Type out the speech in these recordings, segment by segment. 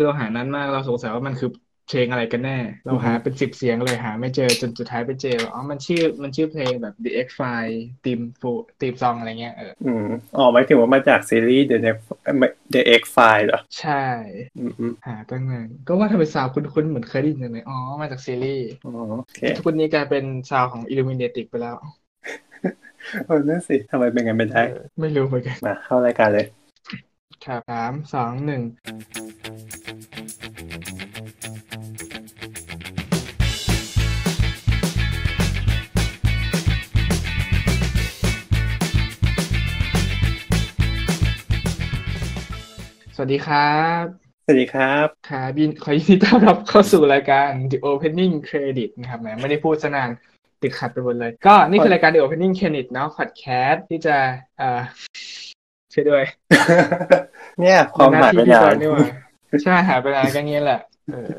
คือเราหานานมากเราสงสัยว่ามันคือเพลงอะไรกันแน่ เราหาเป็นสิบเสียงเลยหา ไม่เจอจนสุดท้ายไปเจออ๋อมันชื่อมันชื่อเพลงแบบ The X File theme ฟู theme song อะไรเงี้ยเอออืมอ๋อหมายถึงว่ามาจากซีรีส์ The Next The X File เหรอ ใช่อืมอืมหาตั้งนานก็ว่าทำไม sound คุ้นๆเหมือนเคยได้ยินจังเลยอ๋อ มาจากซีรีส์อ๋อโอเคทุกวันนี้กลายเป็น sound ของ Illuminati ไปแล้วเออนั่นสิทำไมเป็นกันไปได้เออไม่รู้เหมือนกันมาเข้ารายการเลยครับสามสองหนึ่ง วัสดีครับ สวัสดีครับครับยินขอยินดีต้อนรับเข้าสู่รายการ The Opening Credit นะครับแหมไม่ได้พูดซะนานติดขัดไปหมดเลย ก็นี่คือรายการ The Opening Credit เนาะพอดแคสต์ที่จะเอ่อช่วยด้วย เนี่ยความหมายไปเป็นหนาน้านที่พี่บอลนี่หว่าใช่หายไปนานก็งี้แหละเออ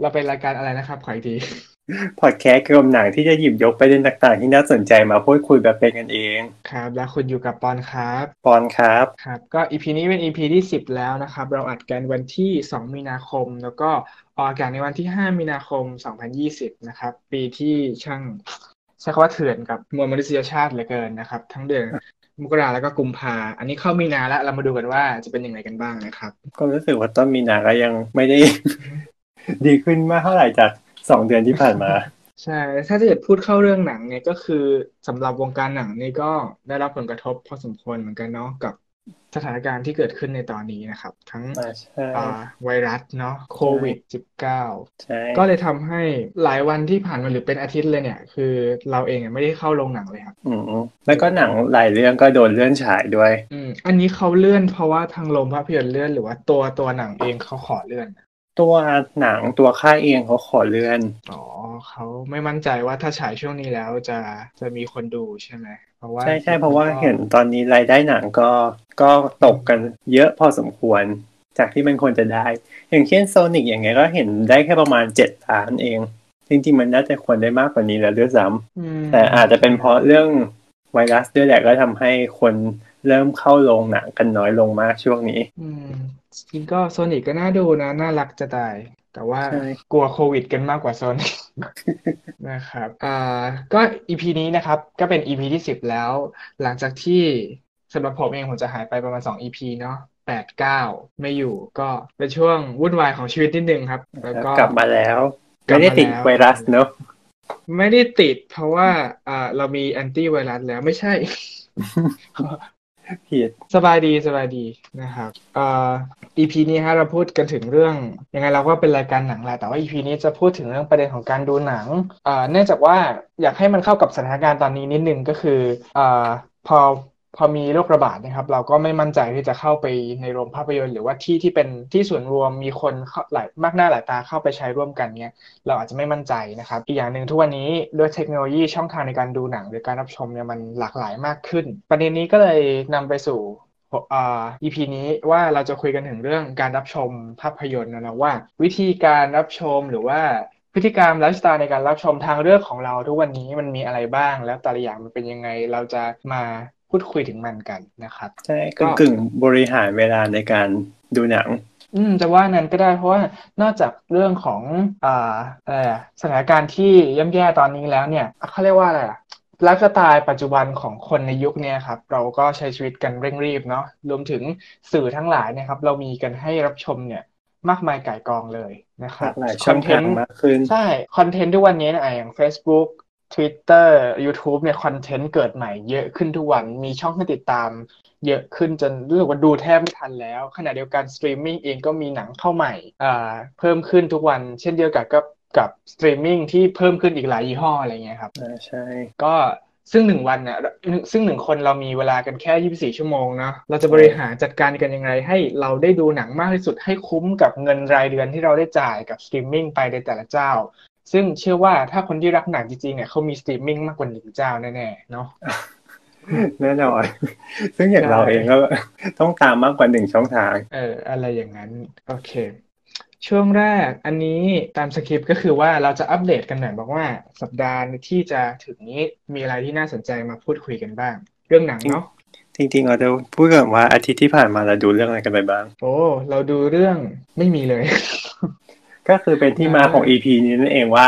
เราเป็นรายการอะไรนะครับขออีกที พอดแคสต์เกี่ยวกับหนังที่จะหยิบยกประเด็นต่างๆ ที่น่าสนใจมาพูดคุยแบบเป็นกันเอง ครับ แล้วคุณอยู่กับปอนครับปอนครับครับ ก็ EP นี้เป็น EP ที่ 10 แล้วนะครับ เราอัดกันวันที่ 2 มีนาคม แล้วก็ออกอากาศในวันที่ 5 มีนาคม 2020 นะครับ ปีที่ช่างใช้คำว่าเถื่อนกับมวลมนุษยชาติเหลือเกินนะครับ ทั้งเดือนมกราแล้วก็กุมภาอันนี้เข้ามีนาแล้วเรามาดูกันว่าจะเป็นยังไงกันบ้างนะครับ ก็รู้สึกว่าต้นมีนาก็ยังไม่ได้ ดีขึ้นมากเท่าไหร่จาก สองเดือนที่ผ่านมา ใช่ ถ้าจะพูดเข้าเรื่องหนังเนี่ยก็คือสำหรับวงการหนังนี่ก็ได้รับผลกระทบพอสมควรเหมือนกันเนาะกับสถานการณ์ที่เกิดขึ้นในตอนนี้นะครับ ทั้งอ่าใช่อ่าไวรัสเนาะโควิด -19 ใช่ก็เลยทำให้หลายวันที่ผ่านมาหรือเป็นอาทิตย์เลยเนี่ย คือเราเองอะไม่ได้เข้าโรงหนังเลยครับอืมแล้วก็หนังหลายเรื่องก็โดนเลื่อนฉายด้วยอืมอันนี้เขาเลื่อนเพราะว่าทางโรงภาพยนตร์เลื่อนหรือว่าตัวตัวหนังเองเขาขอเลื่อน ตัวหนังตัวค่ายเองเขาขอเลื่อน อ๋อเขาไม่มั่นใจว่าถ้าฉายช่วงนี้แล้วจะจะมีคนดูใช่ไหมเพราะว่าใช่ใช่เพราะว่าเห็นตอนนี้รายได้หนังก็ก็ตกกันเยอะพอสมควร จากที่มันควรจะได้ อย่างเช่นโซนิกอย่างเงี้ยก็เห็นได้แค่ประมาณเจ็ดล้านเอง จริงๆมันน่าจะควรได้มากกว่านี้แล้วด้วยซ้อืมำแต่อาจจะเป็นเพราะเรื่องไวรัสด้วยแหละก็ทำให้คนเริ่มเข้าโรงหนังกันน้อยลงมากช่วงนี้อืม จริงก็โซนิกก็น่าดูนะ น่ารักจะตาย แต่ว่าใช่กลัวโควิดกันมากกว่าโซนิกนะครับอ่าก็ EP นี้นะครับ ก็เป็น EP ที่สิบแล้ว หลังจากที่สำหรับผมเองผมจะหายไปประมาณสอง EP เนาะแปดเก้าไม่อยู่ก็เป็นช่วงวุ่นวายของชีวิตนิดนึงครับ แล้วก็กลับมาแล้วกลับไม่มาได้ติดแล้วไวรัสเนอะไม่ได้ติดเพราะว่าอ่าเรามีแอนตี้ไวรัสแล้วไม่ใช่ ผิดสบายดีสบายดีนะครับเอ่อ EP นี้ฮะเราพูดกันถึงเรื่องยังไงเราก็เป็นรายการหนังแหละแต่ว่า EP นี้จะพูดถึงเรื่องประเด็นของการดูหนังเอ่อเนื่องจากว่าอยากให้มันเข้ากับสถานการณ์ตอนนี้นิดนึงก็คือเอ่อพอ พอมีโรคระบาดนะครับ เราก็ไม่มั่นใจที่จะเข้าไปในโรงภาพยนตร์หรือว่าที่ที่เป็นที่ส่วนรวมมีคนหลายมากหน้าหลายตาเข้าไปใช้ร่วมกันเนี้ยเราอาจจะไม่มั่นใจนะครับ อีกอย่างหนึ่งทุกวันนี้ด้วยเทคโนโลยีช่องทางในการดูหนัง หรือการรับชมเนี่ยมันหลากหลายมากขึ้น ประเด็นนี้ก็เลยนำไปสู่อ่า EP นี้ว่าเราจะคุยกันถึงเรื่องการรับชมภาพยนตร์นะนะว่า วิธีการรับชมหรือว่าพฤติกรรมไลฟ์สไตล์ในการรับชมทางเลือกของเราทุกวันนี้มันมีอะไรบ้าง แล้วแต่ละอย่างมันเป็นยังไงเราจะมา พูดคุยถึงมันกันนะครับ ใช่ก็กึ่งๆบริหารเวลาในการดูหนัง อืมจะว่านั้นก็ได้เพราะว่านอกจากเรื่องของอ่าอะไรอะสถานการณ์ที่ย่ำแย่ตอนนี้แล้วเนี่ยเขาเรียกว่าอะไรอะไลฟ์สไตล์ปัจจุบันของคนในยุคเนี้ยครับ เราก็ใช้ชีวิตกันเร่งรีบเนาะรวมถึงสื่อทั้งหลายเนี่ยครับ เรามีกันให้รับชมเนี่ยมากมายก่ายกองเลยนะครัลากหลายคช่องทานง content มากขึ้นใช่ content ทุกวันนี้นะอย่าง Facebook Twitter YouTube เนี่ย content เกิดใหม่เยอะขึ้นทุกวันมีช่องให้ติดตาม เยอะขึ้นจนรู้สึกว่าดูแทบไม่ทันแล้ว ขณะเดียวกันสตรีมมิ่งเองก็มีหนังเข้าใหม่อ่าเพิ่มขึ้นทุกวัน เช่นเดียวกับกับกับสตรีมมิ่งที่เพิ่มขึ้นอีกหลายยี่ห้ออะไรเงี้ยครับอ่าใช่ก็ซึ่งหนึ่งวันเนี่ยซึ่งหนึ่งคนเรามีเวลากันแค่ 24 ชั่วโมงเนาะเราจะบริหารจัดการกันยังไงให้เราได้ดูหนังมากที่สุดให้คุ้มกับเงินรายเดือนที่เราได้จ่ายกับสตรีมมิ่งไปในแต่ละเจ้า ซึ่งเชื่อว่าถ้าคนที่รักหนังจริงๆเนี่ยเขามีสตรีมมิ่งมากกว่าหนึ่งเจ้าแน่ๆเนาะแน่นอนซึ่งอย่างใช่เราเองก็ต้องตามมากกว่าหนึ่งช่องทาง เออ อะไรอย่างนั้น โอเค ช่วงแรกอันนี้ตามสคริปต์ก็คือว่าเราจะอัปเดตกันหน่อยบอกว่าสัปดาห์ที่จะถึงนี้มีอะไรที่น่าสนใจมาพูดคุยกันบ้าง เรื่องหนังเนาะจริงๆเราจะพูดกันว่าอาทิตย์ที่ผ่านมาเราดูเรื่องอะไรกันไปบ้าง โอ้ เราดูเรื่องไม่มีเลย ก็คือเป็นที่มาของ EP นี้นั่นเองว่า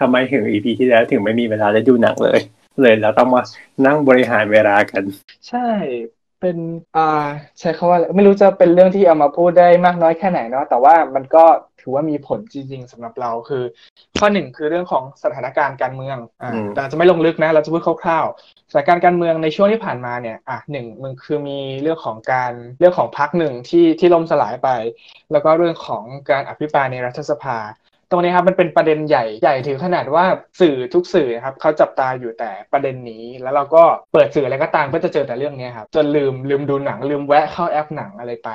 ทำไมถึง EP ที่แล้วถึงไม่มีเวลาได้ดูหนังเลย เลยเราต้องมานั่งบริหารเวลากัน ใช่เป็นอ่าใช้คำว่าอะไรไม่รู้จะเป็นเรื่องที่เอามาพูดได้มากน้อยแค่ไหนเนาะแต่ว่ามันก็ ถือว่ามีผลจริง ๆสำหรับเราคือ ข้อหนึ่งคือเรื่องของสถานการณ์การเมืองอ่าอืมแต่จะไม่ลงลึกนะ เราจะพูดคร่าวๆสถานการณ์การเมืองในช่วงที่ผ่านมาเนี่ยอะหนึ่งมันคือมีเรื่องของการเรื่องของพรรคหนึ่งที่ที่ล่มสลายไป แล้วก็เรื่องของการอภิปรายในรัฐสภาตรงนี้ครับมันเป็นประเด็นใหญ่ใหญ่ถึงขนาดว่าสื่อทุกสื่อนะครับเขาจับตาอยู่แต่ประเด็นนี้ แล้วเราก็เปิดสื่ออะไรก็ตามก็จะเจอแต่เรื่องนี้ครับจนลืมลืมดูหนังลืมแวะเข้าแอปหนังอะไรไป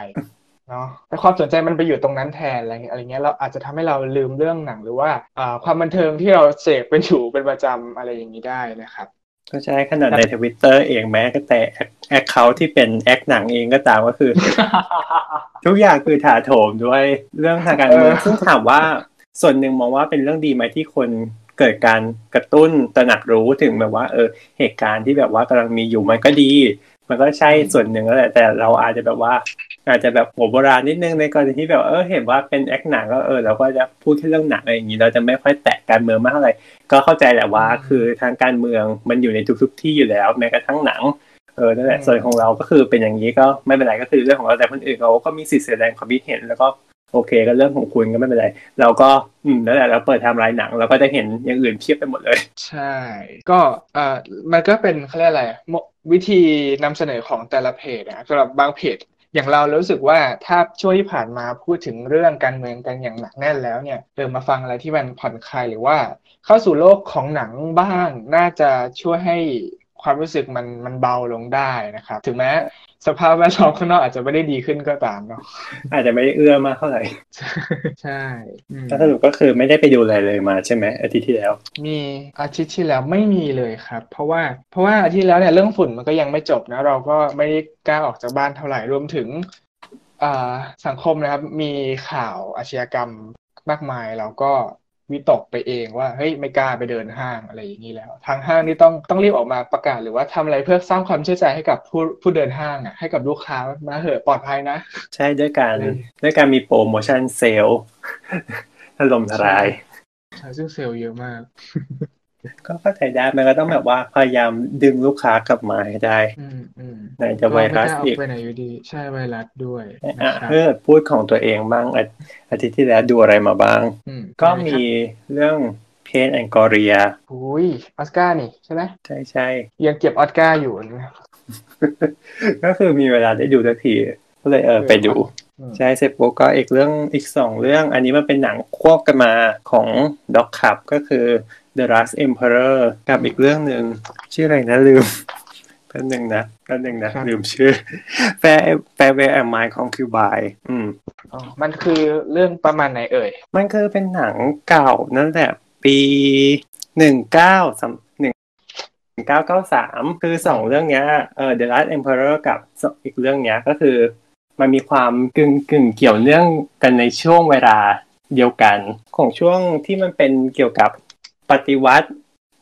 เนาะแต่ความสนใจมันไปอยู่ตรงนั้นแทนอะไรเงี้ยอะไรเงี้ยเราอาจจะทำให้เราลืมเรื่องหนังหรือว่าอ่าความบันเทิงที่เราเสพเป็นอยู่เป็นประจำอะไรอย่างนี้ได้นะครับก็ใช่ขนาดในทวิตเตอร์เองแม้แต่ account ที่เป็น acc หนังเองก็ตามก็คือ ทุกอย่างคือถาโถมด้วยเรื่องทางการเมืองเออซึ่งถามว่าส่วนหนึ่งมองว่าเป็นเรื่องดีไหมที่คนเกิดการกระตุ้นตระหนักรู้ถึงแบบว่า เออเหตุการณ์ที่แบบว่ากำลังมีอยู่มันก็ดี มันก็ใช่ส่วนหนึ่งแล้วแหละแต่เราอาจจะแบบว่า อาจจะแบบหัวโบราณนิดนึงในกรณีที่แบบเออเห็นว่าเป็นแอคหนังก็เออเราก็จะพูดแค่เรื่องหนังอะไรอย่างนี้เราจะไม่ค่อยแตะการเมืองมากเท่าไหร่ก็เข้าใจแหละว่าคือทางการเมืองมันอยู่ในทุกๆที่อยู่แล้วแม้กระทั่งหนังเออนั่นแหละอืมส่วนของเราก็คือเป็นอย่างนี้ก็ไม่เป็นไรก็คือเรื่องของเราแต่คนอื่นเขาก็มีสิทธิ์แสดงความคิดเห็นแล้วก็โอเคก็เรื่องของคุณก็ไม่เป็นไร เราก็อืมนั่นแหละเราเปิดไทำลายหนังเราก็จะเห็นอย่างอื่นเพียบไปหมดเลย ใช่ ก็เอ่อมันก็เป็นเขาเรียกอะไรโมวิธีนำเสนอของแต่ละเพจนะสำหรับบางเพจ อย่างเรารู้สึกว่าถ้าช่วงที่ผ่านมาพูดถึงเรื่องการเมืองกันอย่างหนักแน่นแล้วเนี่ยเออมาฟังอะไรที่มันผ่อนคลายหรือว่า เข้าสู่โลกของหนังบ้างน่าจะช่วยให้ ความรู้สึกมันมันเบาลงได้นะครับ ถึงแม้สภาพแวดล้อมข้างนอกอาจจะไม่ได้ดีขึ้นก็ตามเนาะอาจจะไม่ได้เอื้อมากเท่าไหร่ใช่อืมถ้าสรุปก็คือไม่ได้ไปดูอะไรเลยมาใช่ไหมอาทิตย์ที่แล้ว มีอาทิตย์ที่แล้วไม่มีเลยครับ เพราะว่าเพราะว่าอาทิตย์ที่แล้วเนี่ยเรื่องฝุ่นมันก็ยังไม่จบนะ เราก็ไม่ได้กล้าออกจากบ้านเท่าไหร่รวมถึงอ่าสังคมนะครับมีข่าวอาชญากรรมมากมายเราก็ วิตกไปเองว่าเฮ้ยไม่กล้าไปเดินห้างอะไรอย่างนี้แล้ว ทางห้างนี่ต้องต้องรีบออกมาประกาศหรือว่าทำอะไรเพื่อสร้างความเชื่อใจให้กับผู้ผู้เดินห้างอะให้กับลูกค้ามาเหอะปลอดภัยนะ ใช่ด้วยการเลยด้วยการมีโปรโมชั่นเซลล์ถล่มทลายใช่ซึ่งเซลล์เยอะมาก ก็เข้าใจได้มันก็ต้องแบบว่าพยายามดึงลูกค้ากลับมาให้ได้อืมอืมไหนจะไวรัสก็อีไม่กล้าออกกไปไหนอยู่ดี ใช่ไวรัสด้วยอะนะครับเพื่อพูดของตัวเองบ้างอาอาทิตย์ที่แล้วดูอะไรมาบ้างอืมก็มีเรื่องเพนแอนกอเรียอุ้ยออสการ์นี่ใช่ไหมใช่ใช่ยังเก็บออสการ์อยู่นะก็คือมีเวลาได้ดูสักทีก็เลยเออเออไปดูอืมใช่เสร็จปุ๊บก็อีกเรื่องอีกสองเรื่อง อันนี้มันเป็นหนังควบกันมาของด็อกขับก็คือ The Last Emperor กับอีกเรื่องหนึ่งชื่ออะไรนะลืมแป๊บหนึ่งนะแป๊บหนึ่งนะลืมชื่อแฟแฟเวแอมไมของคิวบายอืมอ๋อมันคือเรื่องประมาณไหนเอ่ย มันคือเป็นหนังเก่านั่นแหละ ปีหนึ่งเก้าสามหนึ่งเก้าเก้าสามคือสองเรื่องเนี้ยเออ The Last Emperor กับอีกเรื่องเนี้ยก็คือ มันมีความกึ่งกึ่งเกี่ยวเนื่องกันในช่วงเวลาเดียวกันของช่วงที่มันเป็นเกี่ยวกับ ปฏิวัติ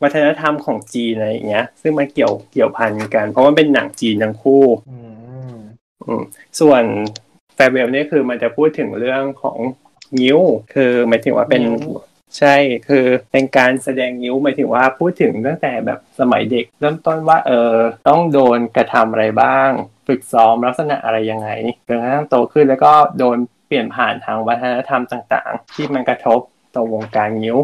วัฒนธรรมของจีนอะไรอย่างเงี้ย ซึ่งมันเกี่ยวเกี่ยวพันกัน เพราะว่าเป็นหนังจีนทั้งคู่อืมอืมส่วน Farewell เนี่ยคือมันจะพูดถึงเรื่องของนิ้ว คือหมายถึงว่าเป็นนิ้วใช่คือเป็นการแสดงนิ้วหมายถึงว่าพูดถึงตั้งแต่แบบสมัยเด็ก เริ่มต้นว่าเออต้องโดนกระทำอะไรบ้าง ฝึกซ้อมลักษณะอะไรยังไงจนกระทั่งโตขึ้นแล้วก็โดนเปลี่ยนผ่านทางวัฒนธรรมต่าง ๆ ที่มันกระทบต่อวงการนิ้ว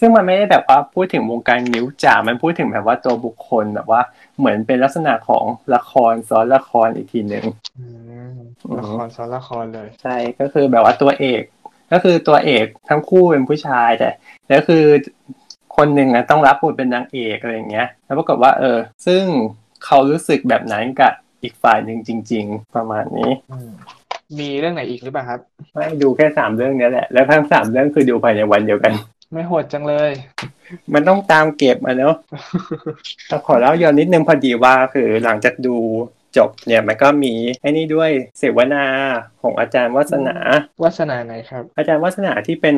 ซึ่งมันไม่ได้แบบว่าพูดถึงวงการนิ้วจ๋า มันพูดถึงแบบว่าตัวบุคคลแบบว่าเหมือนเป็นลักษณะของละครซ้อนละครอีกทีหนึ่งอืมอืมละครซ้อนละครเลย ใช่ก็คือแบบว่าตัวเอก ก็คือตัวเอกทั้งคู่เป็นผู้ชายแต่แล้วคือคนหนึ่งนะต้องรับบทเป็นนางเอกอะไรอย่างเงี้ย แล้วปรากฏว่า เออ ซึ่งเขารู้สึกแบบนั้นกับอีกฝ่ายหนึ่งจริง ๆ ประมาณนี้อืมมีเรื่องไหนอีกหรือเปล่าครับ ไม่ดูแค่สามเรื่องเนี้ยแหละ แล้วทั้งสามเรื่องคือดูภายในวันเดียวกัน ไม่โหดจังเลย มันต้องตามเก็บมาเนาะต้องขอเล่าย้อนนิดนึงพอดีว่าคือหลังจากดูจบเนี่ยมันก็มีไอ้นี่ด้วยเสวนาของอาจารย์วัฒนาวาสนาไหนครับ อาจารย์วัฒนาที่เป็น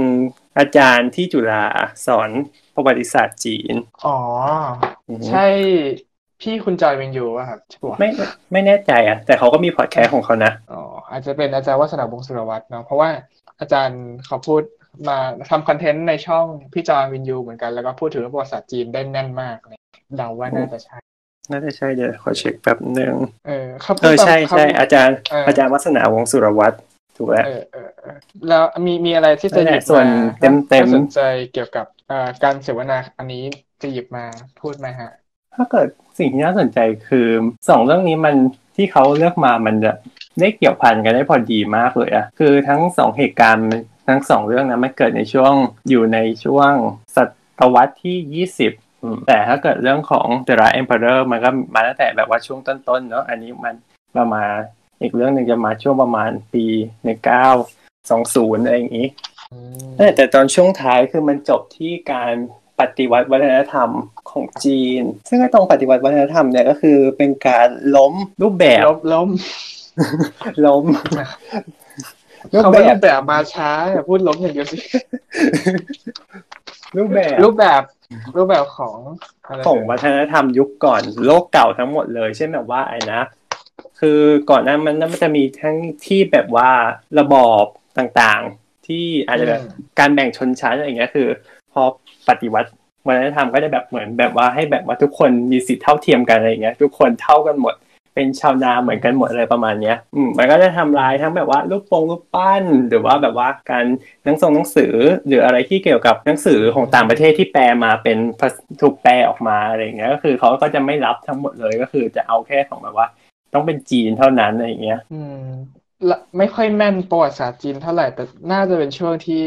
อาจารย์ที่จุฬาสอนประวัติศาสตร์จีน อ๋ออือฮึใช่พพี่คุณจอยวินยูอะครับใช่ปะไม่ไม่ไม่แน่ใจอะแต่เขาก็มีพอดแคสต์ของเขานะ อ๋ออาจจะเป็นอาจารย์วัฒนาวงศ์สุรวัตรเนาะเพราะว่าอาจารย์เขาพูด มาทำคอนเทนต์ในช่องพี่จอยวินยูเหมือนกันแล้วก็พูดถึงประวัติศาสตร์จีนได้แน่นมากเลยเดาว่าน่าจะใช่น่าจะใช่เดี๋ยวขอเช็คแป๊บหนึ่งเออเขาพูเอดอใช่เขาใช่อาจารย์เออออาจารย์วัฒนาวงศ์สุรวัตรถูกแล้วเออเออเออแล้วมีมีอะไรที่จะหยิบส่วนมาเต็มๆน่าสนใจเกี่ยวกับเอ่อการเสวนาอันนี้จะหยิบมาพูดไหมฮะ ถ้าเกิดสิ่งที่น่าสนใจคือสองเรื่องนี้มันที่เขาเลือกมามันจะได้เกี่ยวพันกันได้พอดีมากเลยอะคือทั้งสองเหตุการณ์ ทั้งสองเรื่องนั้นมันเกิดในช่วงอยู่ในช่วงศตวรรษที่ยี่สิบแต่ถ้าเกิดเรื่องของ The Last Emperor มันก็มาตั้งแต่แบบว่าช่วงต้นๆเนาะอันนี้มันประมาณอีกเรื่องหนึ่งจะมาช่วงประมาณปีในเก้าสองศูนย์อะไรอย่างนี้อืมแต่แต่ตอนช่วงท้ายคือมันจบที่การปฏิวัติวัฒนธรรมของจีน ซึ่งไอ้ตรงปฏิวัติวัฒนธรรมเนี่ยก็คือเป็นการล้มรูปแบบลบล้มล้ม รูปเขาแบไม่รูบปแบบมาช้าอย่าพูดล้มอย่างเดียวสิรูปแบบรูปแบบ รูปแบบของอะไรของวัฒนธรรมยุคก่อนโลกเก่าทั้งหมดเลย เช่นแบบว่าไอ้นะคือก่อนหน้ามันมันจะมีทั้งที่แบบว่าระบอบต่างๆ ที่อาจจะแบบการแบ่งชนชั้นอะไรอย่างเงี้ยคือ พอปฏิวัติวัฒนธรรมก็จะแบบเหมือนแบบว่าให้แบบว่าทุกคนมีสิทธิเท่าเทียมกันอะไรอย่างเงี้ย ทุกคนเท่ากันหมด เป็นชาวนาเหมือนกันหมดอะไรประมาณเนี้ยอืมมันก็จะทำลายทั้งแบบว่ารูปปงรูปปั้น หรือว่าแบบว่าการหนังส่งหนังสือ หรืออะไรที่เกี่ยวกับหนังสือของต่างประเทศที่แปลมาเป็นถูกแปลออกมาอะไรอย่างเงี้ยก็คือเขาก็จะไม่รับทั้งหมดเลยก็คือจะเอาแค่ของแบบว่า ต้องเป็นจีนเท่านั้นอะไรอย่างเงี้ย อืมไม่ค่อยแม่นประวัติศาสตร์จีนเท่าไหร่แต่น่าจะเป็นช่วงที่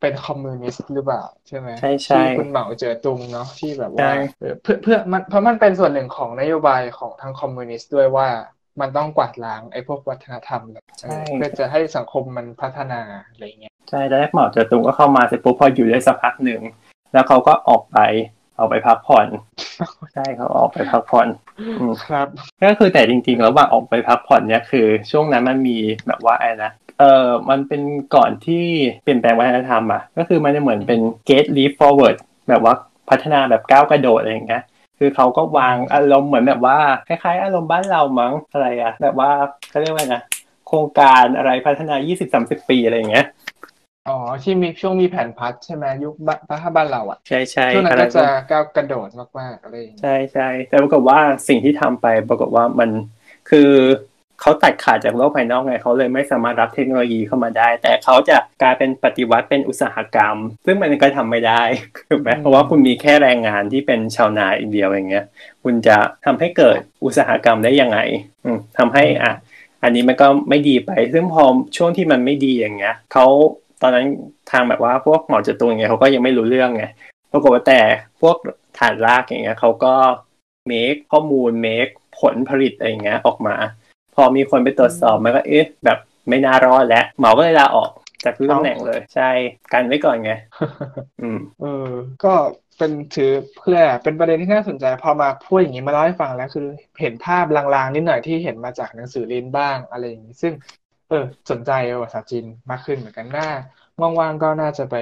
เป็นคอมมิวนิสต์หรือเปล่าใช่ไหมใช่ใช่ที่คุณเหมาเจ๋อตุงเนาะที่แบบใช่ว่าเออเพื่อเพื่อมันเพราะมันเป็นส่วนหนึ่งของนโยบายของทางคอมมิวนิสต์ด้วยว่ามันต้องกวาดล้างไอ้พวกวัฒนธรรมแบบเออเพื่อจะให้สังคมมันพัฒนาอะไรเงี้ยใช่ตอนแรกเหมาเจ๋อตุงก็เข้ามาเสร็จปุ๊บพออยู่ได้สักพักหนึ่งแล้วเขาก็ออกไปเอาไปพักผ่อนใช่เขาออกไปพักผ่อนอืมครับ ก็คือแต่จริงๆระหว่างออกไปพักผ่อนเนี่ยคือ ช่วงนั้นมันมีแบบว่าอะไรนะ เออมันเป็นก่อนที่เปลี่ยนแปลงวัฒนธรรมอะก็คือมันจะเหมือนเป็น gate leap forward แบบว่าพัฒนาแบบก้าวกระโดดอะไรอย่างเงี้ยคือเขาก็วางอารมณ์เหมือนแบบว่าคล้ายๆ อารมณ์บ้านเรามั้งอะไรอะแบบว่าเขาเรียกว่าไงนะโครงการอะไรพัฒนา 20-30 ปีอะไรอย่างเงี้ยอ๋อที่มีช่วงมีแผนพัดใช่ไหมยุคบ้านถ้าบ้านเราอะใช่ใช่ช่วงนั้นอะไรก็จะก้าวกระโดดมากๆอะไรอย่างเงี้ยใช่ใช่แต่ปรากฏว่าสิ่งที่ทำไปปรากฏว่ามันคือ เขาตัดขาดจากโลกภายนอกไงเขาเลยไม่สามารถรับเทคโนโลยีเข้ามาได้ แต่เขาจะกลายเป็นปฏิวัติเป็นอุตสาหกรรม ซึ่งมันก็ทำไม่ได้ถูกไหมเพราะว่าคุณมีแค่แรงงานที่เป็นชาวนาอีกเดียวอย่างเงี้ย คุณจะทำให้เกิดอุตสาหกรรมได้ยังไงอืมทำให้อะอันนี้มันก็ไม่ดีไป ซึ่งพอช่วงที่มันไม่ดีอย่างเงี้ยเขาตอนนั้นทางแบบว่าพวกหมอจตุงอย่างเงี้ยเขาก็ยังไม่รู้เรื่องไงปรากฏว่าแต่พวกฐานรากอย่างเงี้ยเขาก็เมคข้อมูลเมคผลผลิตอะไรอย่างเงี้ยออกมา พอมีคนไปตรวจสอบมันก็เอ๊ะแบบไม่น่ารอดแล้วหมอก็เลยลาออกจากทุกตำแหน่งเลยใช่กันไว้ก่อนไงอืมเออ ก็เป็นถือเพื่อเป็นประเด็นที่น่าสนใจ พอมาพูดอย่างนี้มาเล่าให้ฟังแล้วคือ เห็นภาพลางๆนิดหน่อยที่เห็นมาจากหนังสือเรียนบ้างอะไรอย่างนี้ซึ่ง เออ สนใจประวัติศาสตร์จีนมากขึ้นเหมือนกันน่า ว่างๆก็น่าจะไป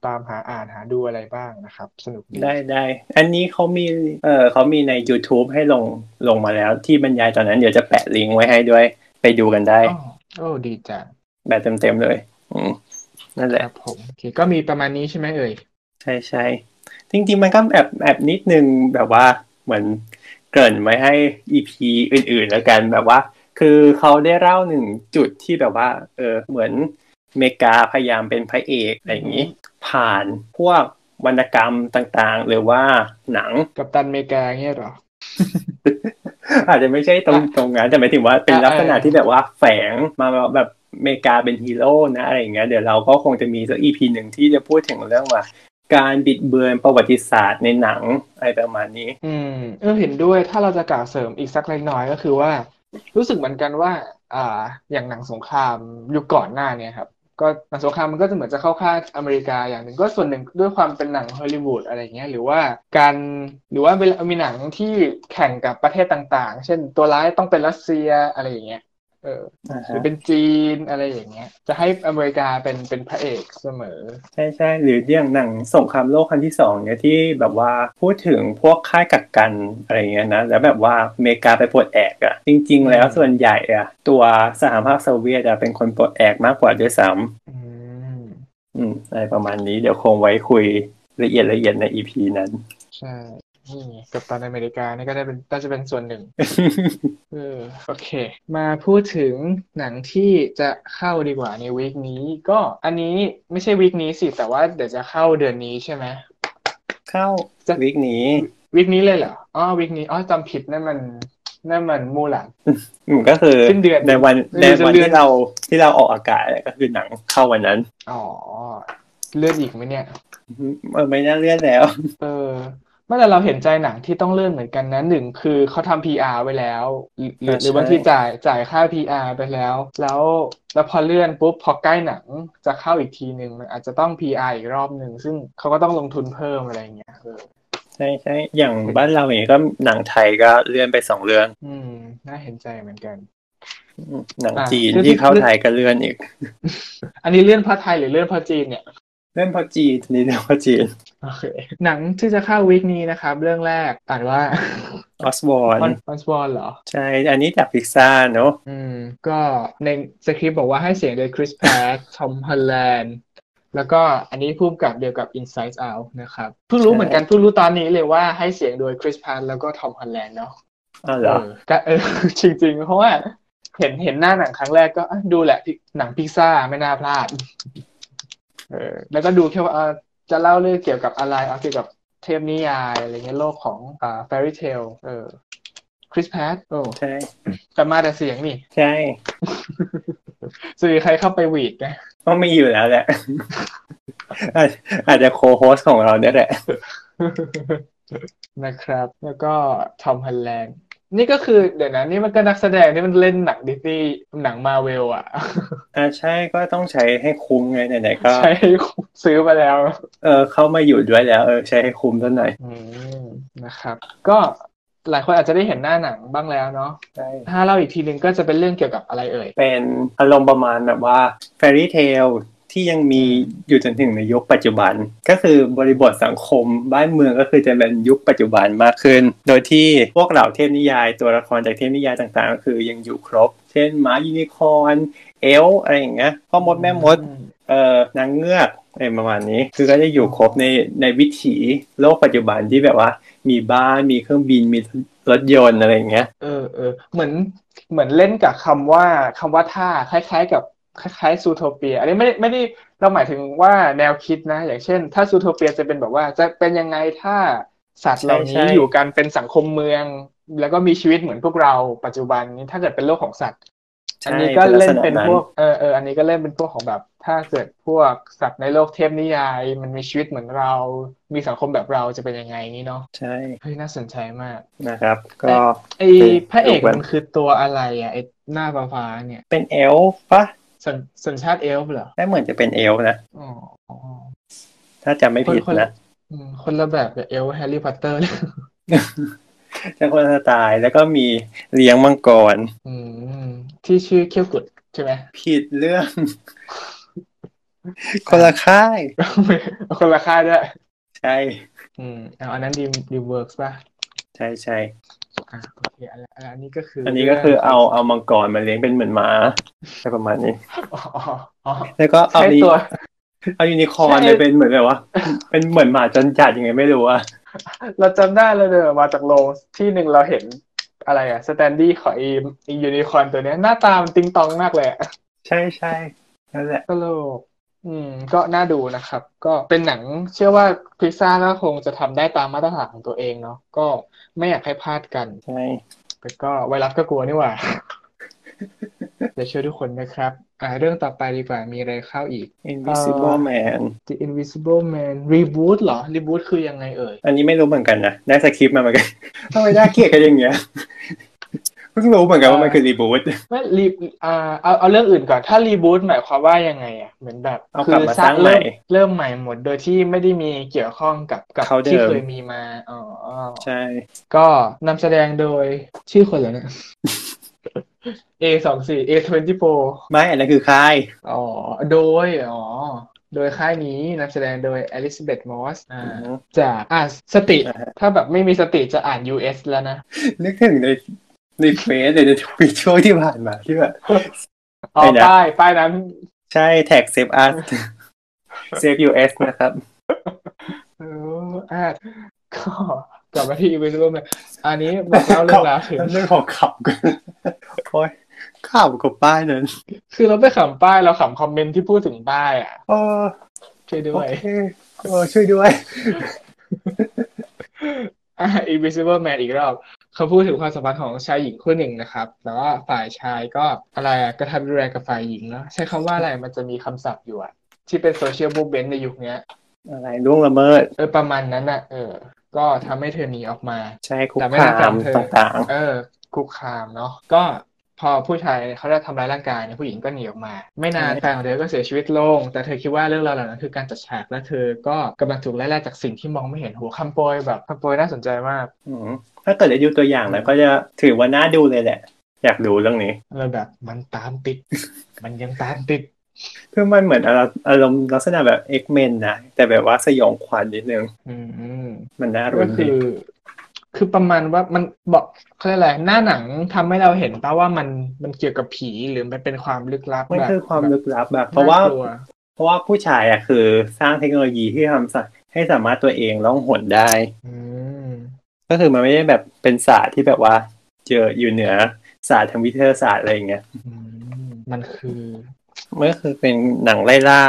ตามหาอ่านหาดูอะไรบ้างนะครับ สนุกดีได้ได้ อันนี้เขามีเออเขามีใน YouTube ให้ลงลงมาแล้ว ที่บรรยายตอนนั้นเดี๋ยวจะแปะลิงก์ไว้ให้ด้วยไปดูกันได้อ๋อโอ้ดีจังแบบเต็มๆเลย อืมนั่นแหคละรับผมโอเคก็มีประมาณนี้ใช่ไหมเอ่ยใช่ใช่จริงๆมันก็แอบแอบนิดนึงแบบว่าเหมือนเกริ่นไว้ให้ EP อื่นๆแล้วกันแบบว่า คือเขาได้เล่าหนึ่งจุดที่แบบว่า เออเหมือนอ เมริกาพยายามเป็นพระเอกอะไรอย่างนี้ ผ่านพวกวรรณกรรมต่างๆ หรือว่าหนังกัปตันอเมริกาเงี้ยเหรอ อาจจะไม่ใช่ตรงอะตรงนั้นแต่หมายถึงว่าเป็นอะลักษณะเออที่แบบว่าแฝงมาแบบอเมริกาเป็นฮีโร่นะอะไรอย่างเงี้ยเดี๋ยวเราก็คงจะมีสัก EP หนึ่งที่จะพูดถึงเรื่องว่าการบิดเบือนประวัติศาสตร์ในหนังอะไรประมาณนี้ อืมเออเห็นด้วยถ้าเราจะกล่าวเสริมอีกสักเล็กน้อยก็คือว่า รู้สึกเหมือนกันว่า อ่า อย่างหนังสงครามยุคก่อนหน้าเนี่ยครับ ก็หนังสงครามมันก็จะเหมือนจะเข้าข้างอเมริกาอย่างหนึ่งก็ส่วนหนึ่งด้วยความเป็นหนังฮอลลีวูดอะไรเงี้ยหรือว่าการหรือว่าเวลามีหนังที่แข่งกับประเทศต่างๆ เช่นตัวร้ายต้องเป็นรัสเซียอะไรอย่างเงี้ย เอออ่าหรืฮะอเป็นจีนอะไรอย่างเงี้ย จะให้อเมริกาเป็นเป็นพระเอกเสมอ ใช่ใช่หรืออย่างหนังสงครามโลกครั้งที่สองเนี่ยที่แบบว่าพูดถึงพวกค่ายกักกันอะไรเงี้ยนะแล้วแบบว่าอเมริกาไปปลดแอกอะจริง ๆ แล้วอืมส่วนใหญ่อะตัวสหภาพโซเวียตอะเป็นคนปลดแอกมากกว่าด้วยซ้อืมำอืมอะไรประมาณนี้เดี๋ยวคงไว้คุยละเอียดละเอียดในอีพีนั้น ใช่ นี่ไงกับตันอเมริกานี่ก็ได้เป็นน่าจะเป็นส่วนหนึ่งเออโอเค มาพูดถึงหนังที่จะเข้าดีกว่าในวีคนี้ ก็อันนี้ไม่ใช่วีคนี้สิ แต่ว่าเดี๋ยวจะเข้าเดือนนี้ใช่ไหมเข้าจะวิกนี้วีคนี้เลยเหรออ๋อวีคนี้อ๋อจำผิดนั่นมันนั่นมันมูหลันอืมก็คือสิ้นเดือนในวันไม่ในรู้จะวันเลื่อนที่เราที่เราออกอากาศก็คือหนังเข้าวันนั้น อ๋อ เลื่อนอีกไหมเนี่ยเออไม่น่าเลื่อนแล้ว เออ ไม่แต่เราเห็นใจหนังที่ต้องเลื่อนเหมือนกันนะหนึ่งคือเขาทำ PR ไว้แล้ว หรือหรืออ่าหรือใช่บางทีจ่ายจ่ายค่า PR ไปแล้ว แล้วแล้วพอเลื่อนปุ๊บพอใกล้หนังจะเข้าอีกทีหนึ่งมันอาจจะต้อง PR อีกรอบหนึ่งซึ่งเขาก็ต้องลงทุนเพิ่มอะไรอย่างเงี้ยเออใช่ใช่อย่างบ้านเราเองก็หนังไทยก็เลื่อนไปสองเรื่อง อืม น่าเห็นใจเหมือนกันอืมหนังอะจีนเรื่องที่ที่เข้าไทยก็เลื่อนอีก อันนี้เลื่อนเพราะไทยหรือเลื่อนเพราะจีนเนี่ย เลื่อนเพราะจีนนี่เลื่อนเพราะจีนโอเคหนังที่จะเข้า week นี้นะครับ เรื่องแรกอ่านว่าออสวออร์อนออนสวอนเหรอ ใช่ อันนี้จากพิกซ่าเนอะอืม ก็ในสคริปต์บอกว่าให้เสียงโดย Chris Pratt ทอมฮอลแลนด์แล้วก็อันนี้ผู้กำกับเดียวกับ Inside Out นะครับ เพิ่งรู้เหมือนกัน เพิ่งรู้ตอนนี้เลยว่าให้เสียงโดย Chris Pratt แล้วก็ทอมฮอลแลนด์เนาะอ้าวเหรอเออก็เออจริง ๆ เพราะว่าเห็นเห็นหน้าหนังครั้งแรกก็อะดูแหละพิหนังพิกซ่าไม่น่าพลาด เออแล้วก็ดูแค่ว่าเอ่อจะเล่าเรื่องเกี่ยวกับอะไรเอาเกี่ยวกับเทพนิยายอะไรเงี้ยโลกของอ่า fairy tale เออ Chris Pratt โอ้ใช่แต่มาแต่เสียงนี่ ใช่จะมีใครเข้าไปหวีดไหมก็ไม่อยู่แล้วแหละอาจอาจจะโคโฮสของเราเนี่ยแหละนะครับ แล้วก็ทอมฮันแลนด์ นี่ก็คือเดี๋ยวนะนี่มันก็นักแสดงที่มันเล่นหนังดิสนีย์หนังมาเวลอะอ่าใช่ก็ต้องใช้ให้คุ้มไงไหนๆก็ใช้ซื้อมาแล้ว เออเข้ามาอยู่ด้วยแล้ว เออใช้ให้คุ้มซะหน่อยอืมนะครับ ก็หลายคนอาจจะได้เห็นหน้าหนังบ้างแล้วเนาะใช่ถ้าเล่าอีกทีหนึ่งก็จะเป็นเรื่องเกี่ยวกับอะไรเอ่ย เป็นอารมณ์ประมาณแบบว่า Fairy Tale ที่ ที่ยังมีอยู่จนถึงในยุคปัจจุบัน ก็คือบริบทสังคมบ้านเมืองก็คือจะเป็นยุคปัจจุบันมากขึ้น โดยที่พวกเหล่าเทพนิยาย ตัวละครจากเทพนิยายต่างๆ ก็คือยังอยู่ครบ เช่นหมายูนิคอร์นเอลอะไรอย่างเงี้ยพ่อมดแม่มดเอ่อนางเงือกอะไรประมาณนี้ คือก็จะอยู่ครบในในวิถีโลกปัจจุบันที่แบบว่า มีบ้านมีเครื่องบินมีรถยนต์อะไรอย่างเงี้ย เออเออเหมือนเหมือนเล่นกับคำว่าคำว่าท่าคล้าย ๆ กับ คล้ายๆซูโทเปีย อันนี้ไม่ได้ไม่ได้เราหมายถึงว่าแนวคิดนะ อย่างเช่น ถ้าซูโทเปียจะเป็นแบบว่า จะเป็นยังไงถ้าสัตว์เหล่าใช่นี้ใช่อยู่กันเป็นสังคมเมือง แล้วก็มีชีวิตเหมือนพวกเราปัจจุบันนี้ถ้าเกิดเป็นโลกของสัตว์อันนี้ก็เล่นเป็นพวกเออเอออันนี้ก็เล่นเป็นพวกของแบบ ถ้าเกิดพวกสัตว์ในโลกเทพนิยาย มันมีชีวิตเหมือนเรา มีสังคมแบบเราจะเป็นยังไงนี่เนาะใช่เฮ้ยน่าสนใจมากนะครับ ก็ไอพระเอกดูกันมันคือตัวอะไรอะไอหน้าฟ้าๆเนี่ย เป็นเอลฟ์ปะ สัญสัญชาติเอลฟ์เหรอได้เหมือนจะเป็นเอลฟ์นะอ๋ออ๋อถ้าจำไม่ผิดคนละนะอืมคนละแบบกับเอลฟ์แฮร์รี่พอตเตอร์เลยจะคนละสไตล์แล้วก็มีเลี้ยงมังกรอืมที่ชื่อเขี้ยวกุดใช่ไหมผิดเรื่อง คนละค่าย คนละค่ายด้วย ใช่ อืมเอาอันนั้นดีดี work ป่ะ ใช่ใช่ อะโอเคอันอันนี้ก็คืออัอันนี้ก็คือเอาเอามังกรมาเลี้ยงเป็นเหมือนหมาอะไรประมาณนี้อ๋ออ๋ออ๋อแล้วก็เอาใช่นี้ตัวเอายูนิคอร์นใช่เลยเป็นเหมือนแบบว่า เป็นเหมือนหมาจนจัดยังไงไม่รู้อะเราจำได้เลยเดินออกมาจากโรงที่หนึ่งเราเห็นอะไรอะ standee ของอีอียูนิคอร์นตัวเนี้ยหน้าตามันติงตองมากเลยอะใช่ใช่นั่นแหละตลกอืม ก็น่าดูนะครับ ก็เป็นหนังเชื่อว่าพิซซ่าก็คงจะทำได้ตามมาตรฐานของตัวเองเนาะก็ ไม่อยากให้พลาดกันใช่แต่ก็ไวรัสก็กลัวนี่หว่าจะช่วยทุกคนนะครับ อ่า เรื่องต่อไปดีกว่า มีอะไรเข้าอีก Invisible Man The Invisible Man Reboot เหรอ Reboot คือยังไงเอ่ย อันนี้ไม่รู้เหมือนกันนะ ได้สคริปต์มาเหมือนกันทำไมน่าเกลียดกันอย่างเงี้ยเพิ่งรู้เหมือนกันว่ามันคือรีบูทไม่รีอ่าเอาเอาเรื่องอื่นก่อน ถ้ารีบูตหมายความว่ายังไงอะเหมือนแบบเอากลับมาสร้างเริ่มใหม่เริ่มใหม่หมดโดยที่ไม่ได้มีเกี่ยวข้องกับกับเขาเดิมที่เคยมีมาอ๋อใช่ ก็นำแสดงโดยชื่อคนเหรอเนี่ย A สองสี่ A twenty four ไม่อันนั้นคือค่ายอ๋อโดยอ๋อโดยค่ายนี้นำแสดงโดยอลิซาเบธมอสอ่าอืมจากอ่าสติอ่าฮะถ้าแบบไม่มีสติจะอ่าน US แล้วนะ นึกถึงใน ในเฟซในทวิตช่วงที่ผ่านมาที่แบบอ๋อไม่นะป้ายป้ายนั้น ใช่แท็ก save R save US นะครับเอออะก็กลับมาที่ Invisible Man อันนี้บอกเล่าเรื่องราวถึงเรื่องของขับกันโอ้ยขับกับป้ายนั้น คือเราไปขำป้ายเราขำคอมเมนต์ที่พูดถึงป้ายอะเออช่วยด้โอวยเคเออช่วยด้วยอะ Invisible Man อีกรอบเขาพูดถึงความสัมพันธ์ของชายหญิงคู่หนึ่งนะครับ แต่ว่าฝ่ายชายก็อะไรอะกระทำรุนแรงกับฝ่ายหญิงเนาะใช้คำว่าอะไรมันจะมีคำศัพท์อยู่อะที่เป็นโซเชียลบูเบนในยุคเนี้ยอะไรล่วงละเมิดเออประมาณนั้นอะเออ ก็ทำให้เธอหนีออกมา ใช่คุกแต่ไม่คาน่าจำมเธอต่างเออคุกคามเนาะก็ พอผู้ชายเขาได้ทำร้ายร่างกายเนี่ยผู้หญิงก็หนีออกมา ไม่นานแฟนของเธอก็เสียชีวิตลง แต่เธอคิดว่าเรื่องราวเหล่านั้นคือการจัดฉากและเธอก็กำลังถูกไล่ล่าจากสิ่งที่มองไม่เห็นโหคำโปรยแบบคำโปรยน่าสนใจมากๆอืมถ้าเกิดได้ดูตัวอย่างแล้วก็จะถือว่าน่าดูเลยแหละ อยากดูเรื่องนี้เราแบบมันตามติด มันยังตามติดคือมันเหมือนอารมณ์อารมณ์ลักษณะแบบเอ็กเมนนะแต่แบบว่าสยองขวัญนิดนึงอืมอืมมันน่าก็รุนคืดีอ คือประมาณว่ามันบอกเขาเรียกอะไรหน้าหนังทำให้เราเห็นป่ะว่ามันมันเกี่ยวกับผีหรือมันเป็นความลึกลับมันแบบคือความแบบลึกลับแบบ เพราะว่าน่กลัวเพราะว่าผู้ชายอะคือ สร้างเทคโนโลยีที่ทำให้สามารถตัวเองล่องหนได้อืมก็คือมันไม่ได้แบบเป็นศาสตร์ที่แบบว่า เจออยู่เหนือศาสตร์ทางวิทยาศาสตร์อะไรอย่างเงี้ยอืมมันคือมันก็คือเป็นหนังไล่ล่า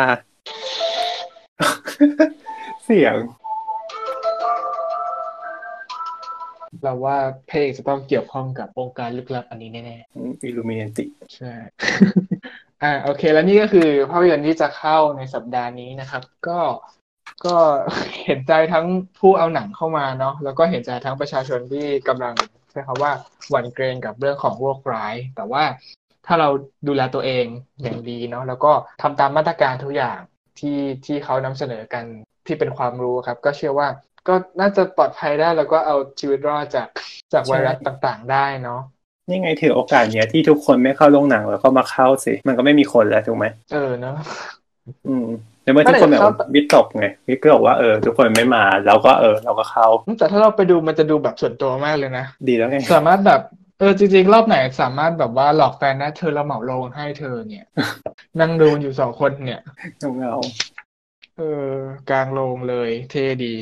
เสียง เราว่าเพลงจะต้องเกี่ยวข้องกับองค์การลึกลับอันนี้แน่อิลูมินติๆใช่อ่าโอเค แล้วนี่ก็คือภาพยนตร์ที่จะเข้าในสัปดาห์นี้นะครับ ก็ก็เห็นใจทั้งผู้เอาหนังเข้ามาเนาะแล้วก็เห็นใจทั้งประชาชนที่กำลังใช้คำว่าหวั่นเกรงกับเรื่องของโรคร้าย แต่ว่าถ้าเราดูแลตัวเองอย่างดีเนาะแล้วก็ทำตามมาตรการทุกอย่างที่ที่เขานำเสนอกันที่เป็นความรู้ครับ ก็เชื่อว่า ก็น่าจะปลอดภัยได้แล้วก็เอาชีวิตรอดจากจากไวรัสต่างๆ ได้เนาะนี่ไงถือโอกาสเนี้ยที่ทุกคนไม่เข้าโรงหนังแล้วก็มาเข้าสิ มันก็ไม่มีคนแล้วถูกไหมเออเนาะอืมแต่เมื่อทุกคนแบบเมื่อไหร่จะเข้าวิตกไงวิตกว่าเออทุกคนไม่มาเราก็เออ เราก็เข้า แต่ถ้าเราไปดูมันจะดูแบบส่วนตัวมากเลยนะ ดีแล้วไง สามารถแบบเออจริงๆ รอบไหนสามารถแบบว่าหลอกแฟนนะ เธอเราเหมาโรงให้เธอเนี่ย นั่งดูกันอยู่สองคนเนี่ยเงาเออกลางโรงเลย เท่ดี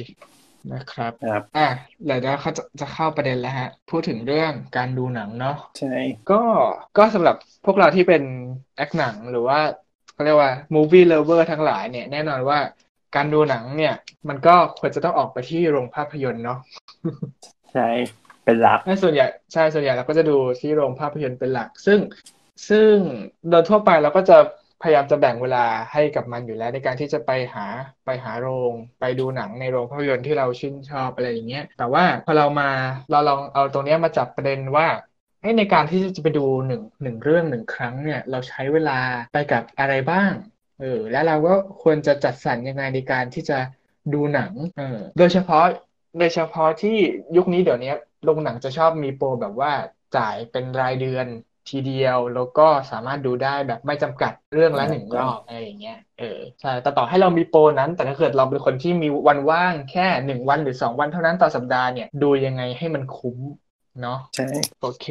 นะครับๆครับอะแล้วเดี๋ยวเขาจะจะเข้าประเด็นแล้วฮะ พูดถึงเรื่องการดูหนังเนาะใช่ก็ก็สำหรับพวกเราที่เป็นแอคหนังหรือว่าเขาเรียกว่า movie lover ทั้งหลายเนี่ยแน่นอนว่าการดูหนังเนี่ย มันก็ควรจะต้องออกไปที่โรงภาพยนตร์เนาะใช่เป็นหลักใช่ส่วนใหญ่ใช่ส่วนใหญ่เราก็จะดูที่โรงภาพยนตร์เป็นหลัก ซึ่งซึ่งโดยทั่วไปเราก็จะ พยายามจะแบ่งเวลาให้กับมันอยู่แล้วในการที่จะไปหาไปหาโรง ไปดูหนังในโรงภาพยนตร์ที่เราชื่นชอบอะไรอย่างเงี้ยแต่ว่าพอเรามาเราลองเอาตรงเนี้ยมาจับประเด็นว่าเอ้ในการที่จะไปดูหนึ่งหนึ่งเรื่องหนึ่งครั้งเนี่ยเราใช้เวลาไปกับอะไรบ้างเออแล้วเราก็ควรจะจัดสรรยังไงในการที่จะดูหนังเออโดยเฉพาะโดยเฉพาะที่ยุคนี้เดี๋ยวนี้โรงหนังจะชอบมีโปรแบบว่าจ่ายเป็นรายเดือน ทีเดียวแล้วก็สามารถดูได้แบบไม่จำกัดเรื่องละหนึ่งรอบอะไรอย่างเงี้ยเออใช่แต่ต่อให้เรามีโปรนั้น แต่ถ้าเกิดเราเป็นคนที่มีวันว่างแค่หนึ่งวันหรือสองวันเท่านั้นต่อสัปดาห์เนี่ยดูยังไงให้มันคุ้มเนาะใช่โอเค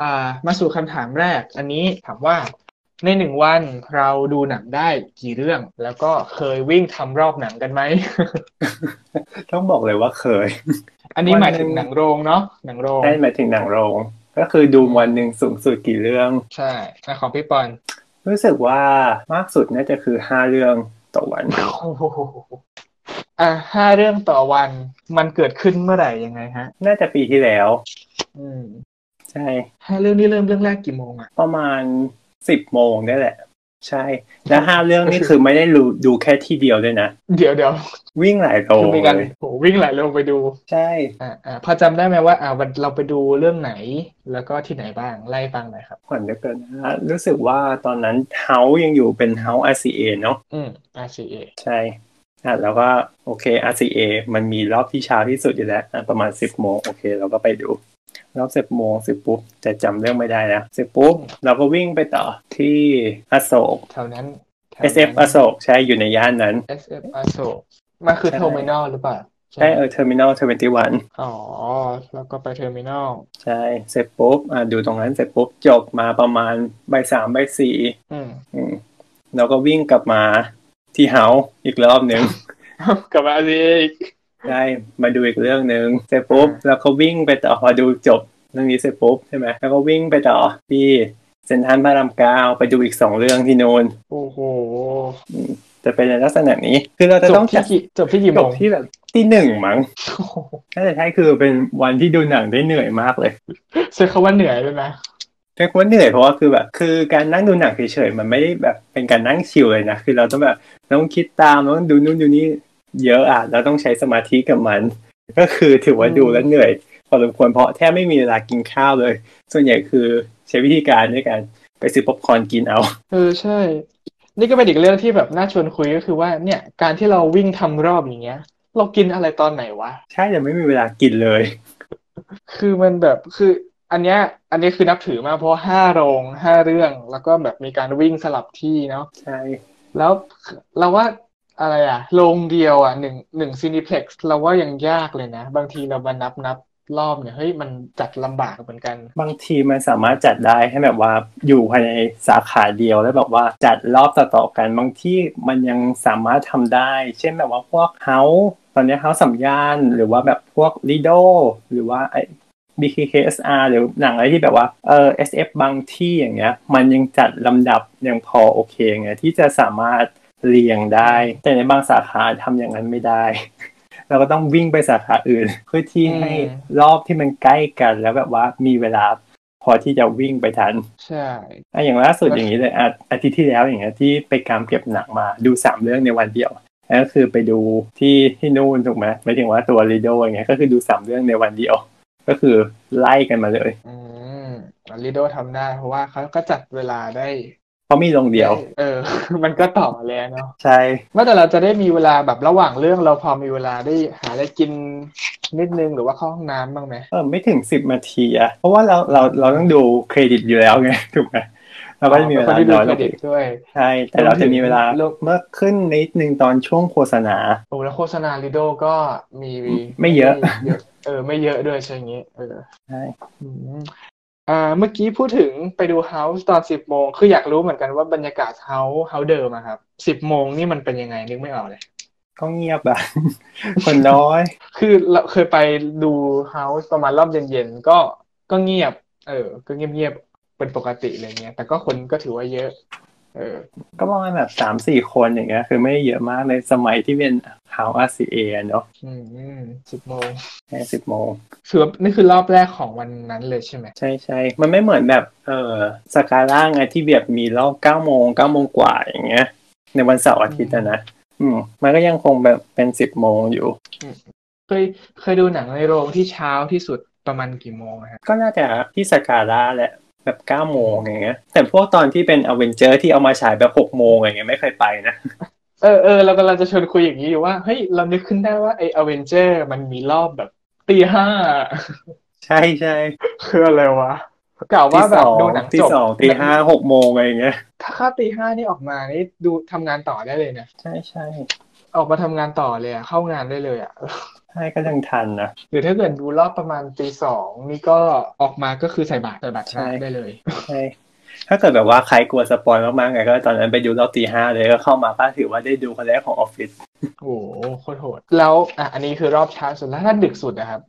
อ่ามาสู่คำถามแรก อันนี้ถามว่าในหนึ่งวันเราดูหนังได้กี่เรื่อง แล้วก็เคยวิ่งทำรอบหนังกันไหม ต้องบอกเลยว่าเคย อันนี้วันหมายหนึ่ถึงงหนังโรงเนาะหนังโรงได้หมายถึงหนังโรง ก็คือดูวันหนึ่งสูงสุดกี่เรื่อง ใช่อะของพี่ปอน รู้สึกว่ามากสุดน่าจะคือห้าเรื่องต่อวันโอ้โหอะห้าเรื่องต่อวันมันเกิดขึ้นเมื่อไหร่ยังไงฮะ น่าจะปีที่แล้ว อืม ใช่ห้าเรื่องนี้เริ่มเรื่องแรกกี่โมงอะประมาณสิบโมงได้แหละ ใช่ แล้วห้าเรื่องนี่คือไม่ได้ดูดูแค่ที่เดียวด้วยนะ เดี๋ยวเดี๋ยววิ่งหลายโลคือมีการเลยโหวิ่งหลายโรงไปดู ใช่อ่าอ่าพอจำได้ไหมว่าอ่าวันเราไปดูเรื่องไหน แล้วก็ที่ไหนบ้างไล่ฟังหน่อยครับขวัญเดียวกันนะรู้สึกว่าตอนนั้นเฮายังอยู่เป็นเฮา RCA เนาะอืม RCA ใช่อะแล้วก็โอเค RCA มันมีรอบที่เช้าที่สุดอยู่แล้วอะประมาณสิบโมงโอเค เราก็ไปดู รอบสิบโมงเสร็จปุ๊บแต่จำเรื่องไม่ได้แล้วเสร็จปุ๊บเราก็วิ่งไปต่อที่อโศกแถวนั้นแถวนั้น SF อโศกใช่อยู่ในย่านนั้น SF อโศกมันคือใช่ Terminal หรือเปล่าใช่เออ Terminal Twenty Oneอ๋อ แล้วก็ไป Terminalใช่ เสร็จปุ๊บอ่าดูตรงนั้นเสร็จปุ๊บ จบมาประมาณบ่ายสามบ่ายสี่อืมอืมเราก็วิ่งกลับมาที่ House อีกรอบหนึ่งกลับมาสิอีก ได้มาดูอีกเรื่องหนึ่งเสร็จปุ๊บอ่าแล้วก็วิ่งไปต่อพอดูจบเรื่องนี้เสร็จปุ๊บใช่ไหมแล้วก็วิ่งไปต่อที่เซนทรัลพระรามเก้าไปดูอีกสองเรื่องที่โนนโอ้โหจะเป็นในลักษณะนี้ คือเราจะจต้บองที่จัดกี่จบที่กี่จโมบงที่แบบที่หนึ่งมั้งโอ้โหน่าจะใช่คือเป็นวันที่ดูหนังได้เหนื่อยมากเลยใช้คำว่าเหนื่อยด้วยนะเรียกว่าเหนื่อยเพราะว่าคือแบบคือการนั่งดูหนังเฉยๆมันไม่ได้แบบเป็นการนั่งชิลเลยนะคือเราต้องแบบต้องคิดตามต้องดูนู่นดูนี่ เยอะอะเราต้องใช้สมาธิกับมัน ก็คือถือว่าดูแล้วเหนื่อยพอสมควรเพราะแทบไม่มีเวลากินข้าวเลย ส่วนใหญ่คือใช้วิธีการด้วยการไปซื้อป๊อปคอร์นกินเอา เออใช่ นี่ก็เป็นอีกเรื่องที่แบบน่าชวนคุยก็คือว่าเนี่ยการที่เราวิ่งทำรอบอย่างเงี้ย เรากินอะไรตอนไหนวะ ใช่แต่ไม่มีเวลากินเลย คือมันแบบคืออันเนี้ยอันนี้คือนับถือมากเพราะว่าห้าโรงห้าเรื่องแล้วก็แบบมีการวิ่งสลับที่เนาะใช่ แล้วเราว่า อะไรอะโรงเดียวอะหนึ่งหนึ่งซีนิเพล็กซ์เราว่ายังยากเลยนะ บางทีเรามานับนับรอบเนี่ยเฮ้ยมันจัดลำบากเหมือนกัน บางทีมันสามารถจัดได้ให้แบบว่าอยู่ภายในสาขาเดียวแล้วแบบว่าจัดรอบต่อๆกัน บางที่มันยังสามารถทำได้ เช่นแบบว่าพวกเฮาตอนนี้เฮาสัมยานหรือว่าแบบพวกลีโดหรือว่าไอ BKKSR หรือหนังอะไรที่แบบว่าเออ SF บางที่อย่างเงี้ย มันยังจัดลำดับยังพอโอเคไงที่จะสามารถ เรียงได้ แต่ในบางสาขาทำอย่างนั้นไม่ได้ เราก็ต้องวิ่งไปสาขาอื่น เพื่อที่ให้อืมรอบที่มันใกล้กัน แล้วแบบว่ามีเวลาพอที่จะวิ่งไปทัน ใช่อะอย่างล่าสุดอย่างนี้เลยอะอาทิตย์ที่แล้วอย่างเงี้ยที่ไปกามเก็บหนังมาดูสามเรื่องในวันเดียวนั่นก็คือไปดูที่ที่นู่นถูกไหมไม่ถึงว่าตัวรีโดอย่างเงี้ยก็คือดูสามเรื่องในวันเดียว ก็คือไล่กันมาเลย อืมลิโดทำได้ เพราะว่าเขาก็จัดเวลาได้ เพราะมีโรงเดียว เออ มันก็ต่อเลยเนาะใช่เมื่อแต่เราจะได้มีเวลาแบบระหว่างเรื่องเราพอมีเวลาได้หาอะไรกินนิดนึงหรือว่าเข้าห้องน้ำบ้างไหมเออไม่ถึงสิบนาทีอะเพราะว่าเราเราเราต้องดูเครดิตอยู่แล้วไงถูกไหมเราก็จะมีเวลาป็นคนที่ดูน้อยเคลรงดิตอีกด้วย ใช่ แต่เราจะมีเวลาโลกเมื่อขึ้นนิดนึงตอนช่วงโฆษณาโอ้แล้วโฆษณาลิโดก็มีไม่เยอะเยอะเออ ไม่เยอะด้วยใช่ไหมงี้เออใช่ อืมอ่าเมื่อกี้พูดถึงไปดู House ตอนสิบโมงคืออยากรู้เหมือนกันว่าบรรยากาศ House House เดิมอะครับสิบโมงนี่มันเป็นยังไงนึกไม่ออกเลย ก็เงียบอะคนน้อย คือเราเคยไปดู House ประมาณรอบเย็นๆก็ก็เงียบ เออ ก็เงียบๆเป็นปกติอะไรเงี้ยแต่ก็คนก็ถือว่าเยอะ เออ ก็ประมาณแบบสามสี่คนอย่างเงี้ย คือไม่ได้เยอะมากในสมัยที่เป็น House RCA เนาะอืมสิบโมงแค่สิบโมงคือว่านี่คือรอบแรกของวันนั้นเลยใช่ไหม ใช่ใช่มันไม่เหมือนแบบ เออสกาล่าไงที่แบบมีรอบเก้าโมงเก้าโมงกว่าอย่างเงี้ย ในวันเสาร์อาทิตย์อะนะอืมมันก็ยังคงแบบเป็นสิบโมงอยู่ เคยเคยดูหนังในโรงที่เช้าที่สุดประมาณกี่โมงอะฮะก็น่าจะที่สกาล่าแหละ แบบเก้าโมงอย่างเงี้ย แต่พวกตอนที่เป็น Avenger ที่เอามาฉายแบบหกโมงอย่างเงี้ยไม่เคยไปนะเออเออเรากำลังจะชวนคุยอย่างนี้อยู่ว่าเฮ้ยเรานึกขึ้นได้ว่าไออเวนเจอร์มันมีรอบแบบตีห้าใช่ใช่คืออะไรวะกล่าวที่ว่าแบสบองดูหนังที่จบสองตีห้าหกโมงอะไรอย่างเงี้ย ถ้าค่าตีห้านี่ออกมานี่ดูทำงานต่อได้เลยนะใช่ใช่ออกมาทำงานต่อเลยอะเข้างานได้เลยอะ ใช่ก็ยังทันนะหรือถ้าเกิดดูรอบประมาณตีสองนี่ก็ออกมาก็คือใส่บาตรใส่บาตรใช่ได้เลยใช่ถ้าเกิดแบบว่าใครกลัวสปอยมากๆไงก็ตอนนั้นไปดูรอบตีห้าเลยก็เข้ามาก็ถือว่าได้ดูคนแรกของออฟฟิศโอ้โหโคตรโหด แล้วอะอันนี้คือรอบเช้าสุดแล้วถ้าดึกสุดนะครับ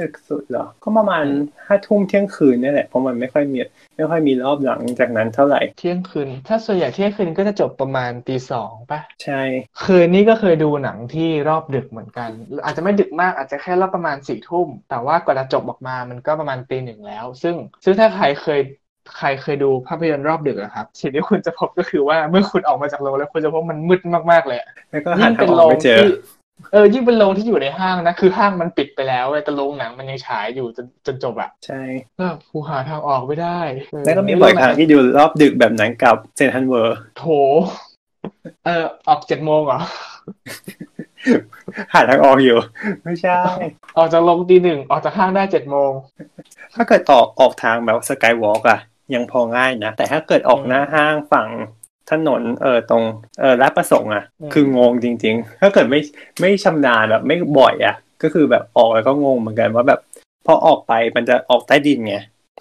ดึกสุดเหรอ ก็ประมาณห้าทุ่มเที่ยงคืนนี่แหละ เพราะมันไม่ค่อยมีไม่ค่อยมีรอบหลังจากนั้นเท่าไหร่ เที่ยงคืน ถ้าส่วนใหญ่เที่ยงคืนก็จะจบประมาณตีสองป่ะ ใช่เคยนี่ก็เคยดูหนังที่รอบดึกเหมือนกัน อาจจะไม่ดึกมากอาจจะแค่รอบประมาณสี่ทุ่ม แต่ว่ากว่าจะจบออกมามันก็ประมาณตีหนึ่งแล้ว ซึ่งซึ่งถ้าใครเคยใครเคยดูภาพยนตร์รอบดึกอะครับสิ่งที่คุณจะพบก็คือว่าเมื่อคุณออกมาจากโรงแล้วคุณจะพบมันมืดมากๆเลยอะแล้วก็หาทางออกไม่เจอที่ เออยิ่งเป็นโรงที่อยู่ในห้างนะ คือห้างมันปิดไปแล้วเว้ยแต่โรงหนังมันยังฉายอยู่จนจนจบอะใช่ก็กูหาทางออกไม่ได้เออแล้วก็มีบ่อยครั้งที่ดูรอบดึกแบบนั้นกับเซ็นทรัลเวิลด์โถเออออกเจ็ดโมงเหรอหาทางออกอยู่ ไม่ใช่ ออกจากโรงตีหนึ่งออกจากห้างได้เจ็ดโมง ถ้าเกิดออกออกทางแบบสกายวอล์กอะยังพอง่ายนะ แต่ถ้าเกิดออกหน้าห้างฝั่ง ถนนเออตรงเออรับประสงค์อะคืองงจริง ๆ ถ้าเกิดไม่ไม่ชำนาญแบบไม่บ่อยอะก็คือแบบออกแล้วก็งงเหมือนกันว่าแบบพอออกไปมันจะออกใต้ดินไง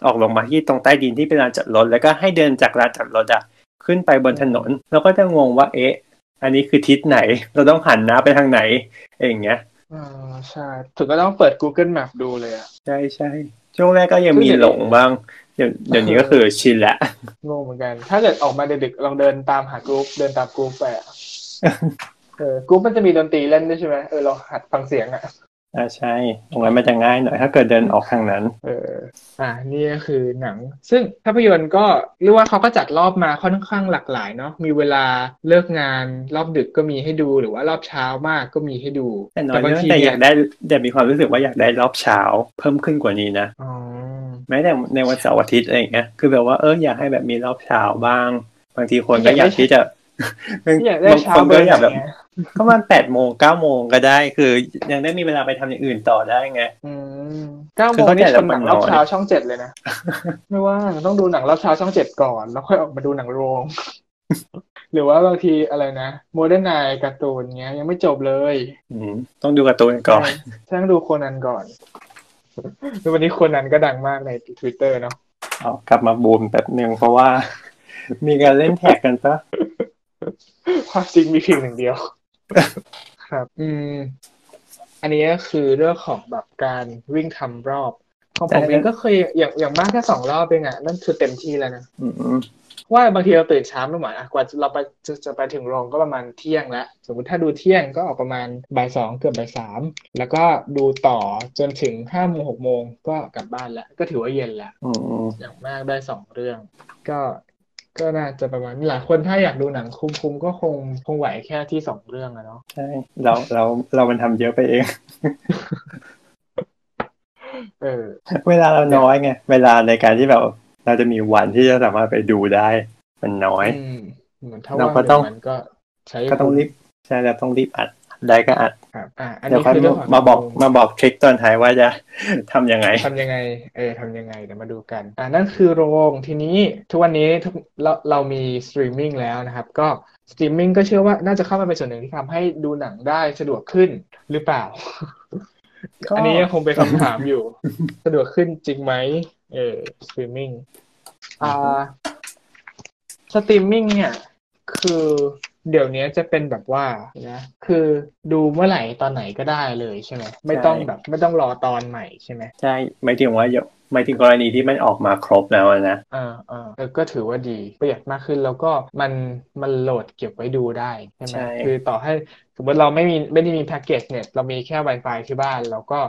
ออกลงมาที่ตรงใต้ดินที่เป็นลานจอดรถแล้วก็ให้เดินจากลานจอดรถอะขึ้นไปบนถนน แล้วก็จะงงว่าเอ๊ะ อันนี้คือทิศไหน เราต้องหันหน้าไปทางไหนอย่างเงี้ยอ่าใช่ ถึงก็ต้องเปิด Google Map ดูเลยอะใช่ใช่ช่วงแรกก็ยังมีหลงบ้าง เดี๋ยวเดี๋ยวนี้ก็คือชินละงงเหมือนกัน ถ้าเกิดออกมาดึกๆลองเดินตามหา Groove เดินตาม Groove ไปอะเออ Groove มันจะมีดนตรีเล่นด้วยใช่ไหมเออเราหัดฟังเสียงอะอ่าใช่ตรงนั้นมันจะง่ายหน่อยถ้าเกิดเดินออกทางนั้น เออ อ่า นี่ก็คือหนัง ซึ่งภาพยนตร์ก็เรียกว่าเขาก็จัดรอบมาค่อนข้างหลากหลายเนาะ มีเวลาเลิกงานรอบดึกก็มีให้ดูหรือว่ารอบเช้ามากก็มีให้ดู แต่น้อยบางเรื่องทีแต่อเนี่ยยากได้แต่มีความรู้สึกว่าอยากได้รอบเช้า เพิ่มขึ้นกว่านี้นะ อ๋อ แม้แต่ในวันเสาร์อาทิตย์อะไรอย่างเงี้ยคือแบบว่าเอออยากให้แบบมีรอบเช้าบ้าง บางทีคนก็อยากที่จะอยากได้บางเช้าคนเบอก็ร์อยากไหนแบบอะก็ประมาณแปดโมงเก้าโมงก็ได้ คือยังได้มีเวลาไปทำอย่างอื่นต่อได้ไงอืมเก้าโมงคือเข้าใจนี่ชนหนังแล้วมันรอบน้อยเช้าช่องเจ็ดเลยนะ ไม่ว่าต้องดูหนังรอบเช้าช่องเจ็ดก่อน แล้วค่อยออกมาดูหนังโรง หรือว่าบางทีอะไรนะ Modernine การ์ตูนเงี้ยยังไม่จบเลยอืมต้องดูการ์ตูนก่อนใช่ต้องดูโคนันก่อน แล้ววันนี้โคนันก็ดังมากใน Twitter เนาะเอากลับมาบูมแบบหนึ่งเพราะว่า มีการเล่นแท็กกันปะความจริงมีเพียงหนึ่งเดียว ครับ อืม อันนี้ก็คือเรื่องของแบบการวิ่งทำรอบของผมเองก็เคยอย่างอย่างมากแค่สองรอบเองอะนั่นคือเต็มที่แล้วนะอืม ว่าบางทีเราตื่นเช้าไม่ไหวอะกว่าเราไปจะจะไปถึงโรงก็ประมาณเที่ยงแล้วสมมติถ้าดูเที่ยงก็ออกประมาณบ่ายสองเกือบบ่ายสามแล้วก็ดูต่อจนถึงห้าโมงหกโมงก็กลับบ้านแล้วก็ถือว่าเย็นแล้วอืมอย่างมากได้สองเรื่อง ก็ก็น่าจะประมาณนี้หลายคนถ้าอยากดูหนังคุ้มๆก็คงคงไหวแค่ที่สองเรื่องอะเนาะใช่เราเราเรามันทำเยอะไปเองเออเวลาเราน้อยไงเวลาในการที่แบบ เราจะมีวันที่จะสามารถไปดูได้ มันน้อยอืมเหมือนถ้าเราว่างก็ต้องเดี๋ยวมันก็ใช้ก็ต้องรีบใช่เราต้องรีบอัดได้ก็อัดครับอะอันเดี๋ยวนี้ค่อยคือเรื่องของมาบอกมาบอกทริคตอนท้ายว่าจะทำยังไงทำยังไง เออทำยังไงเดี๋ยวมาดูกัน อ่านั่นคือโรงทีนี้ทุกวันนี้ทุกเราเรามีสตรีมมิ่งแล้วนะครับ ก็สตรีมมิ่งก็เชื่อว่าน่าจะเข้ามาเป็นส่วนหนึ่งที่ทำให้ดูหนังได้สะดวกขึ้นหรือเปล่าก็อันนี้ยังคงเป็นคำถามอยู่ สะดวกขึ้นจริงไหม เออสตรีมมิ่งอ่าสตรีมมิ่งเนี่ย คือเดี๋ยวนี้จะเป็นแบบว่านะคือดูเมื่อไหร่ตอนไหนก็ได้เลยใช่ไหมไม่ต้องแบบ ไม่ต้องรอตอนใหม่ใช่ไหมใช่หมายถึงว่าอย่าหมายถึงกรณีที่มันออกมาครบแล้วอะนะอ่าอ่าเออก็ถือว่าดีประหยัดมากขึ้นแล้วก็มันมันโหลดเก็บไว้ดูได้ใช่ไหมใช่คือต่อให้สมมติเราไม่มีไม่ได้มีแพ็กเกจเน็ตเรามีแค่ Wi-Fi ที่บ้านเราก็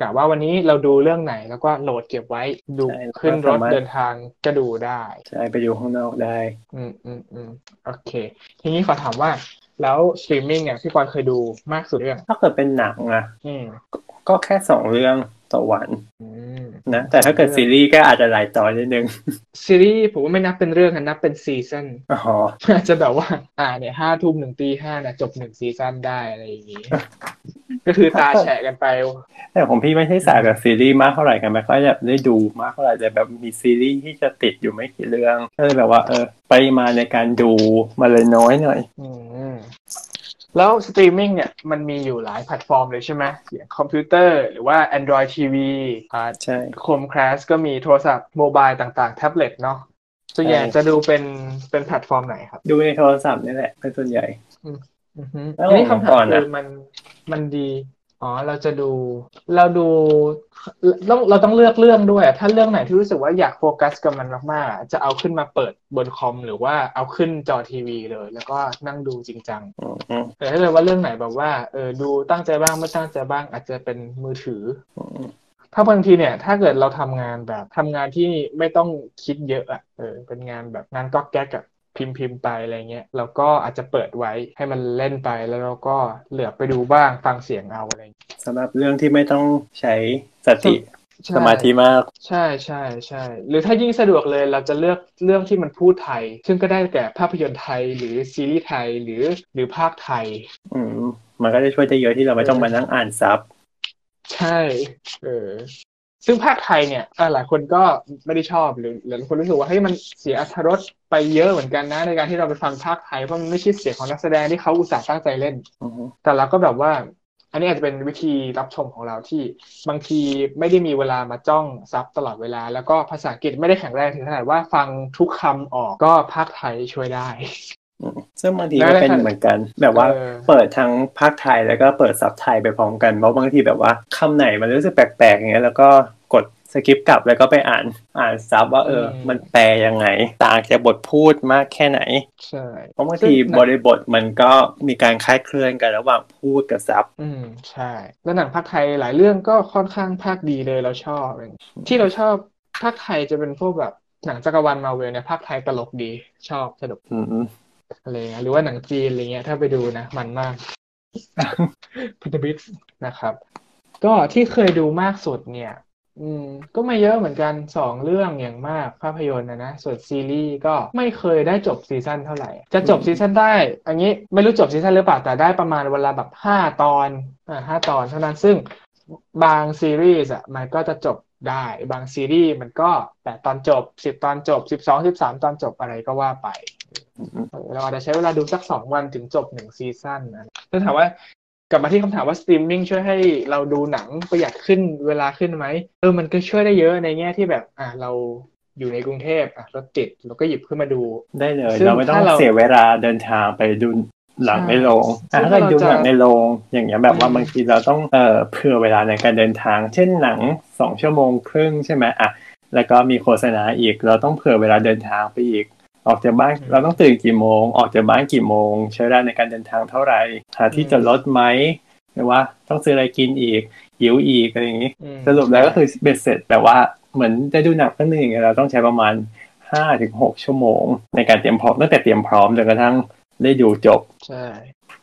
กะว่าวันนี้เราดูเรื่องไหนแล้วก็โหลดเก็บไว้ดูใช่แล้วก็ขึ้นรถสามารถเดินทางก็ดูได้ ใช่ ไปดูข้างนอกได้ อืมอืมอืมโอเค ทีนี้ขอถามว่าแล้วสตรีมมิ่งเนี่ยพี่ปอนเคยดูมากสุดเรื่อง ถ้าเกิดเป็นหนังอะอืมก็แค่สองเรื่อง ต่อวันอืมนะแต่ถ้าเกิดซีรีส์ก็อาจจะหลายตอนนิดนึง ซีรีส์ผมว่าไม่นับเป็นเรื่องนะนับเป็นซีซั่นอ๋ออาจจะแบบว่า อ่าเนี่ยห้าทุ่มหนึ่งตีห้านะจบหนึ่งซีซั่นได้อะไรอย่างงี้ ก็คือตาแฉะกันไป แต่ของพี่ไม่ใช่สายแบบซีรีส์มากเท่าไหร่กันไม่ค่อยแบบได้ดูมากเท่าไหร่แต่แบบมีซีรีส์ที่จะติดอยู่ไม่กี่เรื่องก็เลยแบบว่า เออปริมาณในการดูมันเลยน้อยหน่อยอืม แล้วสตรีมมิ่งเนี่ยมันมีอยู่หลายแพลตฟอร์มเลยใช่ไหมอย่างคอมพิวเตอร์หรือว่า Android TV อ่าใช่ Chromecast ก็มีโทรศัพท์ mobile ต่างๆ แท็บเล็ตเนาะส่วนใหญ่ใช่จะดูเป็นเป็นแพลตฟอร์มไหนครับ ดูในโทรศัพท์นี่แหละเป็นส่วนใหญ่อือฮึแล้วอันนี้คำถามก่อนคือะอมันมันดี อ๋อเราจะดูเราดูต้องเราต้องเลือกเรื่องด้วยอะถ้าเรื่องไหนที่รู้สึกว่าอยากโฟกัสกับมันมากๆอะจะเอาขึ้นมาเปิดบนคอม หรือว่าเอาขึ้นจอทีวีเลย แล้วก็นั่งดูจริงจังอืมอืมแต่ถ้าเกิดว่าเรื่องไหนแบบว่าเออดูตั้งใจบ้างไม่ตั้งใจบ้าง อาจจะเป็นมือถืออืมถ้าบางทีเนี่ย ถ้าเกิดเราทำงานแบบทำงานที่ไม่ต้องคิดเยอะอะเออเป็นงานแบบงานก๊อกแก๊กอะ พิมพ์พิมพ์ไปอะไรเงี้ยเราก็อาจจะเปิดไว้ให้มันเล่นไปแล้วเราก็เหลือบไปดูบ้างฟังเสียงเอาอะไรเงี้ยสำหรับเรื่องที่ไม่ต้องใช้สติใช่สมาธิมาก ใช่ใช่ใช่หรือถ้ายิ่งสะดวกเลยเราจะเลือกเรื่องที่มันพูดไทย ซึ่งก็ได้แก่ภาพยนตร์ไทยหรือซีรีส์ไทยหรือหรือภาคไทย อืมมันก็จะช่วยได้เยอะที่เราไม่ต้องมานั่งอ่านซับใช่ เออ ซึ่งภาคไทยเนี่ยอะหลายคนก็ไม่ได้ชอบหรือหลายคนรู้สึกว่าเฮ้ยมันเสียอรรถรสไปเยอะเหมือนกันนะ ในการที่เราไปฟังภาคไทยเพราะมันไม่ใช่เสียงของนักแสดงที่เขาอุตส่าห์ตั้งใจเล่นอือฮึแต่เราก็แบบว่า อันนี้อาจจะเป็นวิธีรับชมของเราที่บางทีไม่ได้มีเวลามาจ้องซับตลอดเวลา แล้วก็ภาษาอังกฤษไม่ได้แข็งแรงถึงขนาดว่าฟังทุกคำออกก็ภาคไทยช่วยได้อืม ซึ่งบางทีก็เป็นเหมือนกัน แบบว่าเออเปิดทั้งภาคไทยแล้วก็เปิดซับไทยไปพร้อมกันเพราะบางทีแบบว่าคำไหนมันรู้สึกแปลกๆอย่างเงี้ยแล้วก็กดสกิปกลับแล้วก็ไปอ่านอ่านซับว่าเออ มันแปลยังไง ต่างจากบทพูดมากแค่ไหนใช่เพราะบางทีบริบทมันก็มีการคลาดเคลื่อนกันระหว่างพูดกับซับอืมใช่แล้วหนังพากย์ไทยหลายเรื่องก็ค่อนข้างพากย์ดีเลยเราชอบอย่างที่เราชอบพากย์ไทยจะเป็นพวกแบบหนังจักรวาลมาเวลเนี่ยพากย์ไทยตลกดีชอบสนุก อืมอะไรเงี้ยหรือว่าหนังจีนอะไรเงี้ยถ้าไปดูนะมันมากพันธมิตรนะครับ ก็ที่เคยดูมากสุดเนี่ย อืม ก็ไม่เยอะเหมือนกันสองเรื่องอย่างมากภาพยนตร์นะนะส่วนซีรีส์ก็ไม่เคยได้จบซีซั่นเท่าไหร่ จะจบซีซั่นได้ อันนี้ไม่รู้จบซีซั่นหรือเปล่าแต่ได้ประมาณเวลาแบบห้าตอนอ่าห้าตอนเท่านั้นซึ่งบางซีรีส์อะมันก็จะจบได้บางซีรีส์มันก็แปดตอนจบสิบตอนจบสิบสองสิบสามตอนจบอะไรก็ว่าไป เออเราอาจจะใช้เวลาดูสักสองวันถึงจบหนึ่งซีซั่นนะถ้าถามว่ากลับมาที่คำถามว่าสตรีมมิ่งช่วยให้เราดูหนังประหยัดขึ้นเวลาขึ้นไหมเออมันก็ช่วยได้เยอะในแง่ที่แบบ อะเราอยู่ในกรุงเทพอะรถติดเราก็หยิบขึ้นมาดูได้เลยซึ่งเราไม่ต้องถ้าเราเสียเวลาเดินทางไปดูหนังใช่ในโรงซึ่อะงถ้าเราถ้าเราดูจะหนังในโรงอย่างเงี้ยแบบว่าอืมบางทีเราต้องเอ่อเผื่อเวลาในการเดินทาง เช่นหนังสองชั่วโมงครึ่งใช่ไหมอะแล้วก็มีโฆษณาอีก เราต้องเผื่อเวลาเดินทางไปอีก ออกจากบ้านเราต้องตื่นกี่โมง ออกจากบ้านกี่โมง ใช้เวลาในการเดินทางเท่าไหร่ หาที่จอดรถไหมหรือว่าต้องซื้ออะไรกินอีกหิวอีกอะไรอย่างงี้อืมสรุปแล้วก็คือเบ็ดเสร็จแต่ว่าเหมือนจะดูหนังเรื่องหนึ่งอย่างเงี้ยเราต้องใช้ประมาณห้าถึงหกชั่วโมง ในการเตรียมพร้อมตั้งแต่เตรียมพร้อมจนกระทั่งได้ดูจบ ใช่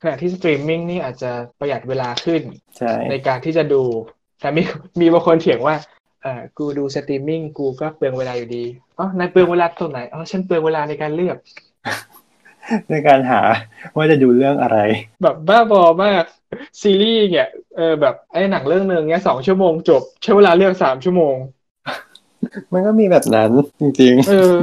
ขณะที่สตรีมมิ่งนี่อาจจะประหยัดเวลาขึ้นใช่ในการที่จะดู แต่มีมีบางคนเถียงว่า เออกูดูสตรีมมิ่งกูก็เปลืองเวลาอยู่ดีอ๋อนายเปลืองเวลาตรงไหนอ๋อฉันเปลืองเวลาในการเลือก ในการหาว่าจะดูเรื่องอะไร แบบบ้าบอมากซีรีส์เนี่ยเออแบบไอ้หนังเรื่องหนึ่งเนี่ยสองชั่วโมงจบใช้เวลาเลือกสามชั่วโมง มันก็มีแบบนั้นจริงเออ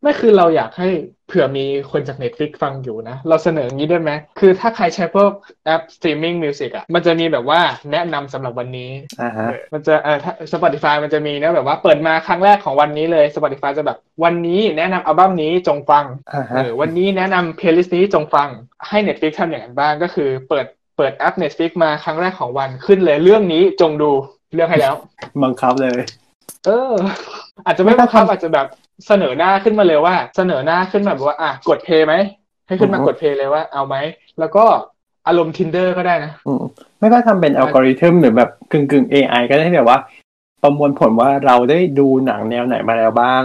ไม่คือเราอยากให้ เผื่อมีคนจาก Netflix ฟังอยู่นะ เราเสนออย่างนี้ได้ไหม คือถ้าใครใช้พวกแอป streaming music อะ มันจะมีแบบว่าแนะนำสำหรับวันนี้ๆอ่าฮะเออมันจะเออถ้า Spotify มันจะมีนะแบบว่าเปิดมาครั้งแรกของวันนี้เลย Spotify จะแบบวันนี้แนะนำอัลบั้มนี้จงฟังอ่าเอฮะอวันนี้แนะนำ playlist นี้จงฟัง ให้ Netflix ทำอย่างนั้นบ้างก็คือเปิดเปิดแอป Netflix มาครั้งแรกของวันขึ้นเลยเรื่องนี้จงดูเลือกให้แล้ว บังคับเลย เออ อาจจะไม่บังคับอาจจะแบบ เสนอหน้าขึ้นมาเลยว่า เสนอหน้าขึ้นมาแบบว่าอะกดเพย์ไหมให้ขึ้นมาอือฮึกดเพย์เลยว่าเอาไหมแล้วก็อารมณ์ tinder ก็ได้นะอืมไม่ก็ทำเป็นอัลกอริทึมหรือแบบกึ่งกึ่ง AI ก็ได้ที่แบบว่า ประมวลผลว่าเราได้ดูหนังแนวไหนมาแล้วบ้าง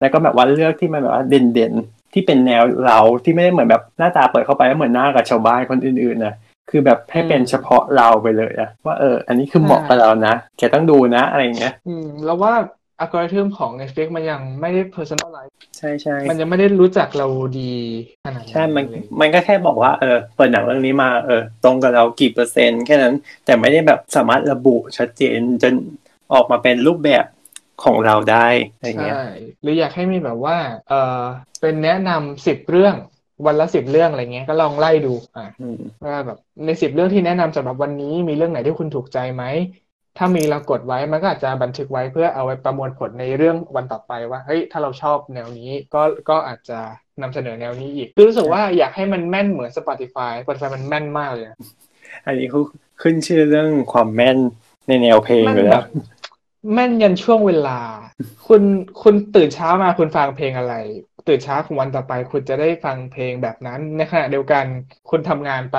แล้วก็แบบว่าเลือกที่มันแบบว่าเด่นๆ ที่เป็นแนวเราที่ไม่ได้เหมือนแบบหน้าตาเปิดเข้าไปแล้วเหมือนหน้ากับชาวบ้านคนอื่นๆนะคือแบบให้เป็นเฉพาะเราไปเลยอะว่าเออ อันนี้คือเหมาะกับเรานะแกต้องดูนะอะไรอย่างเงี้ย อืม แล้วว่า อัลกอริทึมของ Netflix มันยังไม่ได้ personalize ใช่ใช่มันยังไม่ได้รู้จักเราดีขนาดนั้นใช่ มันเลยมันก็แค่บอกว่าเออเปิดหนังเรื่องนี้มาเออตรงกับเรากี่เปอร์เซ็นต์แค่นั้น แต่ไม่ได้แบบสามารถระบุชัดเจนจนออกมาเป็นรูปแบบของเราได้อะไรเงี้ยใช่หรืออยากให้มีแบบว่าเออเป็นแนะนำสิบเรื่องวันละสิบเรื่องอะไรเงี้ยก็ลองไล่ดูอะอืมว่าแบบในสิบเรื่องที่แนะนำสำหรับวันนี้มีเรื่องไหนที่คุณถูกใจไหม ถ้ามีเรากดไว้มันก็อาจจะบันทึกไว้เพื่อเอาไว้ประมวลผลในเรื่องวันต่อไปว่าเฮ้ยถ้าเราชอบแนวนี้ก็ก็อาจจะนำเสนอแนวนี้อีกคือรู้สึกว่าอยากให้มันแม่นเหมือน Spotify Spotify มันแม่นมากเลยนะอันนี้เขาขึ้นชื่อเรื่องความแม่นในแนวเพลงแม่นอยู่แบแล้วบแม่นยันช่วงเวลา คุณคุณตื่นเช้ามาคุณฟังเพลงอะไร ตื่นเช้าของวันต่อไป คุณจะได้ฟังเพลงแบบนั้นในขณะเดียวกัน คุณทำงานไป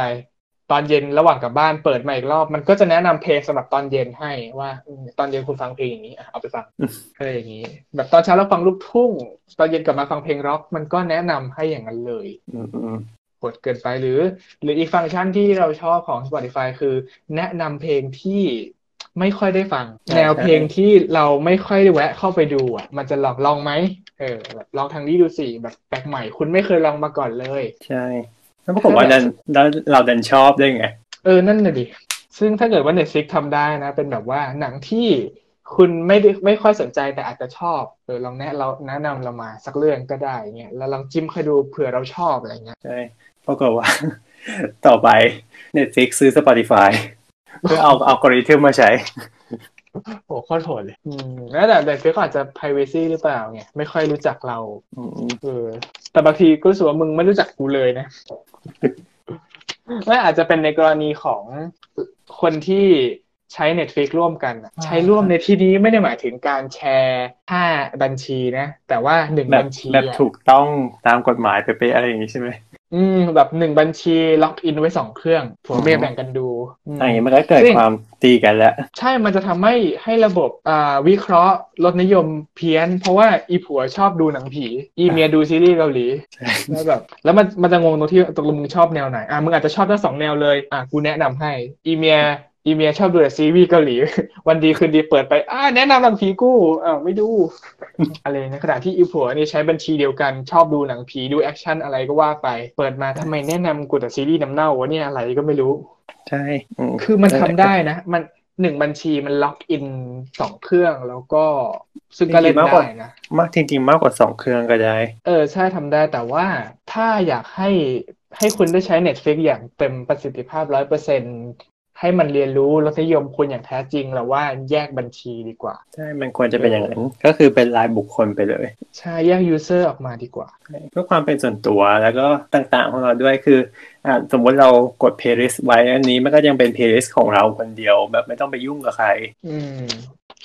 ตอนเย็นระหว่างกลับบ้านเปิดมาอีกรอบ มันก็จะแนะนำเพลงสำหรับตอนเย็นให้ว่าอืมตอนเย็นคุณฟังเพลงอย่างนี้อะเอาไปฟังอืมอะไรอย่างนี้ แบบตอนเช้าเราฟังลูกทุ่ง ตอนเย็นกลับมาฟังเพลงร็อก มันก็แนะนำให้อย่างนั้นเลยอืมอืมกดเกินไปหรือ หรืออีกฟังก์ชันที่เราชอบของ Spotify คือ แนะนำเพลงที่ไม่ค่อยได้ฟัง แนวเพลงที่เราไม่ค่อยได้แวะเข้าไปดูอะ มันจะลองลองไหมเออแบบลองทางนี้ดูสิแบบแปลกใหม่คุณไม่เคยลองมาก่อนเลย ใช่ แล้วปรากฏว่าดันแล้วเราดันชอบได้ไง เออนั่นน่ะดิ ซึ่งถ้าเกิดว่า Netflix ทำได้นะ เป็นแบบว่าหนังที่คุณไม่ได้ไม่ค่อยสนใจแต่อาจจะชอบเออลองแนะเราแนะนำเรามาสักเรื่องก็ได้เงี้ยแล้วลองจิ้มค่อยดูเผื่อเราชอบอะไรเงี้ยใช่ปรากฏว่า ต่อไป Netflix ซื้อ Spotify เพื่อเอาอัลกอริทึมมาใช้โอ้โคตรโหดเลยอืมแล้วแต่แต่เฟิกอาจจะ privacy หรือเปล่าไงไม่ค่อยรู้จักเราอืมเออ แต่บางทีก็รู้สึกว่ามึงไม่รู้จักกูเลยนะไม่อาจจะเป็นในกรณีของคนที่ใช้ Netflix ร่วมกันอะใช้ร่วมในที่นี้ไม่ได้หมายถึงการแชร์ค่าบัญชีนะ แต่ว่าหนึ่งแบบบัญชีแบบอะถูกต้องตามกฎหมายเป๊ะๆอะไรอย่างนี้ใช่ไหม อืมแบบหนึ่งบัญชีล็อกอินไว้สองเครื่องผัวเมียอืมแบ่งกันดูอืมอันนี้มันก็เกิดซึ่งความตีกันแล้ว ใช่มันจะทำให้ให้ระบบอ่าวิเคราะห์รสนิยมเพี้ยน เพราะว่าอีผัวชอบดูหนังผี อีเมียดูซีรีส์เกาหลีใช่แล้วแบบ แล้วมันมันจะงงตรงที่ตกลงมึงชอบแนวไหนอะมึงอาจจะชอบทั้งสองแนวเลยอะกูแนะนำให้ อีเมีย อีเมียชอบดูแต่ซีรีส์เกาหลี วันดีคืนดีเปิดไป อ่าแนะนำหนังผีกู้อ้าวไม่ดู อะไรในขณะที่อีผัวนี่ใช้บัญชีเดียวกัน ชอบดูหนังผีดูแอคชั่นอะไรก็ว่าไป เปิดมาทำไมแนะนำกูแต่ซีรีส์น้ำเน่าวะเนี่ยอะไรก็ไม่รู้ ใช่อืมคือมันทำได้นะ มันหนึ่งบัญชีมันล็อกอินสองเครื่องแล้วก็ซึ่งก็เล่นได้นะมากจริงๆ มากกว่าสองเครื่องก็ได้ เออใช่ทำได้แต่ว่าถ้าอยากให้ให้คุณได้ใช้ Netflix อย่างเต็มประสิทธิภาพร้อยเปอร์เซ็นต์ ให้มันเรียนรู้รสนิยมคุณอย่างแท้จริงเราว่าแยกบัญชีดีกว่า ใช่ มันควรจะเป็นอย่างนั้น ก็คือเป็นรายบุคคลไปเลย ใช่ แยก user ออกมาดีกว่า เพื่อความเป็นส่วนตัวแล้วก็ต่างๆของเราด้วยคืออ่าสมมติเรากด playlist ไว้อันนี้มันก็ยังเป็น playlist ของเราคนเดียวแบบไม่ต้องไปยุ่งกับใคร อืม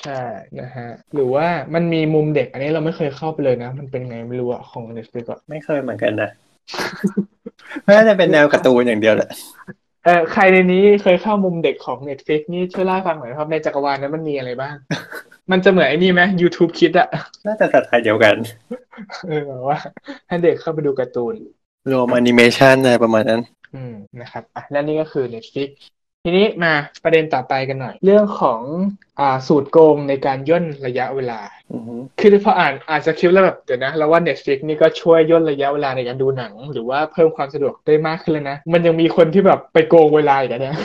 ใช่นะฮะ หรือว่ามันมีมุมเด็กอันนี้เราไม่เคยเข้าไปเลยนะ มันเป็นไงไม่รู้อะของ Netflix อะไม่เคยเหมือนกันนะน่าจะเป็นแนวการ์ตูนอย่างเดียวแหละ เออใครในนี้เคยเข้ามุมเด็กของ Netflix นี่ช่วยเล่าให้ฟังหน่อยครับในจักรวาลนั้นมันมีอะไรบ้าง มันจะเหมือนไอ้นี่ไหม YouTube Kids อะน่าจะสไตล์เดียวกัน เออแบบว่าให้เด็กเข้าไปดูการ์ตูนรวมแอนิเมชันอะไรประมาณนั้น อืมนะครับอะและนี่ก็คือ Netflix ทีนี้มาประเด็นต่อไปกันหน่อย เรื่องของอ่าสูตรโกงในการย่นระยะเวลาอือฮึคือพออ่านอ่านสคริปต์แล้วแบบเดี๋ยวนะเราว่า Netflix นี่ก็ช่วยย่นระยะเวลาในการดูหนัง หรือว่าเพิ่มความสะดวกได้มากขึ้นเลยนะ มันยังมีคนที่แบบไปโกงเวลาอีกอะเนี่ย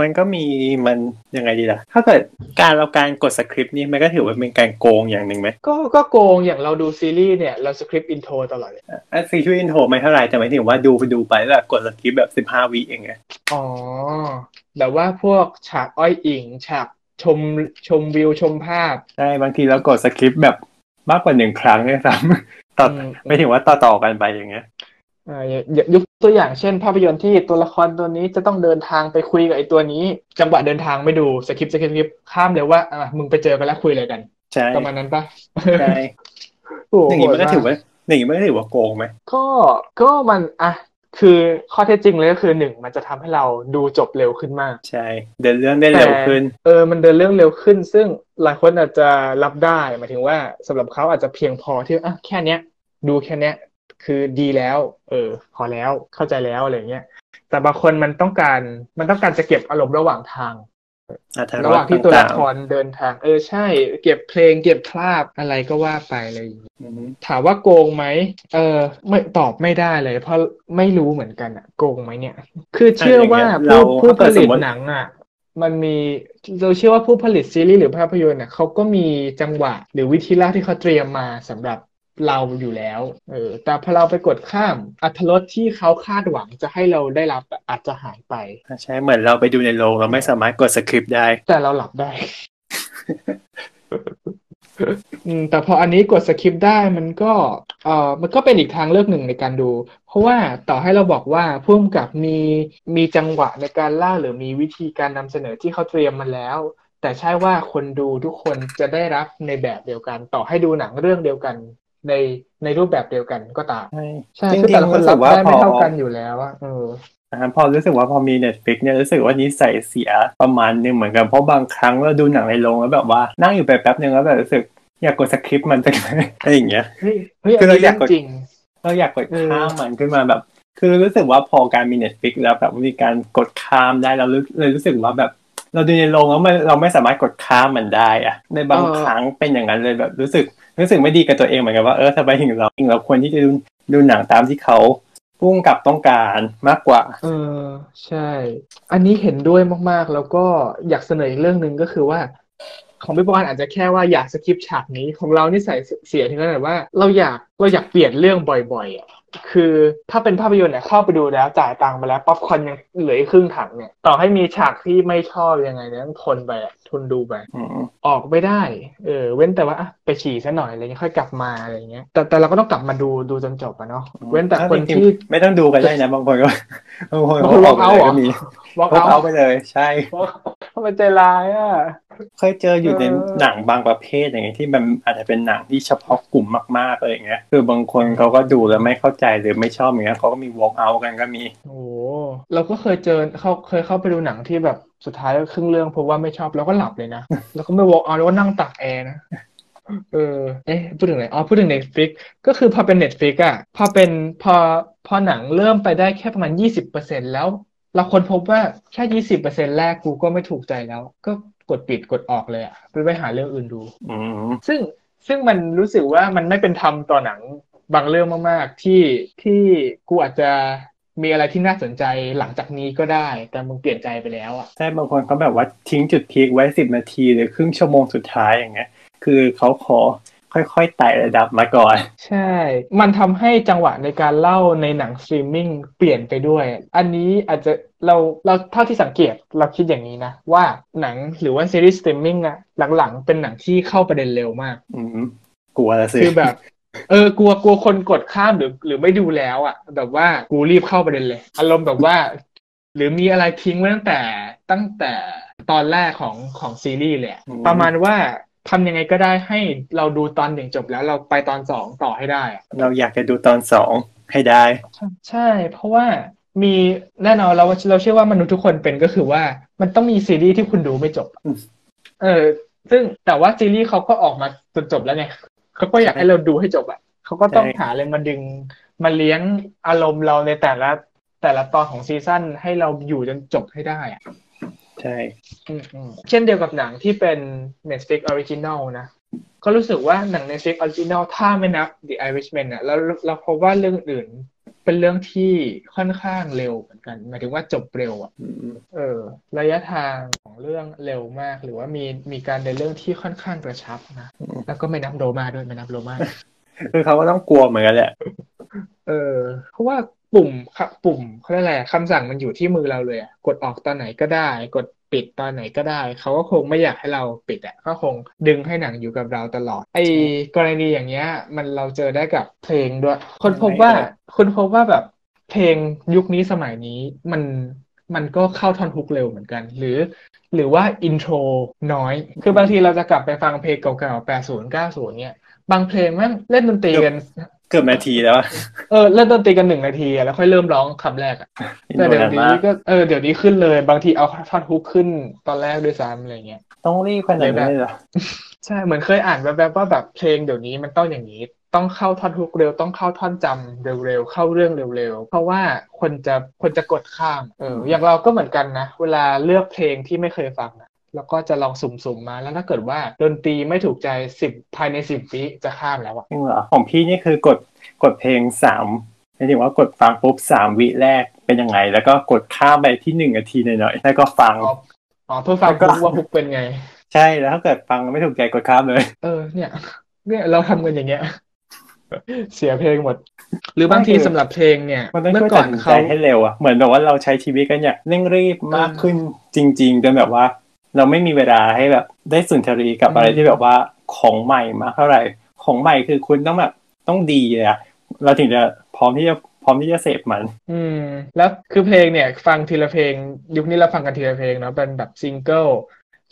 มันก็มีมันยังไงดีล่ะ ถ้าเกิดการเราการกด skip นี่มันก็ถือว่าเป็นการโกงอย่างหนึ่งไหมก็ก็โกงอย่างเราดูซีรีส์เนี่ยเรา skip intro ตลอดเลยอะ skip intro ไม่เท่าไหร่แต่หมายถึงว่าดูไปดูไปแล้วแบบกด skip แบบสิบห้าวิเองไงอ๋อ แบบว่าพวกฉากอ้อยอิ่ง ฉากชมชมวิวชมภาพ ใช่ บางทีเรากด skip แบบมากกว่าหนึ่งครั้งด้วยซ้ำต่ออืมไม่ถึงว่าต่อต่อๆกันไปอย่างเงี้ยอ่ายกตัวอย่างเช่น ภาพยนตร์ที่ตัวละครตัวนี้จะต้องเดินทางไปคุยกับไอ้ตัวนี้ จังหวะเดินทางไม่ดูสคริปต์สคริปต์ข้ามเลยว่าอะมึงไปเจอกันแล้วคุยอะไรกันใช่ประมาณนั้นปะใช่โอ้โหอย่างนี้มันก็โหดถือว่าอย่างนี้มันก็ถือว่าโกงไหมก็ก็มันอะ คือข้อเท็จจริงเลยก็คือหนึ่งมันจะทำให้เราดูจบเร็วขึ้นมาก ใช่ เดินเรื่องได้เร็วขึ้นแต่เออมันเดินเรื่องเร็วขึ้น ซึ่งหลายคนอาจจะรับได้หมายถึงว่าสำหรับเขาอาจจะเพียงพอที่อะแค่เนี้ย ดูแค่เนี้ยคือดีแล้ว เออ พอแล้วเข้าใจแล้วอะไรเงี้ยแต่บางคนมันต้องการมันต้องการจะเก็บอารมณ์ระหว่างทางอะทาง ระหว่างที่ตัวต่ละงครเดินทาง เออใช่ เก็บเพลง เก็บภาพอะไรก็ว่าไปอะไรอย่างเลยๆอือฮึถามว่าโกงไหมเออ ไม่ตอบไม่ได้เลย เพราะไม่รู้เหมือนกันอะโกงไหมเนี่ย คือเชื่อว่าผู้ผู้ผลิตหนังอะมันมีเราเชื่อว่าผู้ผลิตซีรีส์หรือภาพยนตร์เนี่ยเขาก็มีจังหวะหรือวิธีเล่าที่เขาเตรียมมาสำหรับ เราอยู่แล้ว เออ แต่พอเราไปกดข้ามอัตรสที่เขาคาดหวังจะให้เราได้รับอะอาจจะหายไป ใช่ เหมือนเราไปดูในโรงเราไม่สามารถกดสคริปต์ได้ แต่เราหลับได้อืมแต่พออันนี้กดสคิปได้มันก็ เอ่อมันก็เป็นอีกทางเลือกหนึ่งในการดู เพราะว่าต่อให้เราบอกว่าผู้กำกับมีมีจังหวะในการเล่าหรือมีวิธีการนำเสนอที่เขาเตรียมมาแล้วแต่ใช่ว่าคนดูทุกคนจะได้รับในแบบเดียวกัน ต่อให้ดูหนังเรื่องเดียวกัน ในในรูปแบบเดียวกันก็ตาม ใช่ใช่จริงๆคือแต่ละคนรู้สึรับกว่าได้ไม่พอเท่ากันอยู่แล้วอะเอออ่าพอรู้สึกว่าพอมี Netflix เนี่ยรู้สึกว่านิสัยเสียประมาณหนึงเหมือนกันเพราะบางครั้งเราดูหนังในโรงแล้วแบบว่านั่งอยู่ไปแป๊บนึงแล้วแบบรู้สึกอยากกดสคริปต์มันจังเลยอะไรอย่างเงี้ยเฮ้ยเฮ้ยคืออันเรานี้อยากเรื่องกดจริงเราอยากกดเออข้ามมันขึ้นมาแบบ คือรู้สึกว่าพอการมี Netflix แล้วแบบมีการกดข้ามได้เรารู้เลยรู้สึกว่าแบบเราดูในโรงแล้วมันเราไม่สามารถกดข้ามมันได้อะในบางครั้งเป็นอย่างนั้นเลยแบบรู้สึก รู้สึกไม่ดีกับตัวเองเหมือนกันว่าเออทำไมถึงเราเราควรที่จะดูดูหนังตามที่เขาพุ่งกับต้องการมากกว่า เออ ใช่ อันนี้เห็นด้วยมากๆ แล้วก็อยากเสนออีกเรื่องหนึ่งก็คือว่า ของพี่ปอนอาจจะแค่ว่าอยากสกิปฉากนี้ของเรานี่ใส่เสียถึงขนาดว่าเราอยากเราอยากเปลี่ยนเรื่องบ่อยๆอะ คือถ้าเป็นภาพยนตร์เนี่ยเข้าไปดูแล้วจ่ายตังค์ไปแล้วป๊อปคอร์นยังเหลือครึ่งถังเนี่ย ต่อให้มีฉากที่ไม่ชอบยังไงเนี่ยต้องทนไปอะทนดูไปอืมออกไม่ได้ เออ เว้นแต่ว่าอะไปฉี่ซะหน่อยอะไรเงี้ยค่อยกลับมาอะไรเงี้ย แต่แต่เราก็ต้องกลับมาดูดูจนจบอะเนาะเว้นแต่คนที่ไม่ต้องดูกันได้นะบางคนก็บางคนบางคน walk out เหรอก็มีวอล์ก walk เอา out ไปเลย ใช่ทำไมใจร้ายอะ เคยเจออยู่ในเออหนังบางประเภทอย่างเงี้ยที่มันอาจจะเป็นหนังที่เฉพาะกลุ่มมากๆอะไรอย่างเงี้ย คือบางคนเขาก็ดูแล้วไม่เข้าใจหรือไม่ชอบอย่างเงี้ยเขาก็มี walk out กันก็มี โอ้เราก็เคยเจอเขาเคยเข้าไปดูหนังที่แบบสุดท้ายครึ่งเรื่องเพราะว่าไม่ชอบแล้วก็หลับเลยนะ แล้วก็ไม่วอล์กเอาแล้วก็นั่งตากแอร์นะเออ เอ๊ะ พูดถึงอะไรอ๋อ พูดถึง Netflix ก็คือพอเป็น Netflix อะ พอเป็นพอพอหนังเริ่มไปได้แค่ประมาณยี่สิบเปอร์เซ็นแล้ว เราค้นพบว่าแค่ยี่สิบเปอร์เซ็นแรกกูก็ไม่ถูกใจแล้ว ก็ กดปิดกดออกเลยอะไปไปหาเรื่องอื่นดูอืมซึ่งซึ่งมันรู้สึกว่ามันไม่เป็นธรรมต่อหนังบางเรื่องมากๆ ที่ที่กูอาจจะมีอะไรที่น่าสนใจหลังจากนี้ก็ได้ แต่มึงเปลี่ยนใจไปแล้วอะใช่บางคนเขาแบบว่าทิ้งจุดพีคไว้สิบนาทีหรือครึ่งชั่วโมงสุดท้ายอย่างเงี้ย คือเขาขอ ค่อยๆไต่ระดับมาก่อน ใช่ มันทำให้จังหวะในการเล่าในหนังสตรีมมิ่งเปลี่ยนไปด้วย อันนี้อาจจะเราเราเท่าที่สังเกตเราคิดอย่างนี้นะ ว่าหนังหรือว่าซีรีส์สตรีมมิ่งอะหลังๆ เป็นหนังที่เข้าประเด็นเร็วมากอืมกลัวละสิคือแบบเออกลัวกลัวคนกดข้ามหรือ หรือไม่ดูแล้วอะแบบว่ากูรีบเข้าประเด็นเลย อารมณ์แบบว่า หรือมีอะไรทิ้งไว้ตั้งแต่ตั้งแต่ตอนแรกของของซีรีส์เลยอะประมาณว่า ทำยังไงก็ได้ให้เราดูตอนหนึ่งจบแล้วเราไปตอนสองต่อให้ได้อะเราอยากจะดูตอนสองให้ได้ใช่ใช่ เพราะว่ามีแน่นอนเราเราเชื่อว่ามนุษย์ทุกคนเป็นก็คือว่ามันต้องมีซีรีส์ที่คุณดูไม่จบอืมเออ ซึ่งแต่ว่าซีรีส์เขาก็ออกมาจนจบแล้วไงเขาก็อยากให้เราดูให้จบอะเขาก็ต้องหาอะไรมาดึงมาเลี้ยงอารมณ์เราในแต่ละแต่ละตอนของซีซั่นให้เราอยู่จนจบให้ได้อะ ใช่อืมอืมเช่นเดียวกับหนังที่เป็น Netflix Original นะก็รู้สึกว่าหนัง Netflix Original ถ้าไม่นับ The Irishman อะแล้วเราพบว่าเรื่องอื่นเป็นเรื่องที่ค่อนข้างเร็วเหมือนกันหมายถึงว่าจบเร็วอะอืมเออ ระยะทางของเรื่องเร็วมาก หรือว่ามีมีการเดินเรื่องที่ค่อนข้างกระชับนะแล้วก็ไม่นับโรมาด้วยไม่นับโรมาคือเขาก็ต้องกลัวเหมือนกันแหละเออเพราะว่า ปุ่มครับปุ่มเขาเรียกอะไรอะคำสั่งมันอยู่ที่มือเราเลยอะกดออกตอนไหนก็ได้ กดปิดตอนไหนก็ได้ เขาก็คงไม่อยากให้เราปิดอะก็คงดึงให้หนังอยู่กับเราตลอด ไอ้กรณีอย่างเงี้ย มันเราเจอได้กับเพลงด้วย คนพบว่าคนพบว่าแบบเพลงยุคนี้สมัยนี้มันมันก็เข้าท่อนฮุกเร็วเหมือนกัน หรือหรือว่า intro น้อย คือบางทีเราจะกลับไปฟังเพลงเก่าๆ 80 90 เนี่ย บางเพลงแม่งเล่นดนตรีกัน เกือบนาทีแล้วอะเออเล่นดนตรีกันหนึ่งนาทีอะแล้วค่อยเริ่มร้องคำแรกอะแต่เดี๋ยวอินโทรนี้นานมากก็เออเดี๋ยวนี้ขึ้นเลย บางทีเอาท่อนฮุกขึ้นตอนแรกด้วยซ้ำอะไรเงี้ยต้องรีบขนาดนั้นเลยเหรอใช่เหมือนเคยอ่านแวบๆว่าแบบเพลงเดี๋ยวนี้มันต้องอย่างนี้ต้องเข้าท่อนฮุกเร็วต้องเข้าท่อนจำเร็วๆเข้าเรื่องเร็วๆเพราะว่าคนจะคนจะกดข้ามเอออย่างเราก็เหมือนกันนะ เวลาเลือกเพลงที่ไม่เคยฟังนะ แล้วก็จะลองสุ่มๆมาแล้วถ้าเกิดว่าดนตรีไม่ถูกใจสิบภายในสิบวิจะข้ามแล้วอะจริงเหรอของพี่นี่คือกดกดเพลงสามหมายถึงว่ากดฟังปุ๊บสามวิแรกเป็นยังไง แล้วก็กดข้ามไปที่หนึ่งนาทีหน่อยๆแล้วก็ฟังอ๋ออ๋อเพื่อฟังแล้วก็ฮุกว่าฮุกเป็นไง ใช่แล้วถ้าเกิดฟังไม่ถูกใจกดข้ามเลย เออเนี่ยเนี่ยเราทำกันอย่างเงี้ยเสียเพลงหมด หรือบางทีไม่คือสำหรับเพลงเนี่ยมันต้องเมื่ช่อวยก่ตัอดนสินใจเขาให้เร็วอะเหมือนแบบว่าเราใช้ชีวิตกันอย่างเร่งรีบมากขึ้นจริง ๆจนแบบว่า เราไม่มีเวลาให้แบบได้สุนทรีกับอะไรที่แบบว่าของใหม่มาเท่าไหร่ ของใหม่คือคุณต้องแบบต้องดีเลยอะเราถึงจะพร้อมที่จะพร้อมที่จะเสพมัน อืม แล้วคือเพลงเนี่ย ฟังทีละเพลง ยุคนี้เราฟังกันทีละเพลงเนาะเป็นแบบซิงเกิล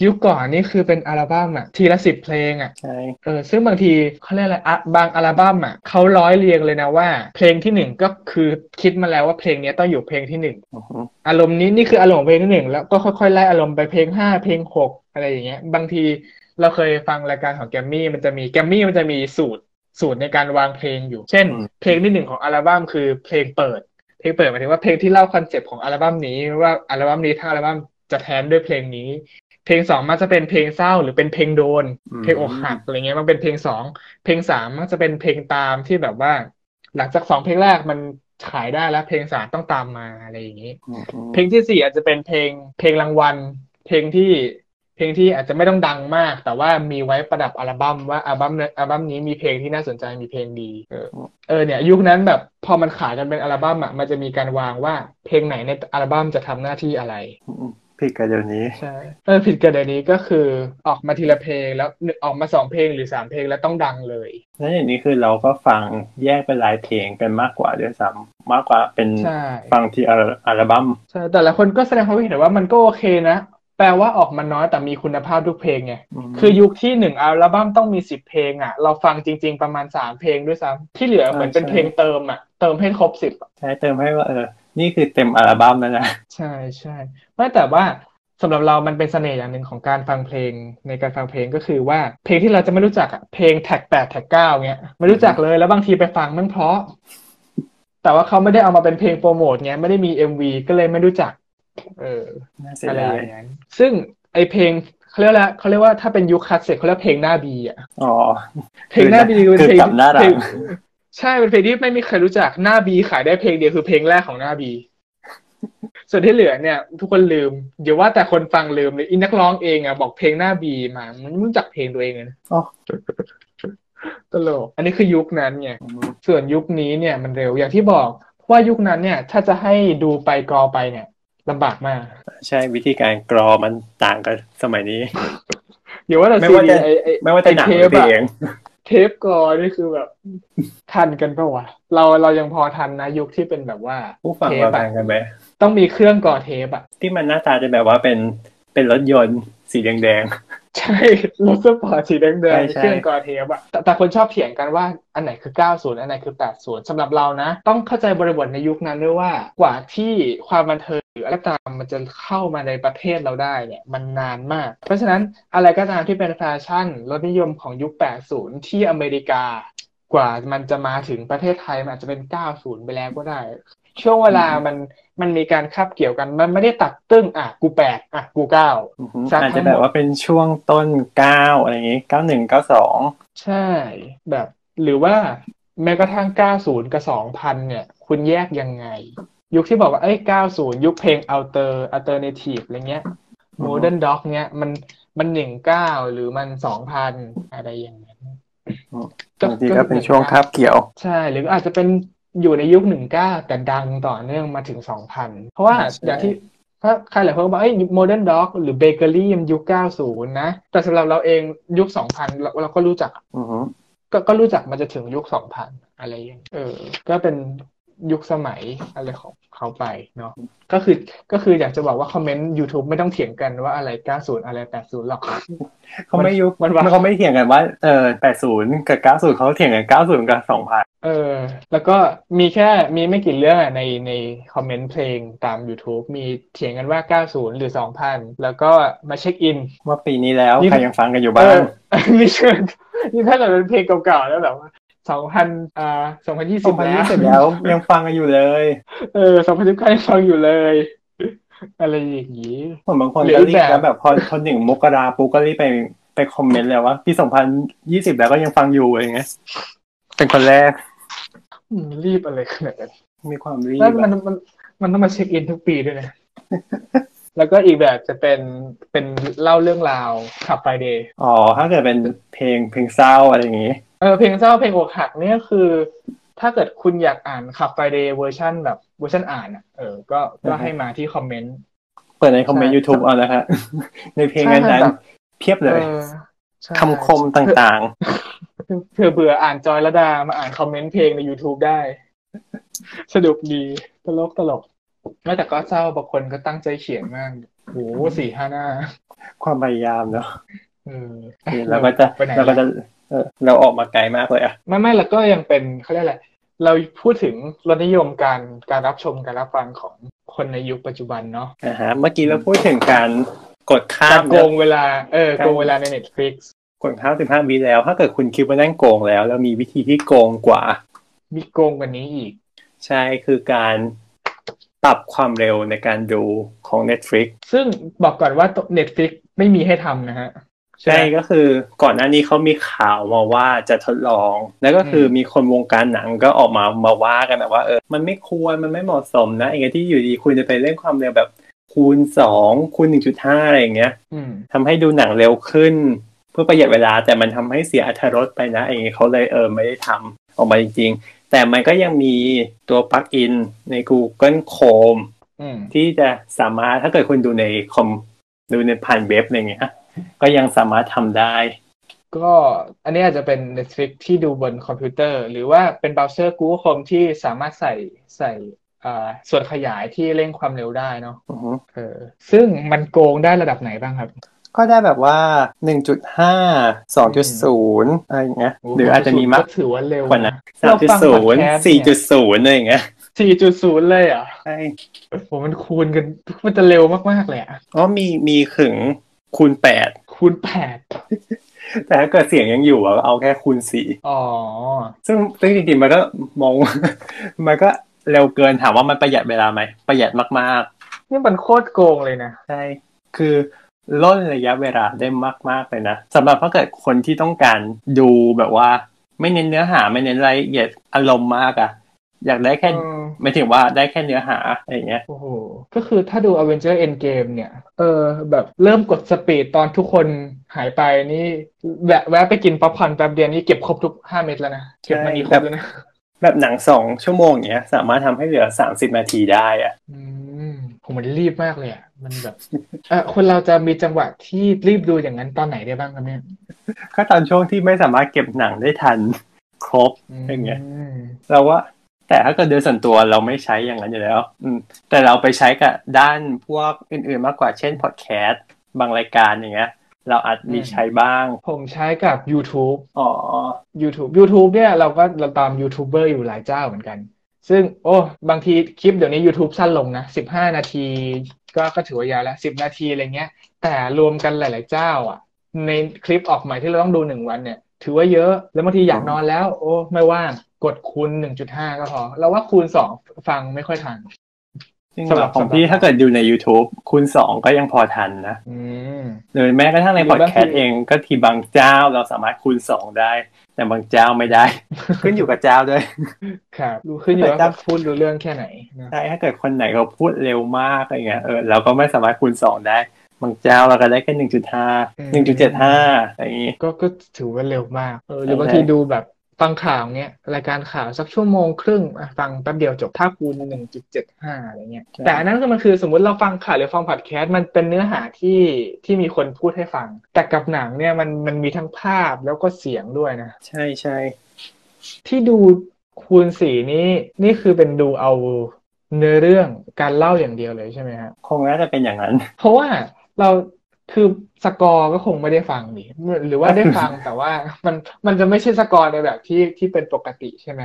ยุคก่อนนี่คือเป็นอัลบั้มอะทีละสิบเพลงอะใช่เออซึ่งบางทีเขาเรียกอะไรอะบางอัลบั้มอะเขาร้อยเรียงเลยนะว่า เพลงที่หนึ่งก็คือคิดมาแล้วว่าเพลงเนี้ยต้องอยู่เพลงที่หนึ่งอือฮึอารมณ์นี้นี่คืออารมณ์ของเพลงที่หนึ่งแล้วก็ค่อยๆไล่อารมณ์ไปเพลงห้าเพลงหกอะไรอย่างเงี้ย บางทีเราเคยฟังรายการของแกมมี่มันจะมีแกมมี่มันจะมีสูตรสูตรในการวางเพลงอยู่ เช่น เพลงที่หนึ่งของอัลบั้มคือเพลงเปิด เพลงเปิดหมายถึงว่าเพลงที่เล่าคอนเซปต์ของอัลบั้มนี้ว่าอัลบั้มนี้ทั้งอัลบั้มจะแทนด้วยเพลงนี้ เพลงสองมันจะเป็นเพลงเศร้าหรือเป็นเพลงโดน เพลงอกหักอะไรเงี้ยมันเป็นเพลงสองเพลงสามมันจะเป็นเพลงตามที่แบบว่า หลังจากสองเพลงแรกมันขายได้แล้ว เพลงสามต้องตามมาอะไรอย่างนี้อืมอืมเพลงที่สี่อาจจะเป็นเพลงเพลงรางวัล เพลงที่เพลงที่อาจจะไม่ต้องดังมาก แต่ว่ามีไว้ประดับอัลบั้มว่าอัลบั้มอัลบั้มนี้มีเพลงที่น่าสนใจมีเพลงดี เออเออเนี่ย ยุคนั้นแบบพอมันขายกันเป็นอัลบั้มอะมันจะมีการวางว่าเพลงไหนในอัลบั้มจะทำหน้าที่อะไร ผิดกันเดี๋ยวนี้ใช่เออผิดกันเดี๋ยวนี้ก็คือออกมาทีละเพลงแล้วออกมาสองเพลงหรือสามเพลงแล้วต้องดังเลยแล้วอย่างนี้คือเราก็ฟังแยกเป็นรายเพลงกันมากกว่าด้วยซ้ำมากกว่าเป็นใช่ฟังที่อัลบั้มใช่แต่ละคนก็แสดงความคิดเห็นว่ามันก็โอเคนะแปลว่าออกมาน้อยแต่มีคุณภาพทุกเพลงไงมคือยุคที่หนึ่งอัลบั้มต้องมีสิบเพลงอะ เราฟังจริง ๆ ประมาณสามเพลงด้วยซ้ำที่เหลือเหมือนเป็นใช่เพลงเติมอะ เติมให้ครบสิบใช่เติมให้ว่าเออ นี่คือเต็มอัลบั้มแล้วนะ ใช่ใช่ไม่แต่ว่าสำหรับเรามันเป็นเสน่ห์อย่างหนึ่งของการฟังเพลงในการฟังเพลงก็คือว่าเพลงที่เราจะไม่รู้จักอะเพลง track แปด track เก้าเงี้ยไม่รู้จักเลยแล้วบางทีไปฟังแม่งมันเพราะ แต่ว่าเขาไม่ได้เอามาเป็นเพลงโปรโมทเงี้ยไม่ได้มี MV ก็เลยไม่รู้จัก เออน่าเสียดายอะไรอย่างนั้นซึ่งไอ้เพลงเขาเรียกแล้วเขาเรียกว่าถ้าเป็นยุคคลาสสิกเขาเรียกเพลงหน้า B อะอ๋อเพลงหน้า B เป็นคือเพลง กลับหน้าหลังเพลงใช่เป็นเพลงที่ไม่มีใครรู้จักหน้าบีขายได้เพลงเดียวคือเพลงแรกของหน้าบีส่วนที่เหลือเนี่ย ทุกคนลืม เดี๋ยวว่าแต่คนฟังลืมเลยอินนักร้องเองอะบอกเพลงหน้าบีมามันไม่รู้จักเพลงตัวเองเลยนะอ๋อตลก อันนี้คือยุคนั้นไงส่วนยุคนี้เนี่ยมันเร็วอย่างที่บอกเพราะว่ายุคนั้นเนี่ย ถ้าจะให้ดูไปกรอไปเนี่ยลำบากมาก ใช่วิธีการกรอมันต่างกันสมัยนี้เดี๋ยวว่าแต่ไม่ซีว่าดีจะไอไอไม่ว่าจะหนังไอหรือเพเทลปอะง เทปกรอนี่คือแบบทันกันปะวะเราเรายังพอทันนะยุคที่เป็นแบบว่าผู้ฟังเทเราปต่าอะงกันไหมต้องมีเครื่องกรอเทปอะที่มันหน้าตาจะแบบว่าเป็นเป็นรถยนต์สีแดงใช่รถสปอร์ตสีแดงใช่ๆใช่เครื่องกรอเทปอะแต่แต่คนชอบเถียงกันว่าอันไหนคือ 90 อันไหนคือ 80สำหรับเรานะ ต้องเข้าใจบริบทในยุคนั้นด้วยว่ากว่าที่ความบันเทิง หรืออะไรก็ตามมันจะเข้ามาในประเทศเราได้เนี่ยมันนานมาก เพราะฉะนั้นอะไรก็ตามที่เป็นแฟชั่นรสนิยมของยุค 80 ที่อเมริกา กว่ามันจะมาถึงประเทศไทยมันอาจจะเป็น 90 ไปแล้วก็ได้ ช่วงเวลามันมันมีการคาบเกี่ยวกัน มันไม่ได้ตัดตึ้งอะกูแปดอะกูเก้าๆอือฮึซัดอาจทั้จะงหมดแบบว่าเป็นช่วงต้นเก้าอะไรอย่างงี้เก้าหนึ่งเก้าสองใช่แบบหรือว่าแม้กระทั่ง 90 กับ 2000 เนี่ย คุณแยกยังไง ยุคที่บอกว่าเอ้ย90ยุคเพลง alter alternative อะไรเงี้ย modern dog เนี้ยมันมัน19หรือมัน2000อะไรอย่างเงี้ยบางทีก็เป็นช่วงคาบเกี่ยว ใช่ หรืออาจจะเป็นอยู่ในยุค19แต่ดังต่อเนื่องมาถึง2000เพราะว่าใช่อย่างที่ถ้าใครหลายคนก็บอกเอ้ย modern dog หรือ bakery มันยุค90นะ แต่สำหรับเราเองยุค2000เราเราก็รู้จักอือฮึก็ก็รู้จักมันจะถึงยุคสองพันอะไรอย่างเงี้ยเออ ก็เป็น ยุคสมัยอะไรของเขาไปเนาะก็คือก็คืออยากจะบอกว่าคอมเมนต์ YouTube ไม่ต้องเถียงกันว่าอะไร 90 อะไร 80 หรอกเขาไม่ยุคมันว่าเขาไม่เถียงกันว่าเออแปดศูนย์กับเก้าศูนย์เขาเถียงกันเก้าศูนย์กับสองพันเออ แล้วก็มีแค่มีไม่กี่เรื่องอะในในคอมเมนต์เพลงตาม YouTube มีเถียงกันว่า 90 หรือ 2000 แล้วก็มาเช็คอิน ว่าปีนี้แล้วนี่ใครยังฟังกันอยู่เอบ้างอนี่เชิญนี่ถ้าเกิดเป็นเพลงเก่าๆแล้วแบบว่า 2,000อ่าสองพัน2020ยี่แล้วสิบแล้ว ยังฟังกันอยู่เลย เออสองพันสิบเก้ายังฟังอยู่เลยอะไรอย่างนี้ผมบางคนหรือก็รีบแบบแล้วแบบพอพอหนึ่งมกราปุ๊บก็รีบไปไปคอมเมนต์แล้วว่าปีสองพันยี่สิบแล้วก็ยังฟังอยู่อะไรเงี้ยเป็นคนแรกอืมรีบอะไรขนาดนั้นมีความรีบแล้วมันอะมันมันต้องมาเช็คอินทุกปีด้วยนะ แล้วก็อีกแบบจะเป็นเป็นเล่าเรื่องราวClub Friday อ๋อ ถ้าเกิดเป็นเพลงเพลงเศร้าอะไรอย่างงี้ เออเพลงเศร้าเพลงอกหักเนี่ยคือ ถ้าเกิดคุณอยากอ่าน Club Friday เวอร์ชันแบบเวอร์ชันอ่านอะเออ ก็ก็อือฮึให้มาที่คอมเมนต์เปิดในคอมเมนต์ใช่ YouTube เอานะฮะในเพลงนั้นใช่นั้นแบบเพียบเลยเออใช่คำคมต่างเผื่อเบื่ออ่านจอยลดา มาอ่านคอมเมนต์เพลงใน YouTube ได้ สนุกดีตลกตลก ไม่แต่ก็เศร้าบางคนก็ตั้งใจเขียนมากโหสี่ห้าหน้าๆความพยายามเนาะเออเราก็จะไปไหนเราก็จะเออเราออกมาไกลมากเลยอะไม่ไม่แล้วก็ยังเป็นเขาเรียกอะไรเราพูดถึงรสนิยมการการรับชมการรับฟังของคนในยุคปัจจุบันเนาะนะฮะเมื่อกี้เราพูดถึงการกดข้าการมโกงเวลาเออโกงเวลาใน Netflix กดข้ามสิบห้าวิแล้ว ถ้าเกิดคุณคิดว่านั่นโกงแล้ว แล้วมีวิธีที่โกงกว่า มีโกงกว่านี้อีก ใช่คือการ ปรับความเร็วในการดูของ Netflix ซึ่งบอกก่อนว่า Netflix ไม่มีให้ทำนะฮะใช่ก็คือก่อนหน้านี้เขามีข่าวมาว่าจะทดลอง แล้วก็คืออมมีคนวงการหนังก็ออกมามาว่ากันแบบว่าเออมันไม่ควรมันไม่เหมาะสมนะไอ้ที่อยู่ดีคุณจะไปเล่นความเร็วแบบคูณสองคูณหนึ่งจุดห้าอะไรอย่างเงี้ยอืมทำให้ดูหนังเร็วขึ้น เพื่อประหยัดเวลาแต่มันทำให้เสียอรรถรสไปนะอย่างเงี้ยเขาเลยเออไม่ได้ทำออกมาจริง ๆ แต่มันก็ยังมีตัวปลั๊กอินใน Google Chrome อืมที่จะสามารถถ้าเกิดคุณดูในคอมดูในผ่านเว็บอะไรเงี้ยก็ยังสามารถทำได้ ก็อันนี้อาจจะเป็น Netflix ที่ดูบนคอมพิวเตอร์ หรือว่าเป็นเบราว์เซอร์ Google Chrome ที่สามารถใส่ใส่อ่าส่วนขยายที่เร่งความเร็วได้เนาะอือฮึเออซึ่งมันโกงได้ระดับไหนบ้างครับ ก็ได้แบบว่า 1.5 2.0 อะไรอย่างเงี้ยหรืออาจจะมีมากก็ถือว่าเร็วกว่านั้นเราฟังพอดแคสต์เนี่ย3.0 4.0อะไรอย่างเงี้ย4.0เลยเหรอะใช่โหมันคูณกันมันจะเร็วมากๆเลยอะอ๋อมีมีถึงคูณ8คูณแปดแต่ถ้าเกิดเสียงยังอยู่อะเอาแค่คูณ4อ๋อ ซึ่งซึ่งจริงๆมันก็มองมันก็เร็วเกินถามว่ามันประหยัดเวลาไหม ประหยัดมากนี่มันโคตรโกงเลยนะๆใช่ คือ ล่นระยะเวลาได้มาก ๆ เลยนะสำหรับถ้าเกิดคนที่ต้องการดูแบบว่า ไม่เน้นเนื้อหาไม่เน้นรายละเอียดอารมณ์มากอะอยากได้แค่อืมไม่ถึงว่าได้แค่เนื้อหาอะไรอย่างเงี้ยโอ้โหก็คือถ้าดู Avenger Endgame เนี่ย เออ แบบเริ่มกด speed ตอนทุกคนหายไปนี่แวะแวะไปกินป๊อปคอร์นแป๊บเดียวนี่เก็บครบทุกห้าเม็ดแล้วนะ เก็บมันนี้ครบแล้วนะ แบบหนังสองชั่วโมงอย่างเงี้ย สามารถทำให้เหลือสามสิบนาทีได้อะอืมผมมันรีบมากเลยอะ มันแบบเออคนเราจะมีจังหวะที่รีบดูอย่างนั้นตอนไหนได้บ้างครับเนี่ยก็ตอนช่วงที่ไม่สามารถเก็บหนังได้ทันครบอย่างเงี้ยมเราว่า แต่ถ้าเกิดโดยส่วนตัวเราไม่ใช้อย่างนั้นอยู่แล้ว อืม แต่เราไปใช้กับด้านพวกอื่นๆมากกว่าเช่นพอดแคสต์บางรายการอย่างเงี้ยเราอาจมีใช้บ้าง ผมใช้กับ YouTube อ๋อ YouTube YouTube เนี่ยเราก็เราตามยูทูบเบอร์อยู่หลายเจ้าเหมือนกัน ซึ่ง โอ้ บางทีคลิปเดี๋ยวนี้ YouTube สั้นลงนะสิบห้านาที ก็ก็ถือว่ายาวแล้วสิบนาทีอะไรเงี้ย แต่รวมกันหลาย ๆ เจ้า อะ ในคลิปออกใหม่ที่เราต้องดูหนึ่งวันเนี่ย ถือว่าเยอะแล้วบางทีอยากนอนแล้ว โอ้ไม่ว่างกดคูณหนึ่งจุดห้าก็พอเราว่าคูณสองฟังไม่ค่อยทัน สำๆหรับของพี่สำหรับถ้าเกิดดูใน YouTube คูณสองก็ยังพอทันนะอืมหรือแม้กระทั่งในหรือพอดบางแคทีสต์เองก็ทีบางเจ้าเราสามารถคูณสองได้ แต่บางเจ้าไม่ได้ ขึ้นอยู่กับเจ้าด้วย ครับดูขึ้นอยู่ว่าแต่เขาพูดรู้เรื่องแค่ไหนนะใช่ถ้าเกิดคนไหนเขาพูดเร็วมากอะไรเงี้ยเออเราก็ไม่สามารถคูณสองได้บางเจ้าเราก็ได้แค่หนึ่งจุดห้าหนึ่งจุดเจ็ดห้าอะไรอย่างงี้ก็ก็ถือว่าเร็วมากเออหรือใช่บางทีดูแบบ ฟังข่าวเนี้ยรายการข่าวสักชั่วโมงครึ่งอะฟังแป๊บเดียวจบถ้าคูณหนึ่งจุดเจ็ดห้าอะไรเงี้ยแต่อันนั้นคือมันคือสมมุติเราฟังข่าวหรือฟังพอดแคสต์มันเป็นเนื้อหาที่ที่มีคนพูดให้ฟัง แต่กับหนังเนี่ยมันมันมีทั้งภาพแล้วก็เสียงด้วยนะ ใช่ใช่ที่ดูคูณสี่นี้นี่คือเป็นดูเอาเนื้อเรื่องการเล่าอย่างเดียวเลยใช่ไหมฮะคงน่าจะเป็นอย่างนั้น เพราะว่าเรา คือสกอร์ก็คงไม่ได้ฟังดิหรือว่าได้ฟังแต่ว่ามันมันจะไม่ใช่สกอร์ในแบบที่ที่เป็นปกติใช่ไหม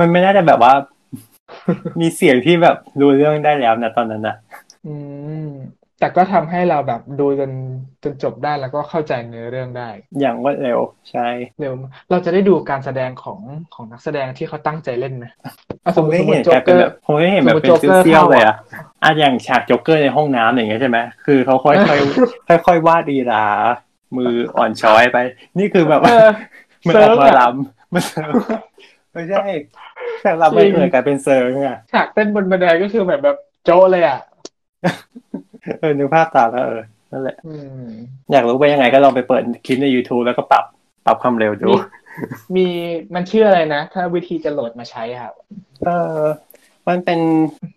มันไม่น่าจะแบบว่า มีเสียงที่แบบรู้เรื่องได้แล้วนะตอนนั้นนะอืม แต่ก็ทำให้เราแบบดูจนจนจบได้แล้วก็เข้าใจเนื้อเรื่องได้ อย่างรวดเร็วใช่เร็วมากเราจะได้ดูการแสดงของของนักแสดงที่เขาตั้งใจเล่นไหมอะผมไม่สเห็นโจ๊กลายกเกเป็นอแบร์บผมไม่เห็นแบบสมมุติเป็นโจ๊กเกอร์เซี่ยวๆเลยเข้าอะอะอะอย่างฉากโจ๊กเกอร์ในห้องน้ำอย่างเงี้ยใช่ไหมคือเขาค่อยค่อยค่อยค่อยๆวาดดีลามืออ่อนช้อยไป นี่คือแบบเอว่าอมันเซิอร์อกฟมาอะลำมันเซิร์ฟไม่ใช่ฉากรำไม่จริงเกิดกลายเป็นเซิ้งไงฉากเต้นบนบันไดก็คือแบบแบบโจ๊ะเลยอะ เออนึกภาพตามแล้วเออนั่นแหละอืมอยากรู้ไปยังไงก็ลองไปเปิดคลิปใน YouTube แล้วก็ปรับปรับความเร็วดู มีมีมันชื่ออะไรนะ ถ้าวิธีจะโหลดมาใช้อะครับ เออมันเป็น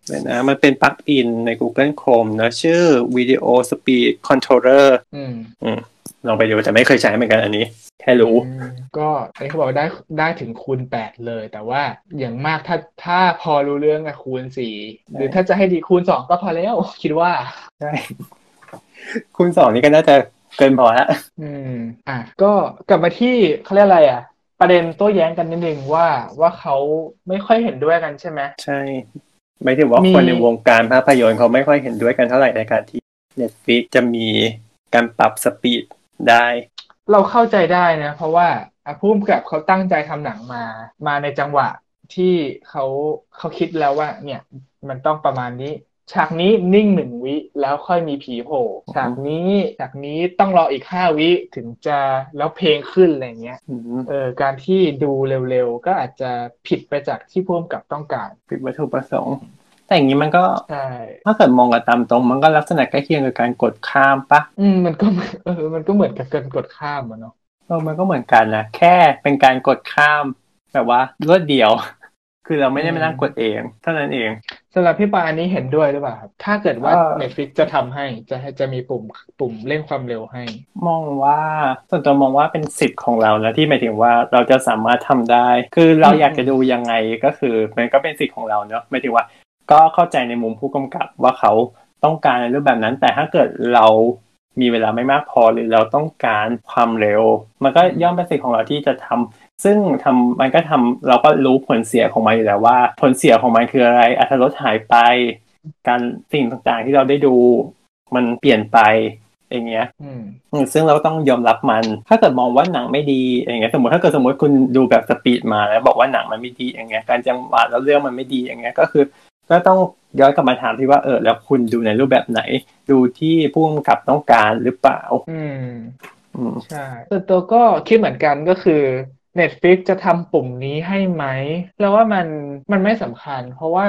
เดี๋ยวนะ มันเป็น plug-in ใน Google Chrome นะ ชื่อ Video Speed Controller อืมอืมลองไปดูแต่ไม่เคยใช้เหมือนกันอันนี้ แค่รู้อืมก็อันนี้เขาบอกว่าได้ได้ถึงคูณแปดเลย แต่ว่าอย่างมากถ้าถ้าพอรู้เรื่องอะคูณสี่หรือถ้าจะให้ดีคูณสองก็พอแล้ว คิดว่าใช่คุณสองนี่ก็น่าจะเกินพอละอืม อะ ก็กลับมาที่เขาเรียกอะไรอะ ประเด็นโต้แย้งกันนิดนึงว่าว่าเขาไม่ค่อยเห็นด้วยกันใช่ไหมใช่หมายถึงว่ามีคนในวงการภาพยนตร์เขาไม่ค่อยเห็นด้วยกันเท่าไหร่ในการที่ Netflix จะมีการปรับสปีดได้ เราเข้าใจได้นะ เพราะว่าอะผู้กำกับเขาตั้งใจทำหนังมา มาในจังหวะที่เขาเขาคิดแล้วว่า เนี่ยมันต้องประมาณนี้ ฉากนี้นิ่งหนึ่งวิแล้วค่อยมีผีโผล่ฉากนี้ฉากนี้ต้องรออีกห้าวิถึงจะแล้วเพลงขึ้นอะไรเงี้ยอืมเออการที่ดูเร็วๆ ก็อาจจะผิดไปจากที่ผู้กำกับต้องการผิดวัตถุประสงค์ แต่อย่างนี้มันก็ใช่ถ้าเกิดมองกันตามตรง มันก็ลักษณะใกล้เคียงกับการกดข้ามปะอืมมันก็เออมันก็เหมือนกับการกดข้ามอะเนาะเออมันก็เหมือนกันนะแค่เป็นการกดข้ามแบบว่ารวดเดียว คือเราไม่ได้มานั่งกดเองเท่านั้นเองสำหรับพี่ปาอันนี้เห็นด้วยหรือเปล่าครับถ้าเกิดว่าเออ Netflix จะทำให้จะให้จะมีปุ่มปุ่มเร่งความเร็วให้ มองว่าส่วนตัวมองว่าเป็นสิทธิ์ของเรานะที่หมายถึงว่าเราจะสามารถทำได้ คือเราอยากจะดูยังไงก็คือ มันก็เป็นสิทธิ์ของเราเนอะหมายถึงว่า ก็เข้าใจในมุมผู้กำกับว่าเขาต้องการในรูปแบบนั้น แต่ถ้าเกิดเรามีเวลาไม่มากพอหรือเราต้องการความเร็ว มันก็ย่อมเป็นสิทธิ์ของเราที่จะทำซึ่งทำมันก็ทำเราก็รู้ผลเสียของมันอยู่แล้วว่า ผลเสียของมันคืออะไรอัตรสหายไป การสิ่งต่างๆที่เราได้ดู มันเปลี่ยนไปอย่างเงี้ยซึ่งเราก็ต้องยอมรับมัน ถ้าเกิดมองว่าหนังไม่ดีอย่างเงี้ย สมมติถ้าเกิดสมมติคุณดูแบบสปีดมาแล้วบอกว่าหนังมันไม่ดีอย่างเงี้ย การจังหวะแล้วเรื่องมันไม่ดีอย่างเงี้ย ก็คือ ก็ต้องย้อนกลับมาถามที่ว่าเออแล้วคุณดูในรูปแบบไหน ดูที่ผู้กำกับต้องการหรือเปล่าอืมอืมใช่ส่วนตัวก็คิดเหมือนกันก็คือ Netflix จะทำปุ่มนี้ให้ไหม แล้วว่ามันมันไม่สำคัญ เพราะว่า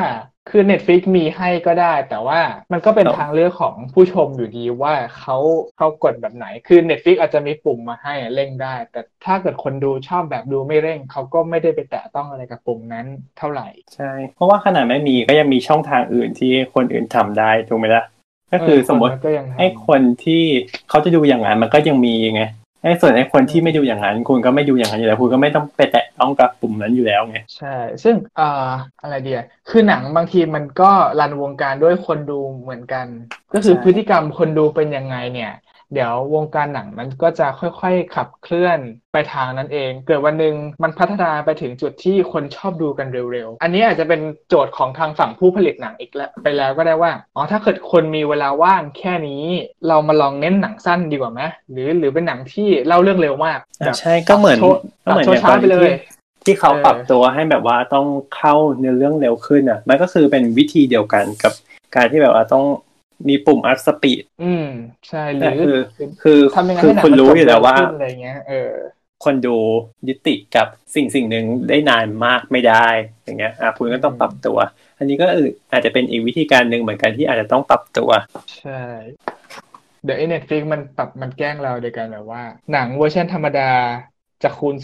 คือ Netflix มีให้ก็ได้ แต่ว่ามันก็เป็นครับทางเลือกของผู้ชมอยู่ดีว่าเขาเขากดแบบไหน คือ Netflix อาจจะมีปุ่มมาให้เร่งได้ แต่ถ้าเกิดคนดูชอบแบบดูไม่เร่ง เขาก็ไม่ได้ไปแตะต้องอะไรกับปุ่มนั้นเท่าไหร่ ใช่ เพราะว่าขนาดไม่มีก็ยังมีช่องทางอื่นที่คนอื่นทำได้ถูกไหมล่ะก็คือสมมติเนก็ยังทำไอ้คนที่เขาจะดูอย่างนั้นมันก็ยังมีไง ไอ้ส่วนไอ้คนที่ไม่ดูอย่างนั้น คุณก็ไม่ดูอย่างนั้นอยู่แล้วคุณก็ไม่ต้องไปแตะต้องกับปุ่มนั้นอยู่แล้วไงใช่ ซึ่งเอ่ออะไรเดียคือหนังบางทีมันก็รันวงการด้วยคนดูเหมือนกัน ก็คือใช่พฤติกรรมคนดูเป็นยังไงเนี่ย เดี๋ยววงการหนังมันก็จะค่อยๆ ขับเคลื่อนไปทางนั้นเอง เกิดวันหนึ่งมันพัฒนาไปถึงจุดที่คนชอบดูกันเร็วๆ อันนี้อาจจะเป็นโจทย์ของทางฝั่งผู้ผลิตหนังอีกแล้วไปแล้วก็ได้ว่า อ๋อ ถ้าเกิดคนมีเวลาว่างแค่นี้ เรามาลองเน้นหนังสั้นดีกว่าไหมหรือหรือเป็นหนังที่เล่าเรื่องเร็วมากอะใช่ก็เหมือนโชว์ก็เหมือนตัดโชว์ช้าไปเลยที่เขาเออปรับตัวให้แบบว่าต้องเข้าเนื้อเรื่องเร็วขึ้นอะ มันก็คือเป็นวิธีเดียวกันกับการที่แบบว่าต้อง มีปุ่ม up speedอืม ใช่หรืแต่อคือคือทำยังไงคือให้หนังคุณมันรู้จบอยู่แล้วว่าเร็ขึ้นอะไรเงี้ยเออคนดูยึดติดกับสิ่งสิ่งหนึ่งได้นานมากไม่ได้ อย่างเงี้ยอะคุณก็ต้องปรับตัว อันนี้ก็เอออาจจะเป็นอีกวิธีการหนึ่งเหมือนกันที่อาจจะต้องปรับตัว ใช่เดี๋ยวไอ้ Netflix มันปรับมันแกล้งเราโดยการแบบว่า หนังเวอร์ชันธรรมดาจะคูณ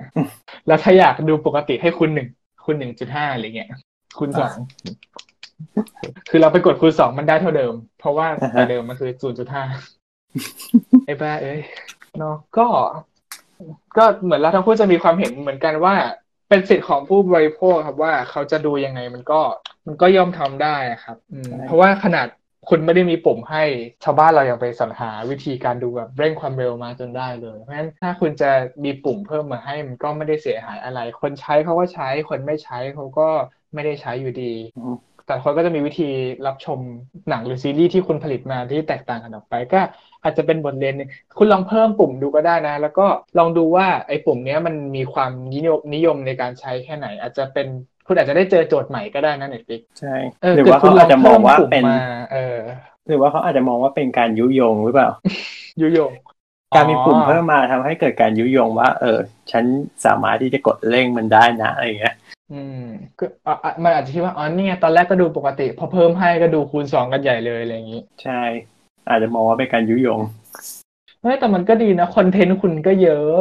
0.5 แล้วถ้าอยากดูปกติให้คูณหนึ่งคูณ1.5 อะไรเงี้ยคูณสอง คือเราไปกดคูณสองมันได้เท่าเดิม เพราะว่าอ่าฮะแต่เดิมมันคือ0.5ไอ้บ้าเอ้ยเนาะก็ ก็เหมือนเราทั้งคู่จะมีความเห็นเหมือนกันว่า เป็นสิทธิ์ของผู้บริโภคครับว่าเขาจะดูยังไงมันก็ มันก็ย่อมทำได้อะครับอืมใช่เพราะว่าขนาดคุณไม่ได้มีปุ่มให้ชาวบ้านเรายังไปสรรหาวิธีการดูแบบเร่งความเร็วมาจนได้เลย เพราะฉะนั้นถ้าคุณจะมีปุ่มเพิ่มมาให้มันก็ไม่ได้เสียหายอะไร คนใช้เขาก็ใช้คนไม่ใช้เขาก็ไม่ได้ใช้อยู่ดีอืม แต่คนก็จะมีวิธีรับชมหนังหรือซีรีส์ที่คุณผลิตมาที่แตกต่างกันออกไป ก็อาจจะเป็นบทเรียนหนึ่งคุณลองเพิ่มปุ่มดูก็ได้นะ แล้วก็ลองดูว่าไอ้ปุ่มเนี้ยมันมีความนิยมนิยมในการใช้แค่ไหน อาจจะเป็นคุณอาจจะได้เจอโจทย์ใหม่ก็ได้นะ Netflix ใช่เออหรือคือว่าคุณเขาลออางจจะมองว่าเพิ่มปุ่มเป็นมาเออหรือว่าเขาอาจจะมองว่าเป็นการยุยงหรือเปล่า ยุยงการมีปุ่มเพิ่อ๋มอมาทำให้เกิดการยุยงว่า เออ ฉันสามารถที่จะกดเร่งมันได้นะอะไรอย่างเงี้ย อืมก็อะอะมันอาจจะคิดว่าอ๋อเนี่ยตอนแรกก็ดูปกติ พอเพิ่มให้ก็ดูคูณสองกันใหญ่เลยอะไรอย่างนี้ ใช่ อาจจะมองว่าเป็นการยุยงเฮ้ยแต่มันก็ดีนะคอนเทนต์คุณก็เยอะ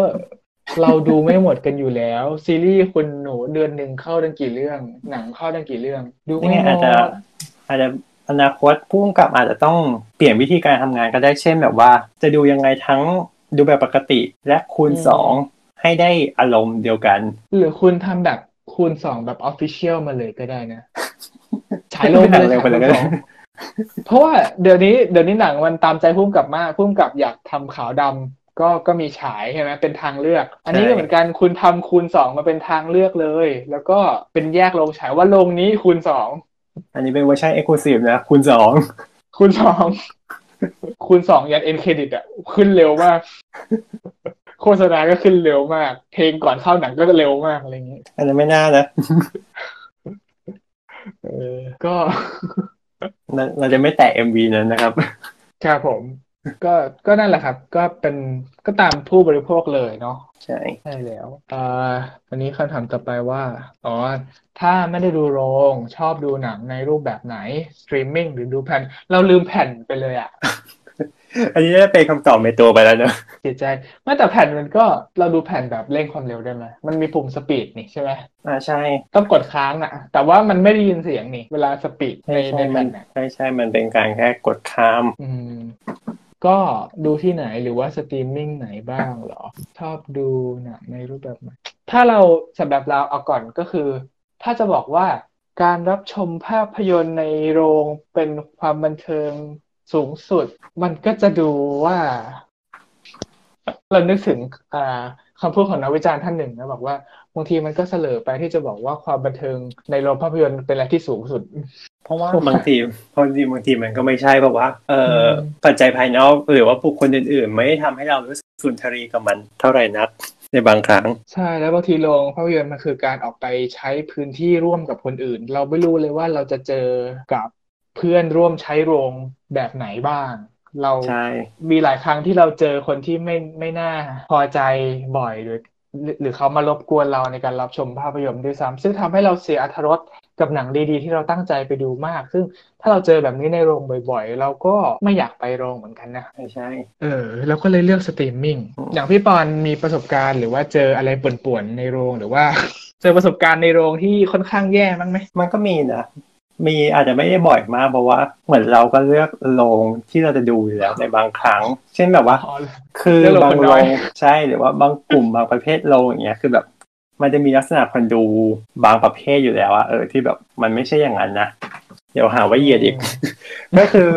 เราดูไม่หมดกันอยู่แล้ว ซีรีส์คุณหนูเดือนหนึ่งเข้าตั้งกี่เรื่อง หนังเข้าตั้งกี่เรื่อง ดูนี่ไม่ไงหมอาจจะดอาจจะอนาคตผู้กำกับอาจจะต้องเปลี่ยนวิธีการทำงานก็ได้เช่นแบบว่า จะดูยังไงทั้งดูแบบปกติและคูณสองให้ได้อารมณ์เดียวกัน หรือคุณทำแบบ คูณสองแบบออฟฟิเชียลมาเลยก็ได้นะฉายลงหนัเลงยเร็วไปเลยก็ฉายได้คูณสองเพราะว่าเดี๋ยวนี้เดี๋ยวนี้หนังมันตามใจพุ่มกับมากพุ่มกับอยากทำขาวดำก็ก็มีฉายใช่ไหมเป็นทางเลือก อันนี้ก็เหมือนกันคุณทำคูณสองมาเป็นทางเลือกเลย แล้วก็เป็นแยกโรงฉายว่าโรงนี้คูณสองอันนี้เป็นเวอร์ชัน exclusive นะคูณสองคูณสองคูณสองยัน end credit อะขึ้นเร็วมาก โฆษณาก็ขึ้นเร็วมาก เพลงก่อนเข้าหนังก็เร็วมากอะไรอย่างนี้อันนั้นไม่น่านะเออก็ เราเราจะไม่แตะ MV นั้นนะครับครับผม ก็ก็นั่นแหละครับ ก็เป็นก็ตามผู้บริโภคเลยเนาะใช่ใช่แล้วเอ่อวันนี้คำถามต่อไปว่าอ๋อถ้าไม่ได้ดูโรงชอบดูหนังในรูปแบบไหนสตรีมมิ่งหรือดูแผ่น เราลืมแผ่นไปเลยอะ อันนี้ได้เป็นคำตอบในตัวไปแล้วเนอะเสียใจไม่แต่แผ่นมันก็เราดูแผ่นแบบเร่งความเร็วได้ไหมมันมีปุ่ม speed นี่ใช่ไหมอ่าใช่ ต้องกดค้างอะ แต่ว่ามันไม่ได้ยินเสียงนี่ เวลา speed ในใช่ในใช่แผ่มันนอะใช่ใช่มันเป็นการแค่กดข้ามอืมก็ดูที่ไหนหรือว่าสตรีมมิ่งไหนบ้างเหรอ ชอบดูหนังในรูปแบบไหนถ้าเราสำหรับเราเอาก่อนก็คือ ถ้าจะบอกว่าการรับชมภาพยนตร์ในโรงเป็นความบันเทิง สูงสุด มันก็จะดูว่า เรานึกถึงอ่าคำพูดของนักวิจารณ์ท่านหนึ่งนะบอกว่าบางทีมันก็เสลอไปที่จะบอกว่าความบันเทิงในโรงภาพยนตร์เป็นอะไรที่สูงสุด เพราะว่าบางทีบางทีบางทีมันก็ไม่ใช่เพราะว่าเอ่ออมปัจจัยภายนอกหรือว่าบุคคลอื่นๆ ไม่ได้ทำให้เรารู้สึกสุนทรีกับมันเท่าไหร่นักในบางครั้ง ใช่แล้วบางทีโรงภาพยนตร์มันคือการออกไปใช้พื้นที่ร่วมกับคนอื่น เราไม่รู้เลยว่าเราจะเจอกับ เพื่อนร่วมใช้โรงแบบไหนบ้าง เราใช่มีหลายครั้งที่เราเจอคนที่ไม่ไม่น่าพอใจบ่อยหรือหรือหรือเขามารบกวนเราในการรับชมภาพยนตร์ด้วยซ้ำซึ่งทำให้เราเสียอรรถรสกับหนังดีๆ ที่เราตั้งใจไปดูมาก ซึ่งถ้าเราเจอแบบนี้ในโรงบ่อย ๆ เราก็ไม่อยากไปโรงเหมือนกันนะใช่ใช่เออเราก็เลยเลือกสตรีมมิ่งอืมอย่างพี่ปอนมีประสบการณ์หรือว่าเจออะไรป่วนๆในโรงหรือว่า เจอประสบการณ์ในโรงที่ค่อนข้างแย่มั้งไหมมันก็มีนะ มีอาจจะไม่ได้บ่อยมากเพราะว่า เหมือนเราก็เลือกโรงที่เราจะดูอยู่แล้วในบางครั้ง เช่นแบบว่าอ๋อคือเลือกโรงบางคนโรน้อยงใช่หรือว่าบางกลุ่มบางประเภทโรงอย่างเงี้ยคือแบบมันจะมีลักษณะคนดูบางประเภทอยู่แล้วอะเออที่แบบมันไม่ใช่อย่างนั้นนะเดี๋ยวหาว่าเหยียดอีกก็คือ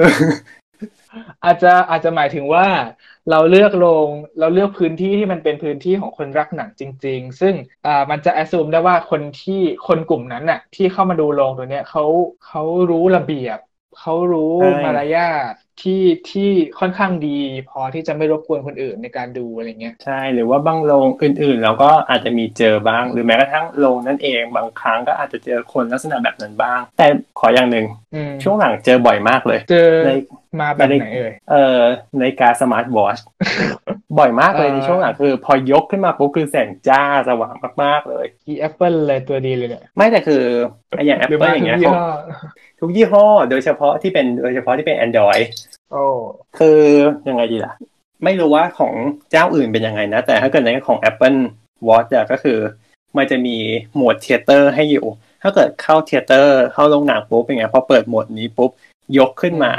อาจจะอาจจะหมายถึงว่าเราเลือกโรงเราเลือกพื้นที่ที่มันเป็นพื้นที่ของคนรักหนังจริง ๆ ซึ่งอ่ามันจะแอ s ซูมได้ว่าคนที่คนกลุ่มนั้นน่ะที่เข้ามาดูโรงตัวเนี้ยเขาเขารู้ระเบียบเขารู้ใช่มารยาท ที่ที่ค่อนข้างดี พอที่จะไม่รบกวนคนอื่นในการดูอะไรเงี้ยใช่หรือว่าบางโรงอื่นๆ เราก็อาจจะมีเจอบ้าง หรือแม้กระทั่งโรงนั่นเองบางครั้งก็อาจจะเจอคนลักษณะแบบนั้นบ้าง แต่ขออย่างหนึ่งอืมช่วงหลังเจอบ่อยมากเลย เจอในมาแบบไหนเอ่ยเอ่อในกาสมาร์ทวอช บ่อยมากเลยเอ่อในช่วงหลังคือ พอยกขึ้นมาปุ๊บคือแสงจ้าสว่างมากๆเลยอีแอปเปิลเลยตัวดีเลยเนี่ยไม่แต่คือไอ้อย่างหรือ Apple มาอย่างทุกเงี้ยยี่เขาห้อทุกยี่ห้อโดยเฉพาะที่เป็นโดยเฉพาะที่เป็น Android โอ้คือยังไงดีล่ะ ไม่รู้ว่าของเจ้าอื่นเป็นยังไงนะ แต่ถ้าเกิดในของ Apple Watch อะก็คือมันจะมีโหมด theater ให้อยู่ ถ้าเกิดเข้า theater เข้าโรงหนังปุ๊บเป็นไงพอเปิดโหมดนี้ปุ๊บยกขึ้นมา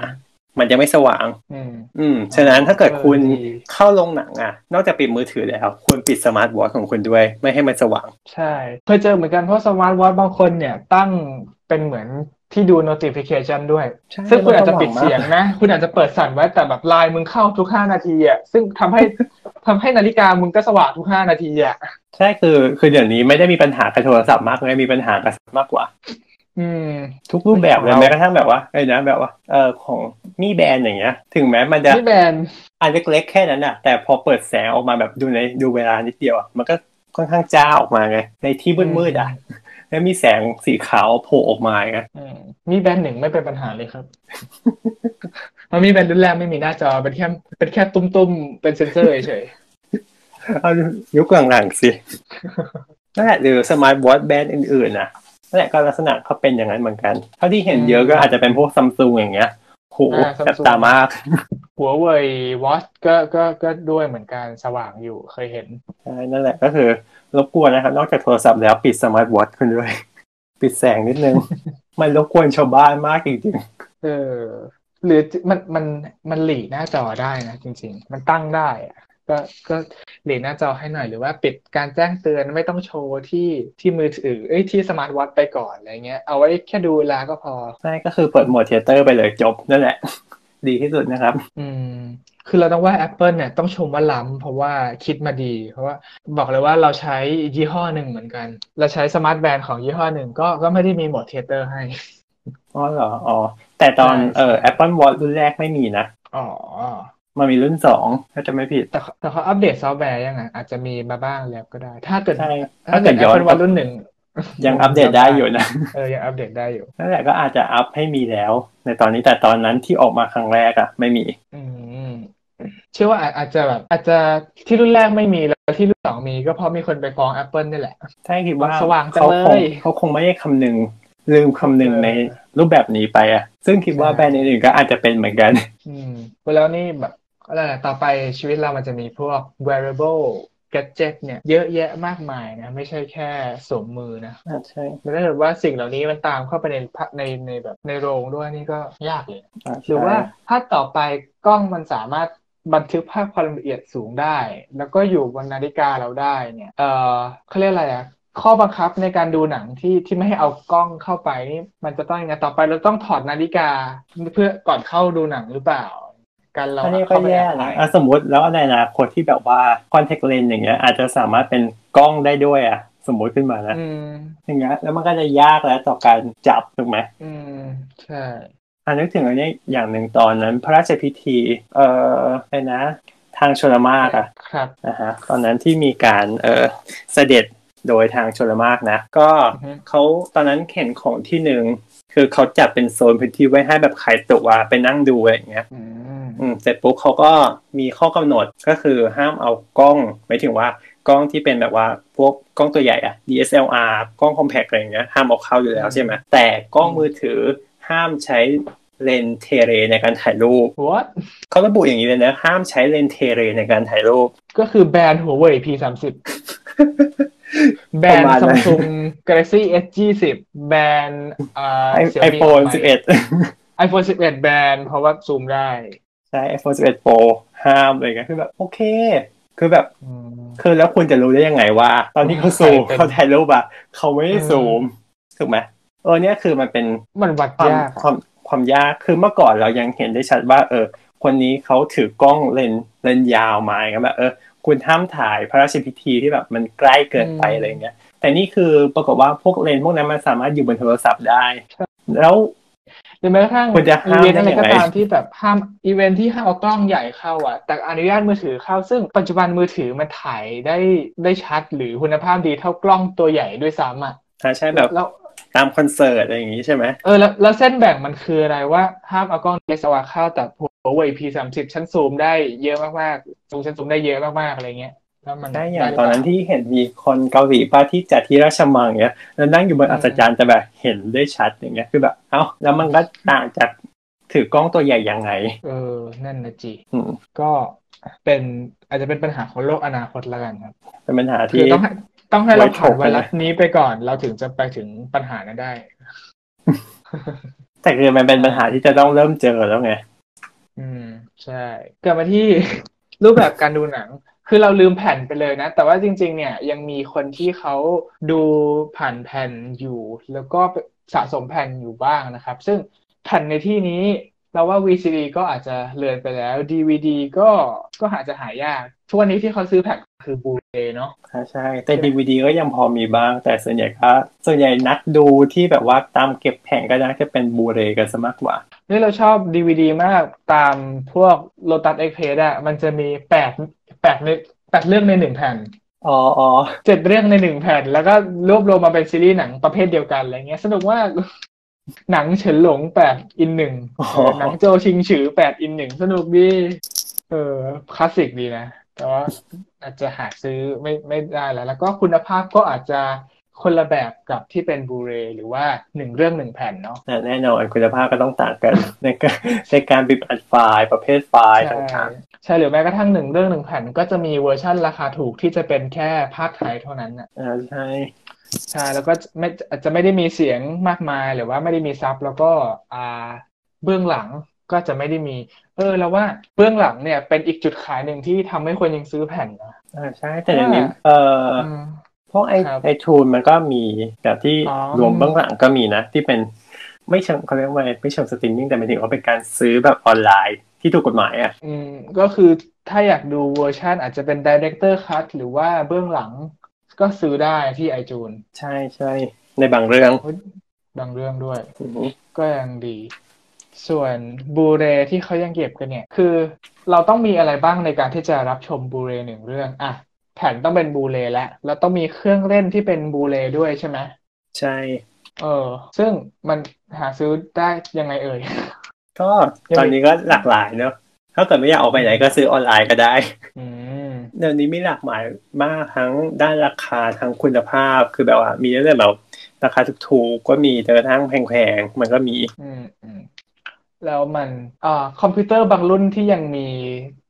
มันจะไม่สว่างอืมอืม ฉะนั้นถ้าเกิดคุณเออดีเข้าโรงหนังอะ นอกจากปิดมือถือแล้วควรปิดสมาร์ทวอทของคุณด้วย ไม่ให้มันสว่าง ใช่ เคยเจอเหมือนกันเพราะสมาร์ทวอทบางคนเนี่ยตั้งเป็นเหมือนที่ดู notification ด้วยใช่ซึ่งคุณอาจจะปิดมันสว่างมากเสียงนะ คุณอาจจะเปิดสั่นไว้แต่แบบไลน์มึงเข้าทุกห้านาทีอะ ซึ่งทำให้ทำให้นาฬิกามึงก็สว่างทุกห้านาทีอะ ใช่คือ คือเดี๋ยวนี้ไม่ได้มีปัญหากับโทรศัพท์มากเลยมีปัญหากับมากกว่า อืมทุกรูปแบบเลยของเราแม้กระทั่งแบบว่าเอ้ยนะแบบว่าเออของ Mi Band อย่างเงี้ย ถึงแม้มันจะ Mi Band อันเล็กๆแค่นั้นอะ แต่พอเปิดแสงออกมาแบบดูในดูเวลานิดเดียวอะมันก็ค่อนข้างจ้าออกมาไงในที่มืดๆอะแล้วมีแสงสีขาวโผล่ออกมาไงอืม Mi Band หนึ่งไม่เป็นปัญหาเลยครับเพราะ Mi Band รุ่นแรกไม่มีหน้าจอเป็นแค่เป็นแค่ตุ้มๆเป็นเซนเซอร์เฉยเอายุคหลังๆสินั่นแหละหรือ smart watch แบรนด์อื่นๆนะ นั่นแหละก็ลักษณะเขาเป็นอย่างนั้นเหมือนกัน เท่าที่เห็นเยอะก็อาจจะเป็นพวกซัมซุงอย่างเงี้ยโหแสบตามากๆ Huawei Watch ก็ก็ก็ด้วยเหมือนกันสว่างอยู่เคยเห็นใช่นั่นแหละก็คือรบกวนนะครับ นอกจากโทรศัพท์แล้วปิด smart watch คุณด้วย ปิดแสงนิดนึง มันรบกวนชาวบ้านมากจริงเออหรือมันมันมันหรี่หน้าจอได้นะจริง ๆ มันตั้งได้อะ ก็ก็หรี่หน้าจอให้หน่อยหรือว่าปิดการแจ้งเตือนไม่ต้องโชว์ที่ที่มือถือเอ้ยที่ smart watch ไปก่อนอะไรเงี้ยเอาไว้แค่ดูเวลาก็พอๆใช่ก็คือเปิดโหมด theater ไปเลยจบนั่นแหละ ดีที่สุดนะครับ อืมคือเราต้องว่า Apple เนี่ยต้องชมว่าล้ำเพราะว่าคิดมาดี เพราะว่าบอกเลยว่าเราใช้ยี่ห้อหนึ่งเหมือนกัน เราใช้ smart band ของยี่ห้อหนึ่งก็ก็ไม่ได้มีโหมด theater ให้อ๋อเหรออ๋อแต่ตอนใช่เอ่อ Apple Watch รุ่นแรกไม่มีนะอ๋อ มันมีรุ่นสองถ้าจะไม่ผิด แต่เขาแต่เขาอัปเดตซอฟต์แวร์ยังไงอาจจะมีมาบ้างแล้วก็ได้ ถ้าเกิดใช่ถ้าเกิดถ้าเกิดย้อน Apple Watch รุ่นหนึ่งยังอัปเดตได้อยู่นะเออยังอัปเดตได้อยู่นั่นแหละก็อาจจะอัพให้มีแล้ว ในตอนนี้แต่ตอนนั้นที่ออกมาครั้งแรกอะไม่มี อืมเชื่อว่าอาจจะแบบอาจจะที่รุ่นแรกไม่มีแล้วที่รุ่นสองมีก็เพราะมีคนไปฟ้อง Apple นี่แหละใช่คิดว่าสว่างจังเขาเลคงยเขาคงไม่ได้คำนึงลืมคำนึงเออในรูปแบบนี้ไปอะซึ่งคิดว่าใช่แบรนด์อื่นๆก็อาจจะเป็นเหมือนกัน อืมแล้วนี่แบบ อะไรนะต่อไปชีวิตเรามันจะมีพวก wearable gadget เนี่ยเยอะแยะมากมายนะ ไม่ใช่แค่สวมมือนะอ่าใช่แล้วถ้าเกิดว่าสิ่งเหล่านี้มันตามเข้าไปในพะในในแบบในโรงด้วยนี่ก็ยากเลยอ่าหรือใช่ว่าถ้าต่อไปกล้องมันสามารถบันทึกภาพความละเอียดสูงได้ แล้วก็อยู่บนนาฬิกาเราได้เนี่ยเออเขาเรียกอะไรอะข้อบังคับในการดูหนังที่ที่ไม่ให้เอากล้องเข้าไปนี่มันจะต้องยังไงต่อไปเราต้องถอดนาฬิกาเพื่อก่อนเข้าดูหนังหรือเปล่า การเราอันนี้ก็เข้าไปแย่แอบนะถ่ายอะสมมติแล้วในอนาคตที่แบบว่า contact lens อย่างเงี้ย อาจจะสามารถเป็นกล้องได้ด้วยอะสมมติขึ้นมานะอืมอย่างเงี้ยแล้วมันก็จะยากแล้วต่อการจับถูกไหมอืมใช่อันนึกถึงอันนี้อย่างหนึ่งตอนนั้น พระราชพิธี เอ่ออะไรนะทางชลมากอะครับนะฮะตอนนั้นที่มีการเออเสด็จโดยทางชลมากนะ ก็อือฮึเขาตอนนั้นเข็นของที่หนึ่ง คือเขาจัดเป็นโซนพื้นที่ไว้ให้แบบใครตัวไปนั่งดูอะไรอย่างเงี้ยอืมอืมเสร็จปุ๊บเขาก็มีข้อกำหนดก็คือห้ามเอากล้องหมายถึงว่ากล้องที่เป็นแบบว่าพวกกล้องตัวใหญ่อะ DSLR กล้องคอมแพคอะไรอย่างเงี้ยห้ามเอาเข้าอยู่แล้วใช่ไหมแต่กล้องมือถือห้ามใช้เลนส์เทเรในการถ่ายรูป what เขาระบุอย่างนี้เลยนะห้ามใช้เลนส์เทเรในการถ่ายรูป ก็คือแบรนด์หัวเว่ย P สามสิบ แบรนประด์มาณนั้น Samsung Galaxy S ยี่สิบแบรนด์อ่าไอ Xiaomi ไอโฟนใหม่สิบเอ็ด iPhone 11แบรนด์เพราะว่าซูมได้ ใช่ไอโฟนสิบเอ็ดโปรห้ามเลยก็คือแบบโอเค คือแบบอืมคือแล้วคุณจะรู้ได้ยังไงว่า ตอนที่เขาซูมใครเป็นเขาถ่ายรูปอะเขาไม่ได้อืมซูมถูกไหมเออเนี่ยคือมันเป็นมันวัดความยากความความยากคือเมื่อก่อนเรายังเห็นได้ชัดว่า เออ คนนี้เขาถือกล้องเลนส์เลนส์ยาวมาอย่างเงี้ยแบบเออ คุณห้ามถ่ายพระราชพิธีที่แบบมันใกล้เกินไปอะไรเงี้ย แต่นี่คือปรากฏว่าพวกเลนส์พวกนั้นมันสามารถอยู่บนโทรศัพท์ได้ แล้วหรือแม้กระทั่งคุณจะห้ามเวนต์อะไรได้ยังไงก็ตามที่แบบห้ามอีเวนต์ที่ห้ามเอากล้องใหญ่เข้าอะ แต่อนุญาตมือถือเข้า ซึ่งปัจจุบันมือถือมันถ่ายได้ได้ชัดหรือคุณภาพดีเท่ากล้องตัวใหญ่ด้วยซ้ำอะอ่าใช่แบบแล้วตามคอนเสิร์ตอะไรอย่างงี้ใช่ไหมเออแล้วแล้วเส้นแบ่งมันคืออะไรว่าห้ามเอากล้อง DSLR เข้าแต่หั วเว่ย P สามสิบฉันซูมได้เยอะมากๆซูมฉันซูมได้เยอะมากๆอะไรเงี้ยแล้วมันได้อย่างหรืตอนเปล่นั้นที่เห็นมีคนเกาหลีป้าที่จัดที่ราชมังเงี้ยแล้วนั่งอยู่บนอัศจรรย์แต่แบบเห็นได้ชัดอย่างเงี้ยคือแบบเอ้าแล้วมันก็ต่างจากถือกล้องตัวใหญ่ยังไง เออ นั่นนะจีอืมก็เป็นอาจจะเป็นปัญหาของโลกอนาคตแล้วกันครับ เป็นปัญหาคือที่ต้องให้ต้องให้เราผ่านไว้ถกไวกันนะรัสนี้ไปก่อน เราถึงจะไปถึงปัญหานั้นได้ แต่คือมันเป็นปัญหาที่จะต้องเริ่มเจอแล้วไง อืม ใช่กลับมาที่ รูปแบบการดูหนัง คือเราลืมแผ่นไปเลยนะ แต่ว่าจริง ๆ เนี่ยยังมีคนที่เขาดูผ่านแผ่นอยู่ แล้วก็สะสมแผ่นอยู่บ้างนะครับ ซึ่งแผ่นในที่นี้เราว่า VCD ก็อาจจะเลือนไปแล้ว DVD ก็ก็อาจจะหายากทุกวันนี้ที่เขาซื้อแผ่น คือ Blu-ray เนาะใช่ใช่แต่ดีวดีก็ยังพอมีบ้าง แต่ส่วนใหญ่ก็ส่วนใหญ่นักดูที่แบบว่าตามเก็บแผงก็น่าจะเป็นบูเรกันซะมากกว่า นี่เราชอบ DVD มากตามพวก Lotus Express อะมันจะมีแปดแปดในแปดเรื่องในหนึ่งแผ่นอ๋ออ๋อเจ็ดเรื่องในหนึ่งแผ่น แล้วก็รวบรวมมาเป็นซีรีส์หนังประเภทเดียวกันอะไรเงี้ยสนุกมากหนังเฉินหลงแปดอินหนึ่งอ๋อหนังโจชิงฉือแปดอินหนึ่งสนุกดีเออคลาสสิกดีนะ แต่ว่าอาจจะหาซื้อไม่ไม่ได้แล้ว แล้วก็คุณภาพก็อาจจะคนละแบบกับที่เป็นบูเรหรือว่าหนึ่งเรื่องหนึ่งแผ่นเนาะแต่แน่นอนคุณภาพก็ต้องต่างกัน ในการในการบิบอัดไฟล์ประเภทไฟล์ใช่ต่างใช่หรือแม้กระทั่งหนึ่งเรื่องหนึ่งแผ่นก็จะมีเวอร์ชั่นราคาถูกที่จะเป็นแค่ภาคไทยเท่านั้นน่ะๆอ่าใช่ใช่แล้วก็ไม่อาจจะไม่ได้มีเสียงมากมายหรือว่าไม่ได้มีซับแล้วก็อ่าเบื้องหลัง ก็จะไม่ได้มี เออ แล้วว่าเบื้องหลังเนี่ยเป็นอีกจุดขายหนึ่งที่ทำให้คนยังซื้อแผ่นนะอ่าใช่แต่เดี๋ยวนี้ว่าเอ่ออืมพวกไอครับ iTunes มันก็มีแบบที่อ๋อรวมเบื้องหลังก็มีนะ ที่เป็นไม่เชิงเขาเรียกว่าอะไรไม่เชิงสตรีมมิ่งแต่หมายถึงว่าเป็นการซื้อแบบออนไลน์ที่ถูกกฎหมายอะ อืมก็คือถ้าอยากดูเวอร์ชันอาจจะเป็น Director Cut หรือว่าเบื้องหลังก็ซื้อได้ที่ iTunes ใช่ใช่ในบางเรื่อง บางเรื่องด้วยอือหือก็ยังดี ส่วนบูเรที่เขายังเก็บกันเนี่ย คือเราต้องมีอะไรบ้างในการที่จะรับชมบูเรหนึ่งเรื่องอะแผ่นต้องเป็นบูเรแล้วแล้วต้องมีเครื่องเล่นที่เป็นบูเรด้วยใช่ไหมใช่ เออ ซึ่งมันหาซื้อได้ยังไงเอ่ยก็ตอนนี้ก็หลากหลายเนอะถ้าเกิดไม่อยากออกไปไหนก็ซื้อออนไลน์ก็ได้อืมเดี๋ยวนี้มีหลากหลายมากทั้งด้านราคาทั้งคุณภาพคือแบบว่า มีตั้งแต่แบบราคาถูกๆก็มีจนกระทั่งแพงๆมันก็มีอืมอืม แล้วมันอ่าคอมพิวเตอร์บางรุ่นที่ยังมี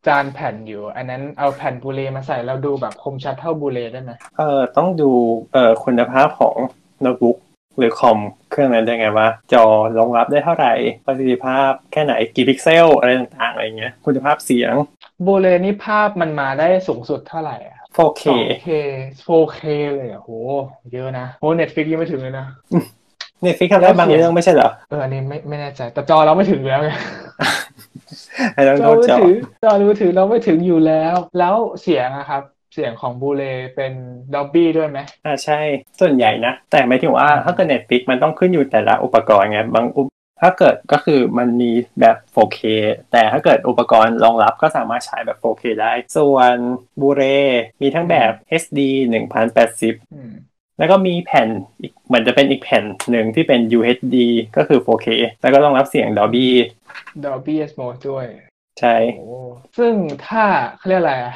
จานแผ่นอยู่ อันนั้นเอาแผ่น Blu-ray มาใส่แล้วดูแบบคมชัดเท่า Blu-ray ได้ไหมเอ่อต้องดูเอ่อคุณภาพของโน้ตบุ๊กหรือคอมเครื่องนั้นได้ไงว่าจอรองรับได้เท่าไหร่ประสิทธิภาพแค่ไหนกี่พิกเซลอะไรต่างๆอะไรเงี้ยคุณภาพเสียงบูเลนี่ภาพมันมาได้สูงสุดเท่าไหร่อะ 4K 2K 4K เลยอะโหเยอะนะโหเน็ตฟิกยังไม่ถึงเลยนะ เนี่ยฟิกทำได้บางเรื่องไม่ใช่เหรอ เออ อันนี้ไม่ไม่แน่ใจ แต่จอเราไม่ถึงแล้วไงไอ้ต้องจโทอษมือจอถือจอมือถือเราไม่ถึงอยู่แล้ว แล้วเสียงอะครับเสียงของบูเลเป็นดอบบี้ด้วยไหมอ่าใช่ ส่วนใหญ่นะ แต่หมายถึงว่าถ้าเกิด Netflix มันต้องขึ้นอยู่แต่ละอุปกรณ์ไง บางอุปถ้าเกิดก็คือมันมีแบบ 4K แต่ถ้าเกิดอุปกรณ์รองรับก็สามารถใช้แบบ 4K ได้ ส่วนบูเรมีทั้งแบบ HD 1080อืม แล้วก็มีแผ่นอีกเหมือนจะเป็นอีกแผ่นหนึ่งที่เป็น UHD ก็คือ 4K แล้วก็ต้องรับเสียง Dolby Dolby Atmos ด้วย ใช่โอ้ซึ่งถ้าเขาเรียกอะไรอะ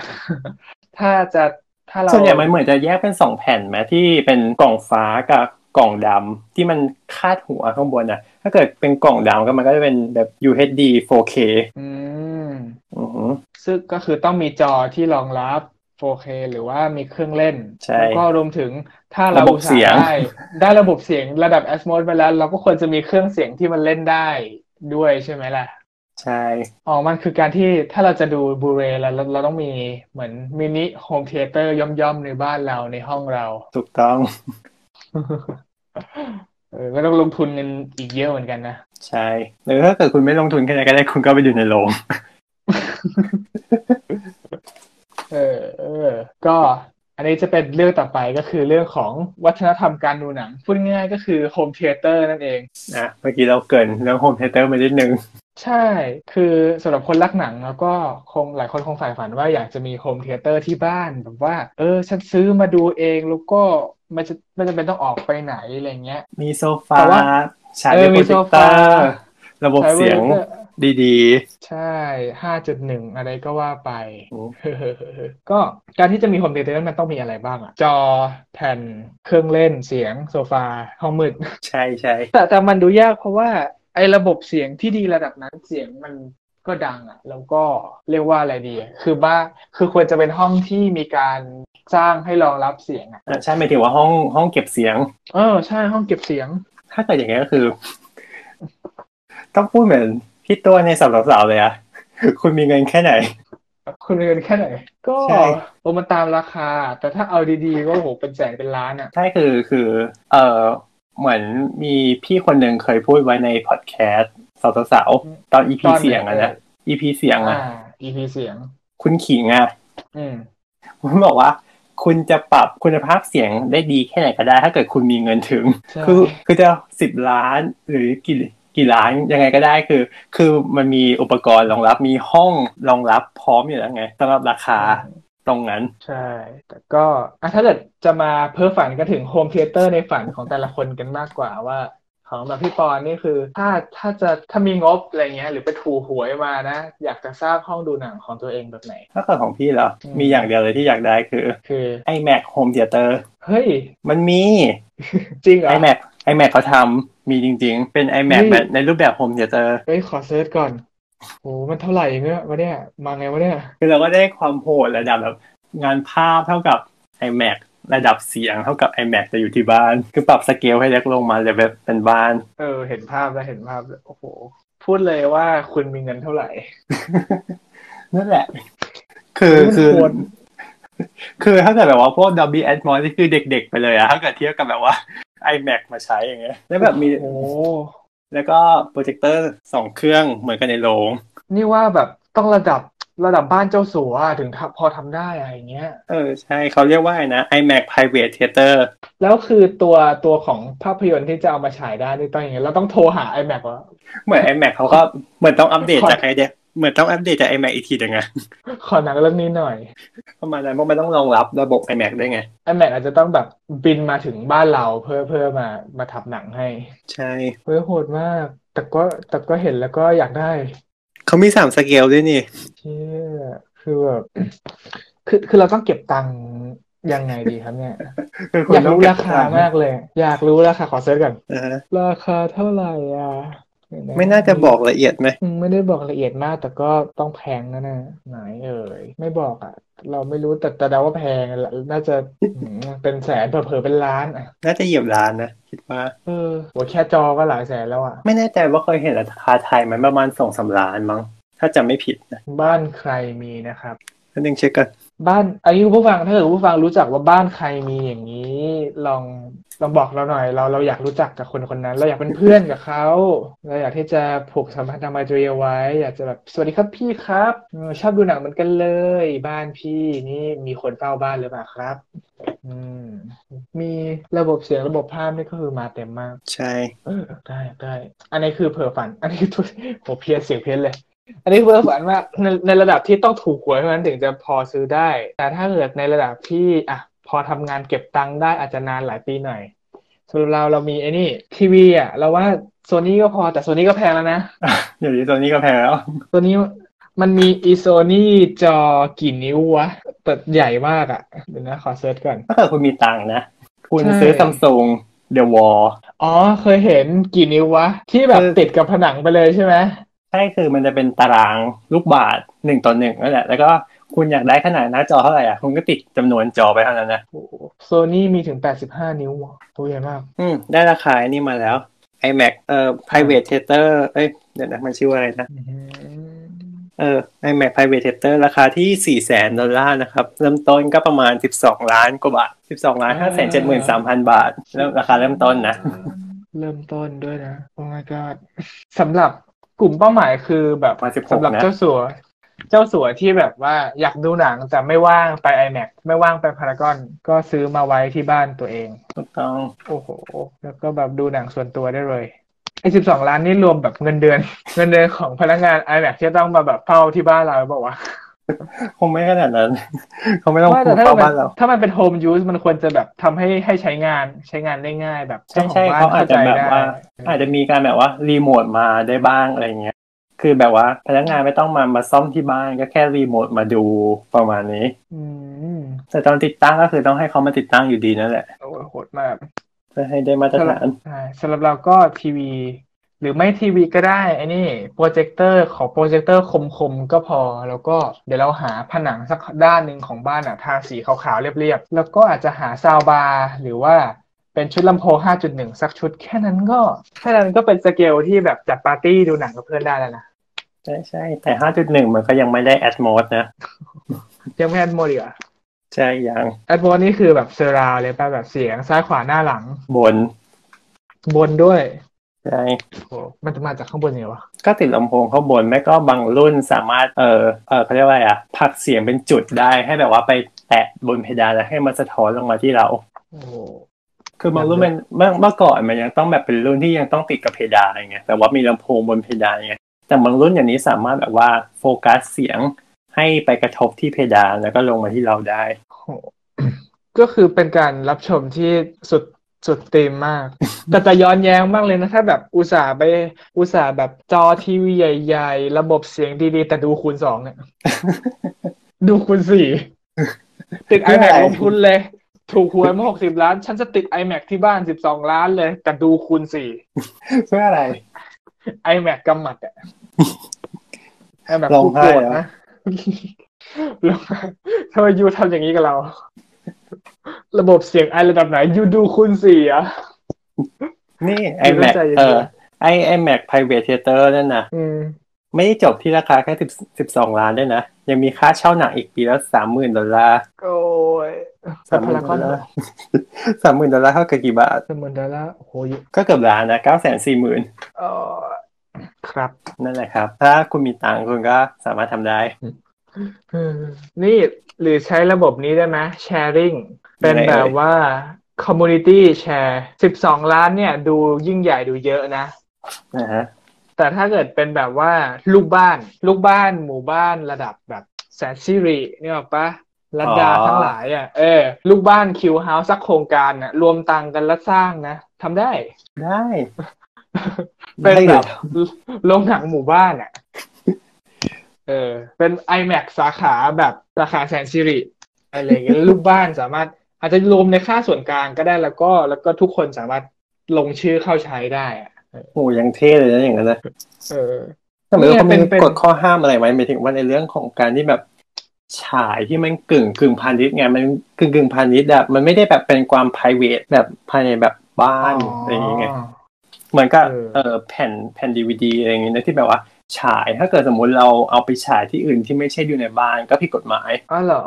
ถ้าจะถ้าเราส่วนใหญ่มันเหมือนจะแยกเป็นสองแผ่นไหมที่เป็นกล่องฟ้ากับกล่องดำที่มันคาดหัวข้างบนนะถ้าเกิดเป็นกล่องดำก็มันก็จะเป็นแบบ UHD 4K อืมอือหือซึ่งก็คือต้องมีจอที่รองรับ 4K หรือว่ามีเครื่องเล่นใช่แล้วก็รวมถึง ถ้าเราระบบอุตส่าห์เสียงได้ได้ระบบเสียงระดับ Atmos ไปแล้ว เราก็ควรจะมีเครื่องเสียงที่มันเล่นได้ด้วยใช่ไหมล่ะ ใช่อ๋อมันคือการที่ถ้าเราจะดูบูเรแล้วเราเราต้องมีเหมือนmini home theater ย่อมๆในบ้านเราในห้องเรา ถูกต้องเออก็ต้องลงทุนเงินอีกเยอะเหมือนกันนะ ใช่หรือถ้าเกิดคุณไม่ลงทุนแค่ไหนก็ได้คุณก็ไปดูในโรงเออเออ ก็ อันนี้จะเป็นเรื่องต่อไปก็คือเรื่องของวัฒนธรรมการดูหนัง พูดง่ายๆก็คือ home theater นั่นเองนะเมื่อกี้เราเกริ่นเรื่อง home theater มานิดนึงใช่ คือสำหรับคนรักหนังแล้วก็คงหลายคนคงใฝ่ฝันว่าอยากจะมี home theater ที่บ้านแบบว่า เออ ฉันซื้อมาดูเองแล้วก็ไม่จะไม่จำเป็นต้องออกไปไหนอะไรเงี้ย มีโซฟาแต่ว่าฉายด้วยเอด้อมีโปรเจคเตอฟาระบบใช้เสียง โปรเจคเตอร์ดีใช่ห้าจุดหนึ่งอะไรก็ว่าไปอืมก็การที่จะมี home theater มันต้องมีอะไรบ้างอะจอแผ่นเครื่องเล่นเสียงโซฟา ห้องมืดๆใช่ใช่แต่แต่มันดูยากเพราะว่าไอ้ระบบเสียงที่ดีระดับนั้นเสียงมันก็ดังอะแล้วก็เรียกว่าอะไรดีอะคือบ้าคือควรจะเป็นห้องที่มีการสร้างให้รองรับเสียงอะอะใช่หมายถึงว่าห้องห้องเก็บเสียง เออใช่ห้องเก็บเสียง ถ้าเกิดอย่างนี้ยก็คือ ต้องพูดเหมือน พี่ตัวในสาวสาวๆเลยอะคุณมีเงินแค่ไหน คุณมีเงินแค่ไหน ก็ใช่โอ้มันตามราคา แต่ถ้าเอาดีๆก็โอ้โหเป็นแสนเป็นล้านอะใช่คือคือ เอ่อเหมือนมีพี่คนหนึ่งเคยพูดไว้ในพอดแคสต์สาวสาวๆตอน EP เสียงอะนะ EP เสียงอะอ่า EP เสียง คุณขิงอะอืมผมบอกว่า คุณจะปรับคุณภาพเสียงได้ดีแค่ไหนก็ได้ ถ้าเกิดคุณมีเงินถึงใช่คือคือจะสิบล้านหรือกี่ กี่ล้านยังไงก็ได้คือ คือมันมีอุปกรณ์รองรับมีห้องรองรับพร้อมอยู่แล้วไงสำหรับราคาตรงนั้น ใช่ แต่ก็อะถ้าเกิดจะมาเพ้อฝันก็ถึง home theater ในฝันของแต่ละคนกันมากกว่าว่า ของแบบพี่ปอนนี่คือ ถ้าถ้าจะถ้ามีงบอะไรเงี้ย หรือไปถูกหวยมานะ อยากจะสร้างห้องดูหนังของตัวเองแบบไหน ถ้าเกิดของพี่เหรออืมมีอย่างเดียวเลยที่อยากได้คือ คือ IMAX Home Theater เฮ้ย มันมี จริงเหรอ iMac iMac เขาทำมีจริง ๆ เป็น iMac นี่แบบในรูปแบบ Home Theater เฮ้ยขอ search ก่อนโหมันเท่าไหร่เนี่ยวะเนี่ยมาไงวะเนี่ยคือเราก็ได้ความโหดระดับแบบงานภาพเท่ากับ iMac ระดับเสียงเท่ากับ iMac แต่อยู่ที่บ้าน คือปรับสเกลให้เล็กลงมาเลยแบบเป็นบ้าน เออ เห็นภาพแล้วเห็นภาพแล้วโอ้โห พูดเลยว่าคุณมีเงินเท่าไหร่ นั่นแหละ คือคือควรคือถ้าเกิดแบบว่าพวก Dolby Atmos นี่คือเด็กๆไปเลยอะถ้าเกิดเทียบกับแบบว่า iMac มาใช้อย่างเงี้ยแล้วแบบมีโอ้แล้วก็โปรเจคเตอร์สองเครื่องเหมือนกันในโรงนี่ว่าแบบต้องระดับระดับบ้านเจ้าสัวถึงทำพอทำได้อะไรอย่างเงี้ย เออใช่เขาเรียกว่าไงนะ IMAX Private Theater แล้วคือตัวตัวของภาพยนตร์ที่จะเอามาฉายได้นี่ต้องอย่างเงี้ยเราต้องโทรหา iMac ว่าเหมือน IMAX เขาก็เหมือนต้องอัปเดตขอจากไอเดีย เหมือนต้องอัปเดตจาก iMac อีกทีหนึงอะขอหนังเรื่องนี้หน่อย ประมาณนั้นเพราะมันต้องรองรับระบบ iMac ได้วยไง IMAX อาจจะต้องแบบบินมาถึงบ้านเราเพื่อเพื่อมามาทำหนังให้ ใช่เฮ้ยโหดมาก แต่ก็แต่ก็เห็นแล้วก็อยากได้ เขามีสามสเกลด้วยนี่เชี่ยคือแบบคือคือเราต้องเก็บตังค์ยังไงดีครับเนี่ยอยากรู้ราคามากเลย อยากรู้ราคาขอ search ก่อนอ่าฮะราคาเท่าไหร่อะ ไม่น่าจะบอกละเอียดไหมอืมไม่ได้บอกละเอียดมากแต่ก็ต้องแพงแน่ๆไหนเอ่ยไม่บอกอะเราไม่รู้แต่แต่เดาว่าแพงอะน่าจะอืมเป็นแสนเผลอๆเป็นล้านอะน่าจะเหยียบล้านนะคิดว่าเออโหแค่จอก็หลายแสนแล้วอะ ไม่แน่ใจว่าเคยเห็นราคาไทยไหมันประมาณสองสามล้านมั้ง ถ้าจำไม่ผิดนะบ้านใครมีนะครับนั่นเองเช็คกัน บ้านอันนี้คุณผู้ฟังถ้าเกิดคุณผู้ฟังรู้จักว่าบ้านใครมีอย่างนี้ ลองลองบอกเราหน่อย เราเราอยากรู้จักกับคนคนนั้น เราอยากเป็นเพื่อนกับเขาเราอยากที่จะผูกสัมพันธ์ทางไมตรีเอาไว้ อยากจะแบบสวัสดีครับพี่ครับเออชอบดูหนังเหมือนกันเลย บ้านพี่นี่มีคนเฝ้าบ้านหรือเปล่าครับอืมมีระบบเสียงระบบภาพนี่ก็คือมาเต็มมาก ใช่ เออได้ได้ อันนี้คือเพ้อฝัน อันนี้คือตัวโหเพี้ยนเสียงเพี้ยนเลย อันนี้เพ้อฝันว่าในในระดับที่ต้องถูกหวยเท่านั้นถึงจะพอซื้อได้ แต่ถ้าเกิดในระดับที่อะพอทำงานเก็บตังค์ได้อาจจะนานหลายปีหน่อยสำหรับเราเรามีไอ้นี่ทีวีอะเราว่าโซนี่ก็พอแต่โซนี่ก็แพงแล้วนะเดี๋ยวนี้ตัวนี้ก็แพงแล้วตัวนี้มันมีอีโซนี่จอกี่นิ้ววะเปิดใหญ่มากอะเดี๋ยวนะขอ search ก่อนถ้าเกิดคุณมีตังค์นะ คุณใช่ซื้อซัมซุง The Wallอ๋อเคยเห็นกี่นิ้ววะ ที่แบบคือติดกับผนังไปเลยใช่ไหม ใช่คือมันจะเป็นตารางลูกบาทหนึ่งต่อหนึ่งนั่นแหละ แล้วก็คุณอยากได้ขนาดหน้าจอเท่าไหร่อะคุณก็ติดจำนวนจอไปเท่านั้นนะโซนี่มีถึง 85 นิ้วว่ะตัวใหญ่มาก อืม ได้ราคาอันนี้มาแล้ว iMac เอ่อ private theater เอ้ย เดี๋ยวนะ มันชื่อว่าอะไรนะเออ iMac private theater ราคาที่สี่แสนดอลลาร์นะครับ เริ่มต้นก็ประมาณสิบสองล้านกว่าบาทสิบสองล้านห้าแสนเจ็ดหมื่นสามพันบาท เริ่มราคาเริ่มต้นนะ เริ่มต้นด้วยนะ โอ้ my god สำหรับ กลุ่มเป้าหมายคือแบบมา16สำหรับนะเจ้าสัว เจ้าสัวที่แบบว่าอยากดูหนังแต่ไม่ว่างไป iMac ไม่ว่างไปพารากอนก็ซื้อมาไว้ที่บ้านตัวเองถูกต้องโอ้โห แล้วก็แบบดูหนังส่วนตัวได้เลยไอ้สิบสองล้านนี่รวมแบบเงินเดือน เงินเดือนของพนักงาน iMac ที่ต้องมาแบบเฝ้าที่บ้านเราบอกว่าวะ คงไม่ขนาดนั้นเขาไม่ต้องไม่พูแต่ดถ้าเข้ามันบ้านเราถ้ามันเป็นโฮมยูสมันควรจะแบบทำให้ให้ใช้งานใช้งานได้ง่ายแบบใช่เจ้าขอใช่งบ้านเขาอาจเข้าจะใจแบบได้ว่า อาจจะมีการแบบว่ารีโมทมาได้บ้างอะไรเงี้ย คือแบบว่าพนักงานไม่ต้องมามาซ่อมที่บ้านก็แค่รีโมทมาดูประมาณนี้อืมแต่ตอนติดตั้งก็คือต้องให้เขามาติดตั้งอยู่ดีนั่นแหละโอ้ยโหดมากเพื่อให้ได้มาตรฐานใช่สำหรับเราก็ทีวี หรือไม่ทีวีก็ได้ไอ้นี่โปรเจคเตอร์ของโปรเจคเตอร์คมๆก็พอ แล้วก็เดี๋ยวเราหาผนังสักด้านหนึ่งของบ้านอะทาสีขาวๆเรียบๆ แล้วก็อาจจะหา soundbar หรือว่าเป็นชุดลำโพง 5.1 สักชุดแค่นั้นก็ แค่นั้นก็เป็นสเกลที่แบบจัดปาร์ตี้ดูหนังกับเพื่อนได้แล้วนะ ใช่ใช่แต่ 5.1 มันก็ยังไม่ได้ Atmosนะ ยังไม่ Atmos อีกเหรอะใช่ยัง Atmos นี่คือแบบ surround เลยป่ะแบบเสียงซ้ายขวาหน้าหลัง บน บนด้วย ใช่โอ้มันจะมาจากข้างบนเนี่ยวะ ก็ติดลำโพงข้างบนแม่ก็บางรุ่นสามารถเออเออเขาเรียกว่าอะไรอะผลักเสียงเป็นจุดได้ให้แบบว่าไปแตะบนเพดานแล้วให้มันสะท้อนลงมาที่เราโอ้โหคือบางรุ่นมันเมื่อเมื่อก่อนมันยังต้องแบบเป็นรุ่นที่ยังต้องติดกับเพดานอะไรเงี้ยแต่ว่ามีลำโพงบนเพดานไงแต่บางรุ่นอย่างนี้สามารถแบบว่าโฟกัสเสียงให้ไปกระทบที่เพดานแล้วก็ลงมาที่เราได้โอ้โหก็คือเป็นการรับชมที่สุด สุดเต็มมาก แต่จะย้อนแย้งมากเลยนะ ถ้าแบบอุตส่าห์ไป อุตส่าห์แบบจอทีวีใหญ่ ๆ ระบบเสียงดีๆ แต่ดูคูณสองเนี่ย ดูคูณสี่ติดเพื่อ iMac อะไรลงทุนเลย ถูกหวยมาหกสิบล้าน ฉันจะติด iMac ที่บ้านสิบสองล้านเลย แต่ดูคูณสี่เพื่ออะไร iMac กำหมัดอะ iMac ร้องผู้ไห้โกรธเหรอนะร้องไห้ทำไมยูทำอย่างนี้กับเรา ระบบเสียงไอระดับไหนยูดูคูณสี่อะนี่คือ iMac เข้าใจอยู่เออไอ iMac private theater นั่นนะอืมไม่ได้จบที่ราคาแค่สิบสิบสองล้านด้วยนะ ยังมีค่าเช่าหนังอีกปีละสามหมื่นดอลลาร์โอ้ยสามหพามื่นรากดออนลลาร์สามหมื่นดอลลาร์เท่ากับกี่บาทสมนดอลลาร์โอ้โหเยอะก็เกือบล้านนะเก้าแสนสี่หมื่นเออครับ นั่นแหละครับ ถ้าคุณมีตังค์คุณก็สามารถทำได้เออ นี่หรือใช้ระบบนี้ได้ไหม sharing เป็นยังไงแบบเอ่ยว่า community share สิบสองล้านเนี่ย ดูยิ่งใหญ่ดูเยอะนะนะฮะแต่ถ้าเกิดเป็นแบบว่าลูกบ้าน ลูกบ้านหมู่บ้านระดับแบบแสนสิริเนี่ยหรอกปะรัดดาอ๋อทั้งหลายอะ เออ ลูกบ้านคิวเฮาส์สักโครงการน่ะ รวมตังค์กันแล้วสร้างนะทำได้ ได้ เป็นได้แบอยู่บโรงหนังหมู่บ้านอะ เออ เป็น iMac สาขาแบบสาขาแสนสิริอะไรอย่างเงี้ยลูกบ้านสามารถอาจจะรวมในค่าส่วนกลางก็ได้แล้วก็แล้วก็ทุกคนสามารถลงชื่อเข้าใช้ได้อะโอ้ยังเท่เลยนะอย่างนั้นนะเออแต่ไม่รู้เขาเนี่มียเป็นกฎข้อห้ามอะไรไหมหมายถึงว่าในเรื่องของการที่แบบฉายที่มันกึ่งกึ่งพาณิชย์ไงมันกึ่งกึ่งพาณิชย์อะมันไม่ได้แบบเป็นความ p r i v a t แบบภายในแบบบ้านอะไรอย่างเงี้ยเหมือนกับเออเออแผ่นแผ่นดีวดีอะไรอย่างเงี้ยนะที่แบบว่า ฉายถ้าเกิดสมมุติเราเอาไปฉายที่อื่นที่ไม่ใช่อยู่ในบ้านก็ผิดกฎหมายอ๋อเหรอ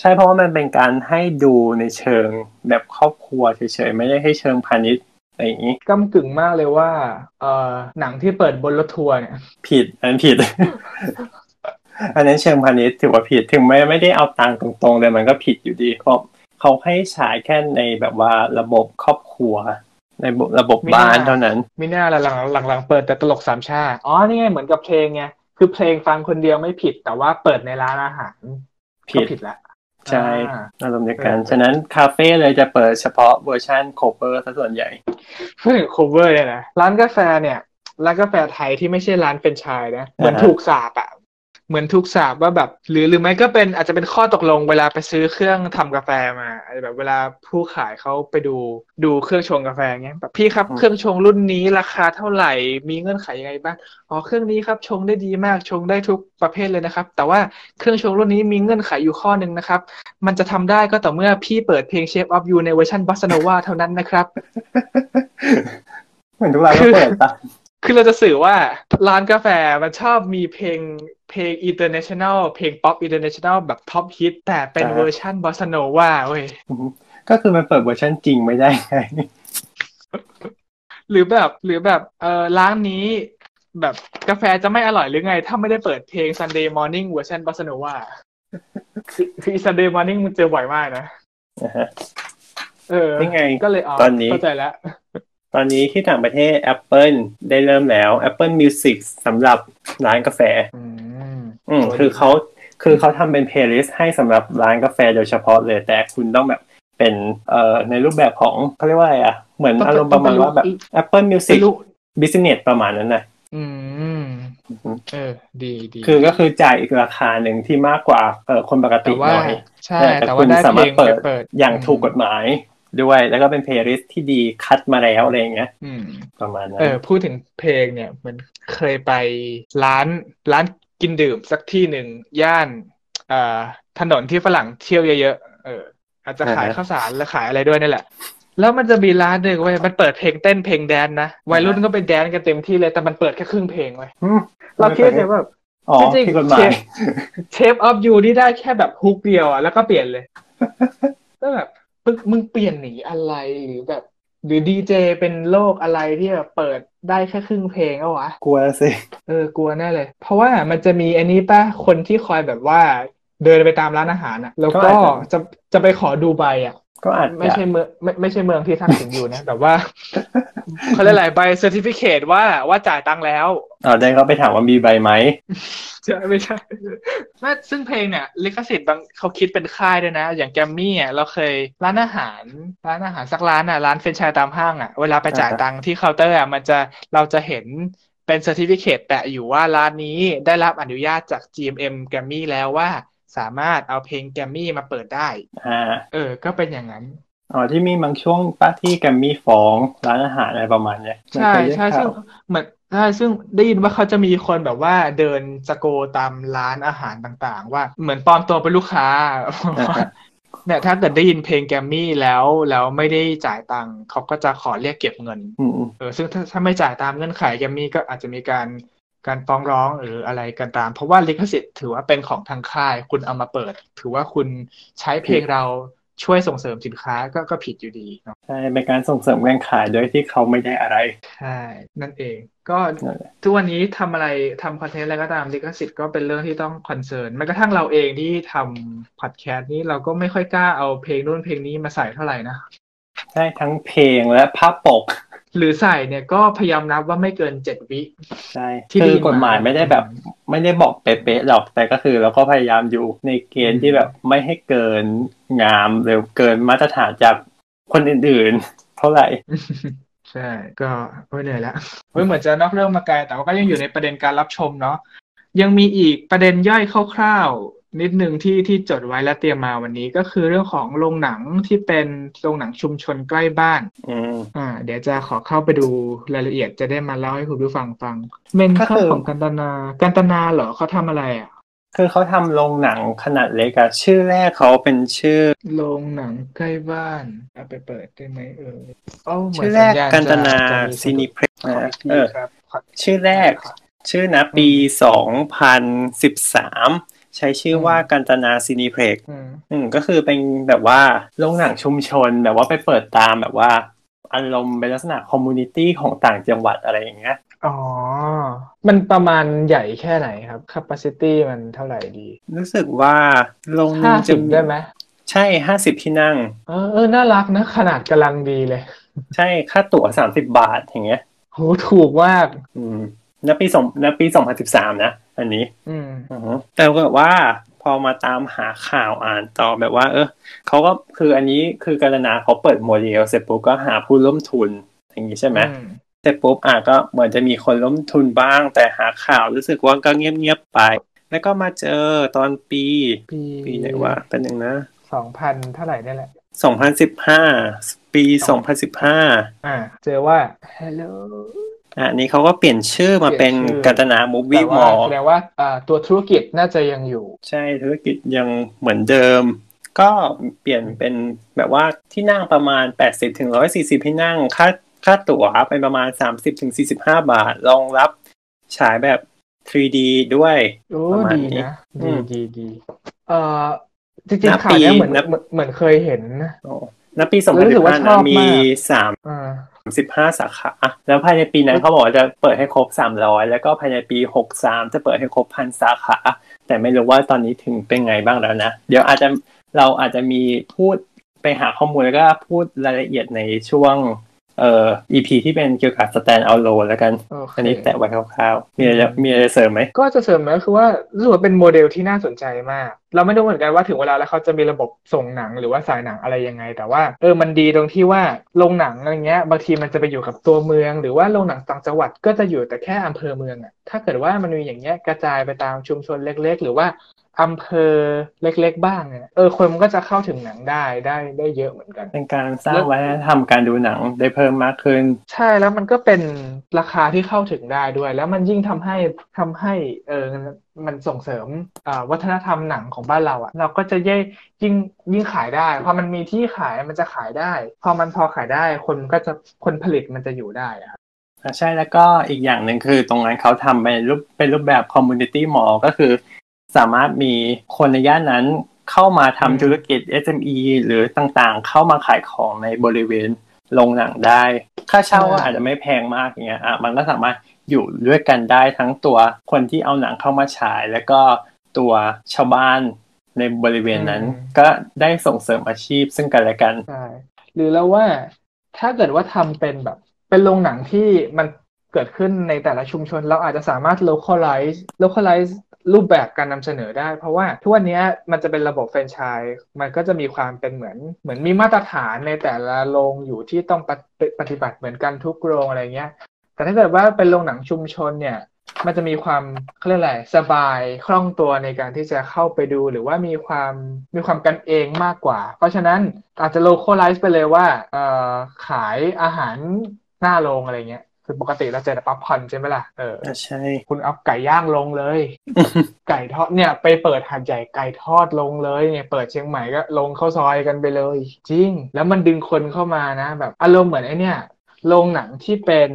ใช่เพราะว่ามันเป็นการให้ดูในเชิงแบบครอบครัวเฉยๆไม่ได้ให้เชิงพาณิชย์อะไรอย่างนี้ก้ากึ่งมากเลยว่าเออหนังที่เปิดบนรถทัวร์เนี่ยผิดอันนั้นผิด อันนั้นเชิงพาณิชย์ถือว่าผิดถึงแม้ไม่ได้เอาตังค์ตรงๆเลยมันก็ผิดอยู่ดีเพราะเขาให้ฉายแค่ในแบบว่าระบบครอบครัว ในระบบบ้านเท่านั้นไม่น่าละหลังหลังหลังเปิดแต่ตลกสามชาติอ๋อนี่ไงเหมือนกับเพลงไงคือเพลงฟังคนเดียวไม่ผิด แต่ว่าเปิดในร้านอาหารผิก็ดผิดละใช่อ่าอารมณ์เดียวกันเออฉะนั้นคาเฟ่เลยจะเปิดเฉพาะเวอร์ชัน cover ซะส่วนใหญ่พูดถึง cover เนี่ยนะร้านกาแฟเนี่ยร้านกาแฟไทยที่ไม่ใช่ร้านแฟรนไชส์นะเหมือนอ่าฮะถูกสาปอะ เหมือนถูกสาปว่าแบบ หรือหรือไม่ก็เป็นอาจจะเป็นข้อตกลงเวลาไปซื้อเครื่องทำกาแฟมาอาจจะแบบเวลาผู้ขายเขาไปดูดูเครื่องชงกาแฟเงี้ยแบบพี่ครับเครื่องชงรุ่นนี้ราคาเท่าไหร่ มีเงื่อนไขยังไงบ้างอ๋อเครื่องนี้ครับชงได้ดีมากชงได้ทุกประเภทเลยนะครับ แต่ว่าเครื่องชงรุ่นนี้มีเงื่อนไขอยู่ข้อหนึ่งนะครับ มันจะทำได้ก็ต่อเมื่อพี่เปิดเพลง Shape of You ในเวอร์ชัน bossa nova เท่านั้นนะครับเหมือนทุกร้านก็เปิดปะคือเราจะสื่อว่าร้านกาแฟมันชอบมีเพลง เพลง international เพลงป๊อป international แบบ top hit แต่เป็นเวอร์ชัน bossa nova เว้ยก็คือมันเปิดเวอร์ชันจริงไม่ได้ไงหรือแบบหรือแบบเออร้านนี้แบบกาแฟจะไม่อร่อยหรือไง ถ้าไม่ได้เปิดเพลง Sunday Morning เวอร์ชัน bossa nova คือคือ Sunday Morning มันเจอบ่อยมากนะนะฮะเออนี่ไงก็เลยอ๋อตอนนี้เข้าใจแล้ว ตอนนี้ที่ต่างประเทศ Apple ได้เริ่มแล้ว Apple Music สำหรับร้านกาแฟอืมอืมคือเขาคือเขาทำเป็น playlist ให้สำหรับร้านกาแฟโดยเฉพาะเลย แต่คุณต้องแบบเป็นเอ่อในรูปแบบของเขาเรียกว่าอะไรอะ เหมือนต้องอารมณ์ประมาณว่าแบบต้อง Apple ไม่ Music รู้ Business ประมาณนั้นนะอืมอือฮึเออดีดีคือก็คือจ่ายอีกราคาหนึ่งที่มากกว่าเอ่อคนปกติแต่ว่าหน่อยใช่แต่แต่คุว่าณได้สาเพลมารถงเปิดไปเปิดอย่างถูกกฎหมาย ด้วย แล้วก็เป็นเพลย์ลิสต์ที่ดีคัดมาแล้วอะไรอย่างเงี้ยอืมประมาณนั้เอนอพูดถึงเพลงเนี่ยเหมันเคยไปร้านร้านกินดื่มสักที่หนึ่งย่านเอ่อถนนที่ฝรั่งเที่ยวเยอะๆเออ อาจจะขายอ่าฮะข้าวสารและขายอะไรด้วยนี่แหละแล้วมันจะมีร้านหนึ่งเว้ยมันเปิดเพลงเต้นเพลง dance นะวัยรุ่นก็ไป dance กันเต็มที่เลยแต่มันเปิดแค่ครึ่งเพลงเว้ยอืมเราคิดเนี่ยว่าอ๋อจริงๆที่กฎหมาย Shape of You นี่ได้แค่แบบ hook เดียวอะแล้วก็เปลี่ยนเลยก็แบบ มึงมึงเปลี่ยนหนีอะไรหรือแบบ หรือดีเจเป็นโรคอะไรที่แบบเปิดได้แค่ครึ่งเพลงเอาวะ กลัวสิเออกลัวแน่เลย เพราะว่ามันจะมีอันนี้ป่ะคนที่คอยแบบว่าเดินไปตามร้านอาหารอะ แล้วก็จะจะไปขอดูใบอะ ก็อาจไม่จะใช่เมืองไม่ไม่ใช่เมืองที่ทักษิณอยู่นะ แต่ว่าเขาเรียกอะไรใบ certificate ว่าว่าจ่ายตังค์แล้วอ๋อได้ก็ไปถามว่ามีใบไหมใช่ไม่ใช่แม่ซึ่งเพลงเนี่ยลิขสิทธิ์บางเขาคิดเป็นค่ายด้วยนะ อย่างแกรมมี่อะเราเคยร้านอาหารร้านอาหารสักร้านอะร้านแฟรนไชส์ตามห้างอะเวลาไปจ่ายอ่าฮะตังค์ที่เคาน์เตอร์อะมันจะเราจะเห็นเป็น certificate แปะอยู่ว่าร้านนี้ได้รับอนุญาตจาก GMM แกรมมี่แล้วว่า สามารถเอาเพลงแกรมมี่มาเปิดได้อ่าเออ ก็เป็นอย่างนั้นอ๋อที่มีบางช่วงป้าที่แกรมมี่ฟ้องร้านอาหารอะไรประมาณเนี้ยใช่มันเคยได้ใช่ข่าซึ่งวเหมือนใช่ซึ่งได้ยินว่าเขาจะมีคนแบบว่าเดิน scout ามร้านอาหารต่างๆ ว่าเหมือนปลอมตัวเป็นลูกค้าอ่าฮะเนี่ยถ้าเกิดได้ยินเพลงแกรมมี่แล้วแล้วไม่ได้จ่ายตังค์เขาก็จะขอเรียกเก็บเงินอืมเออซึ่งถ้าถ้าไม่จ่ายตามเงื่อนไขแกรมมี่ก็อาจจะมีการ การฟ้องร้องหรืออะไรกันตาม เพราะว่าลิขสิทธิ์ถือว่าเป็นของทางค่าย คุณเอามาเปิด ถือว่าคุณใช้เพลงเราช่วยส่งเสริมสินค้าก็ก็ผิดอยู่ดีเนาะใช่เป็นการส่งเสริมการขายโดยที่เขาไม่ได้อะไรใช่นั่นเอง ก็นั่นแหละทุกวันนี้ทำอะไรทำคอนเทนต์อะไรก็ตามลิขสิทธิ์ก็เป็นเรื่องที่ต้อง concern แม้กระทั่งเราเองที่ทำพอดแคสต์นี้เราก็ไม่ค่อยกล้าเอาเพลงนู่นเพลงนี้มาใส่เท่าไหร่นะใช่ทั้งเพลงและภาพปก หรือใส่เนี่ยก็พยายามนับว่าไม่เกินเจ็ดวิใช่ที่คืได้อยินกฎหมายมาไม่ได้แบบ ไม่ได้บอกเป๊ะๆหรอกแต่ก็คือเราก็พยายามอยู่ในเกณฑ์ที่แบบไม่ให้เกินงามหรือเกินมาตรฐานจากคนอื่นๆ เท่าไหร่ใช่ ก็โอ้ยเหนื่อยแล้วเฮ้ยเหมือนจะนอกเรื่องมาไกลแต่ว่าก็ยังอยู่ในประเด็นการรับชมเนาะยังมีอีกประเด็นย่อยคร่าวๆ นิดหนึ่งที่ที่จดไว้และเตรียมมาวันนี้ก็คือเรื่องของโรงหนังที่เป็นโรงหนังชุมชนใกล้บ้านอืมอ่า เดี๋ยวจะขอเข้าไปดูรายละเอียดจะได้มาเล่าให้คุณผู้ฟังฟัง เมนก็ข้าคือของกันตนากันตนาเหรอเขาทำอะไรอะคือเขาทำโรงหนังขนาดเล็กอะชื่อแรกเขาเป็นชื่อโรงหนังใกล้บ้านเอาไปเปิดได้ไหมเออโอ้เหมือนชื่อแรกสัญญณกันตนาจะจะมีซีนิเพล็กขออีกทีเออครับขอชื่อแรก ชื่อนะปี2013 ใช้ชื่อว่ากันตนาซีนิเพล็กอืมอืมก็คือเป็นแบบว่าโรงหนังชุมชนแบบว่าไปเปิดตามแบบว่าอารมณ์เป็นลักษณะ community ของต่างจังหวัดอะไรอย่างเงี้ย อ๋อ มันประมาณใหญ่แค่ไหนครับ capacity มันเท่าไหร่ดี รู้สึกว่าโรงนึห้างสิจะบได้ไหมใช่ห้าสิบที่นั่ง เออเออน่ารักนะ ขนาดกำลังดีเลย ใช่ค่าตั๋วสามสิบบาทอย่างเงี้ยโหถูกมาก อืม ณปีสองณปีสองพันสิบสามนะ อันนี้ อืมอือฮึแต่ก็แบบว่าพอมาตามหาข่าวอ่านต่อแบบว่า เออเขาก็คืออันนี้คือการนาเขาเปิดโมเดลเสร็จปุ๊บก็หาผู้ร่วมทุนอย่างนี้ใช่ไหมอืมเสร็จปุ๊บอะก็เหมือนจะมีคนร่วมทุนบ้าง แต่หาข่าวรู้สึกว่าก็เงียบๆไป แล้วก็มาเจอตอนปี ปีปีไหนวะเป็นหนึ่งนะสองพันเท่าไหร่นี่แหละสองพันสิบห้าปีสองพันสิบห้าอ่า เจอว่า hello อะอันนี้เขาก็เปลี่ยนชื่อมาเป็นเปลี่ยนชื่อกันตนามูฟแต่วี่มว่าอลแสดงว่าอ่าตัวธุรกิจน่าจะยังอยู่ ใช่ธุรกิจยังเหมือนเดิม ก็เปลี่ยนเป็นแบบว่าที่นั่งประมาณ 80ถึง140ที่นั่งค่าค่าตั๋วเป็นประมาณ 30ถึง45บาทรองรับฉายแบบ 3D ด้วยโอ้ประมาณดีนี้นะอืดีมดีดีเอ่อจริงนับๆข่าวเนี้ยปีเหมือนนับเหมือนเหมือนเคยเห็นนะโอ้ณปี แล้วรู้สึกว่าชอบ2015นะมีมากสามอ่าสิบห้าสาขา แล้วภายในปีนั้นเขาบอกว่าจะเปิดให้ครบสามร้อยแล้วก็ภายในปีหกสามจะเปิดให้ครบพันสาขา แต่ไม่รู้ว่าตอนนี้ถึงเป็นไงบ้างแล้วนะ เดี๋ยวอาจจะเราอาจจะมีพูดไปหาข้อมูลแล้วก็พูดรายละเอียดในช่วง เอ่อ EP ที่เป็นเกี่ยวกับ stand alone แล้วกันโอเคอันนี้แตะไว้คร่าวๆ มีอะไรจะมีอะไรจะเสริมไหม ก็จะเสริมมาก็คือว่ารู้สึกว่าเป็นโมเดลที่น่าสนใจมาก เราไม่รู้เหมือนกันว่าถึงเวลาแล้วเขาจะมีระบบส่งหนังหรือว่าสายหนังอะไรยังไง แต่ว่าเออมันดีตรงที่ว่าโรงหนังอะไรเงี้ยบางทีมันจะไปอยู่กับตัวเมือง หรือว่าโรงหนังต่างจังหวัดก็จะอยู่แต่แค่อำเภอเมืองอะถ้าเกิดว่ามันมีอย่างเงี้ยกระจายไปตามชุมชนเล็ก ๆ หรือว่า อำเภอเล็ก ๆ บ้างเนี่ยเออคนมันก็จะเข้าถึงหนังได้ได้ได้เยอะเหมือนกัน เป็นการสร้างวัฒนธรรมการดูหนังได้เพิ่มมากขึ้น ใช่แล้วมันก็เป็นราคาที่เข้าถึงได้ด้วย แล้วมันยิ่งทำให้ทำให้เออมันส่งเสริมอ่าวัฒนธรรมหนังของบ้านเราอะเราก็จะยิ่งยิ่งยิ่งขายได้พอมันมีที่ขายมันจะขายได้ พอมันพอขายได้คนก็จะคนผลิตมันจะอยู่ได้อะครับอะใช่แล้วก็อีกอย่างหนึ่งคือตรงนั้นเขาทำเป็นรูปเป็นรูปแบบ community mall ก็คือ สามารถมีคนในย่านนั้นเข้ามาทำธุรกิจ SME หรือต่างๆ เข้ามาขายของในบริเวณโรงหนังได้ ค่าเช่าก็อาจจะไม่แพงมากอย่างเงี้ยอะมันก็สามารถอยู่ด้วยกันได้ทั้งตัวคนที่เอาหนังเข้ามาฉาย แล้วก็ตัวชาวบ้านในบริเวณนั้น ก็ได้ส่งเสริมอาชีพซึ่งกันและกันใช่หรือแล้วว่าถ้าเกิดว่าทำเป็นแบบ เป็นโรงหนังที่มันเกิดขึ้นในแต่ละชุมชน เราอาจจะสามารถ localize localize รูปแบบการนำเสนอได้ เพราะว่าทุกวันนี้มันจะเป็นระบบแฟรนไชส์มันก็จะมีความเป็นเหมือน เหมือนมีมาตรฐานในแต่ละโรงอยู่ที่ต้องปฏิบัติเหมือนกันทุกโรงอะไรเงี้ย แต่ถ้าเกิดว่าเป็นโรงหนังชุมชนเนี่ยมันจะมีความเขาเรียกอะไรสบายคล่องตัวในการที่จะเข้าไปดูหรือว่ามีความมีความกันเองมากกว่า เพราะฉะนั้นอาจจะ localize ไปเลยว่าเอ่อขายอาหารหน้าโรงอะไรเงี้ย คือปกติเราเจอแต่ป๊อปคอร์นใช่ไหมล่ะเอออะใช่คุณเอาไก่ย่างลงเลย ไก่ทอดเนี่ยไปเปิดหาดใหญ่ไก่ทอดลงเลยเนี่ยเปิดเชียงใหม่ก็ลงเข้าซอยกันไปเลย จริง แล้วมันดึงคนเข้ามานะ แบบอารมณ์เหมือนไอเนี่ยโรงหนังที่เป็น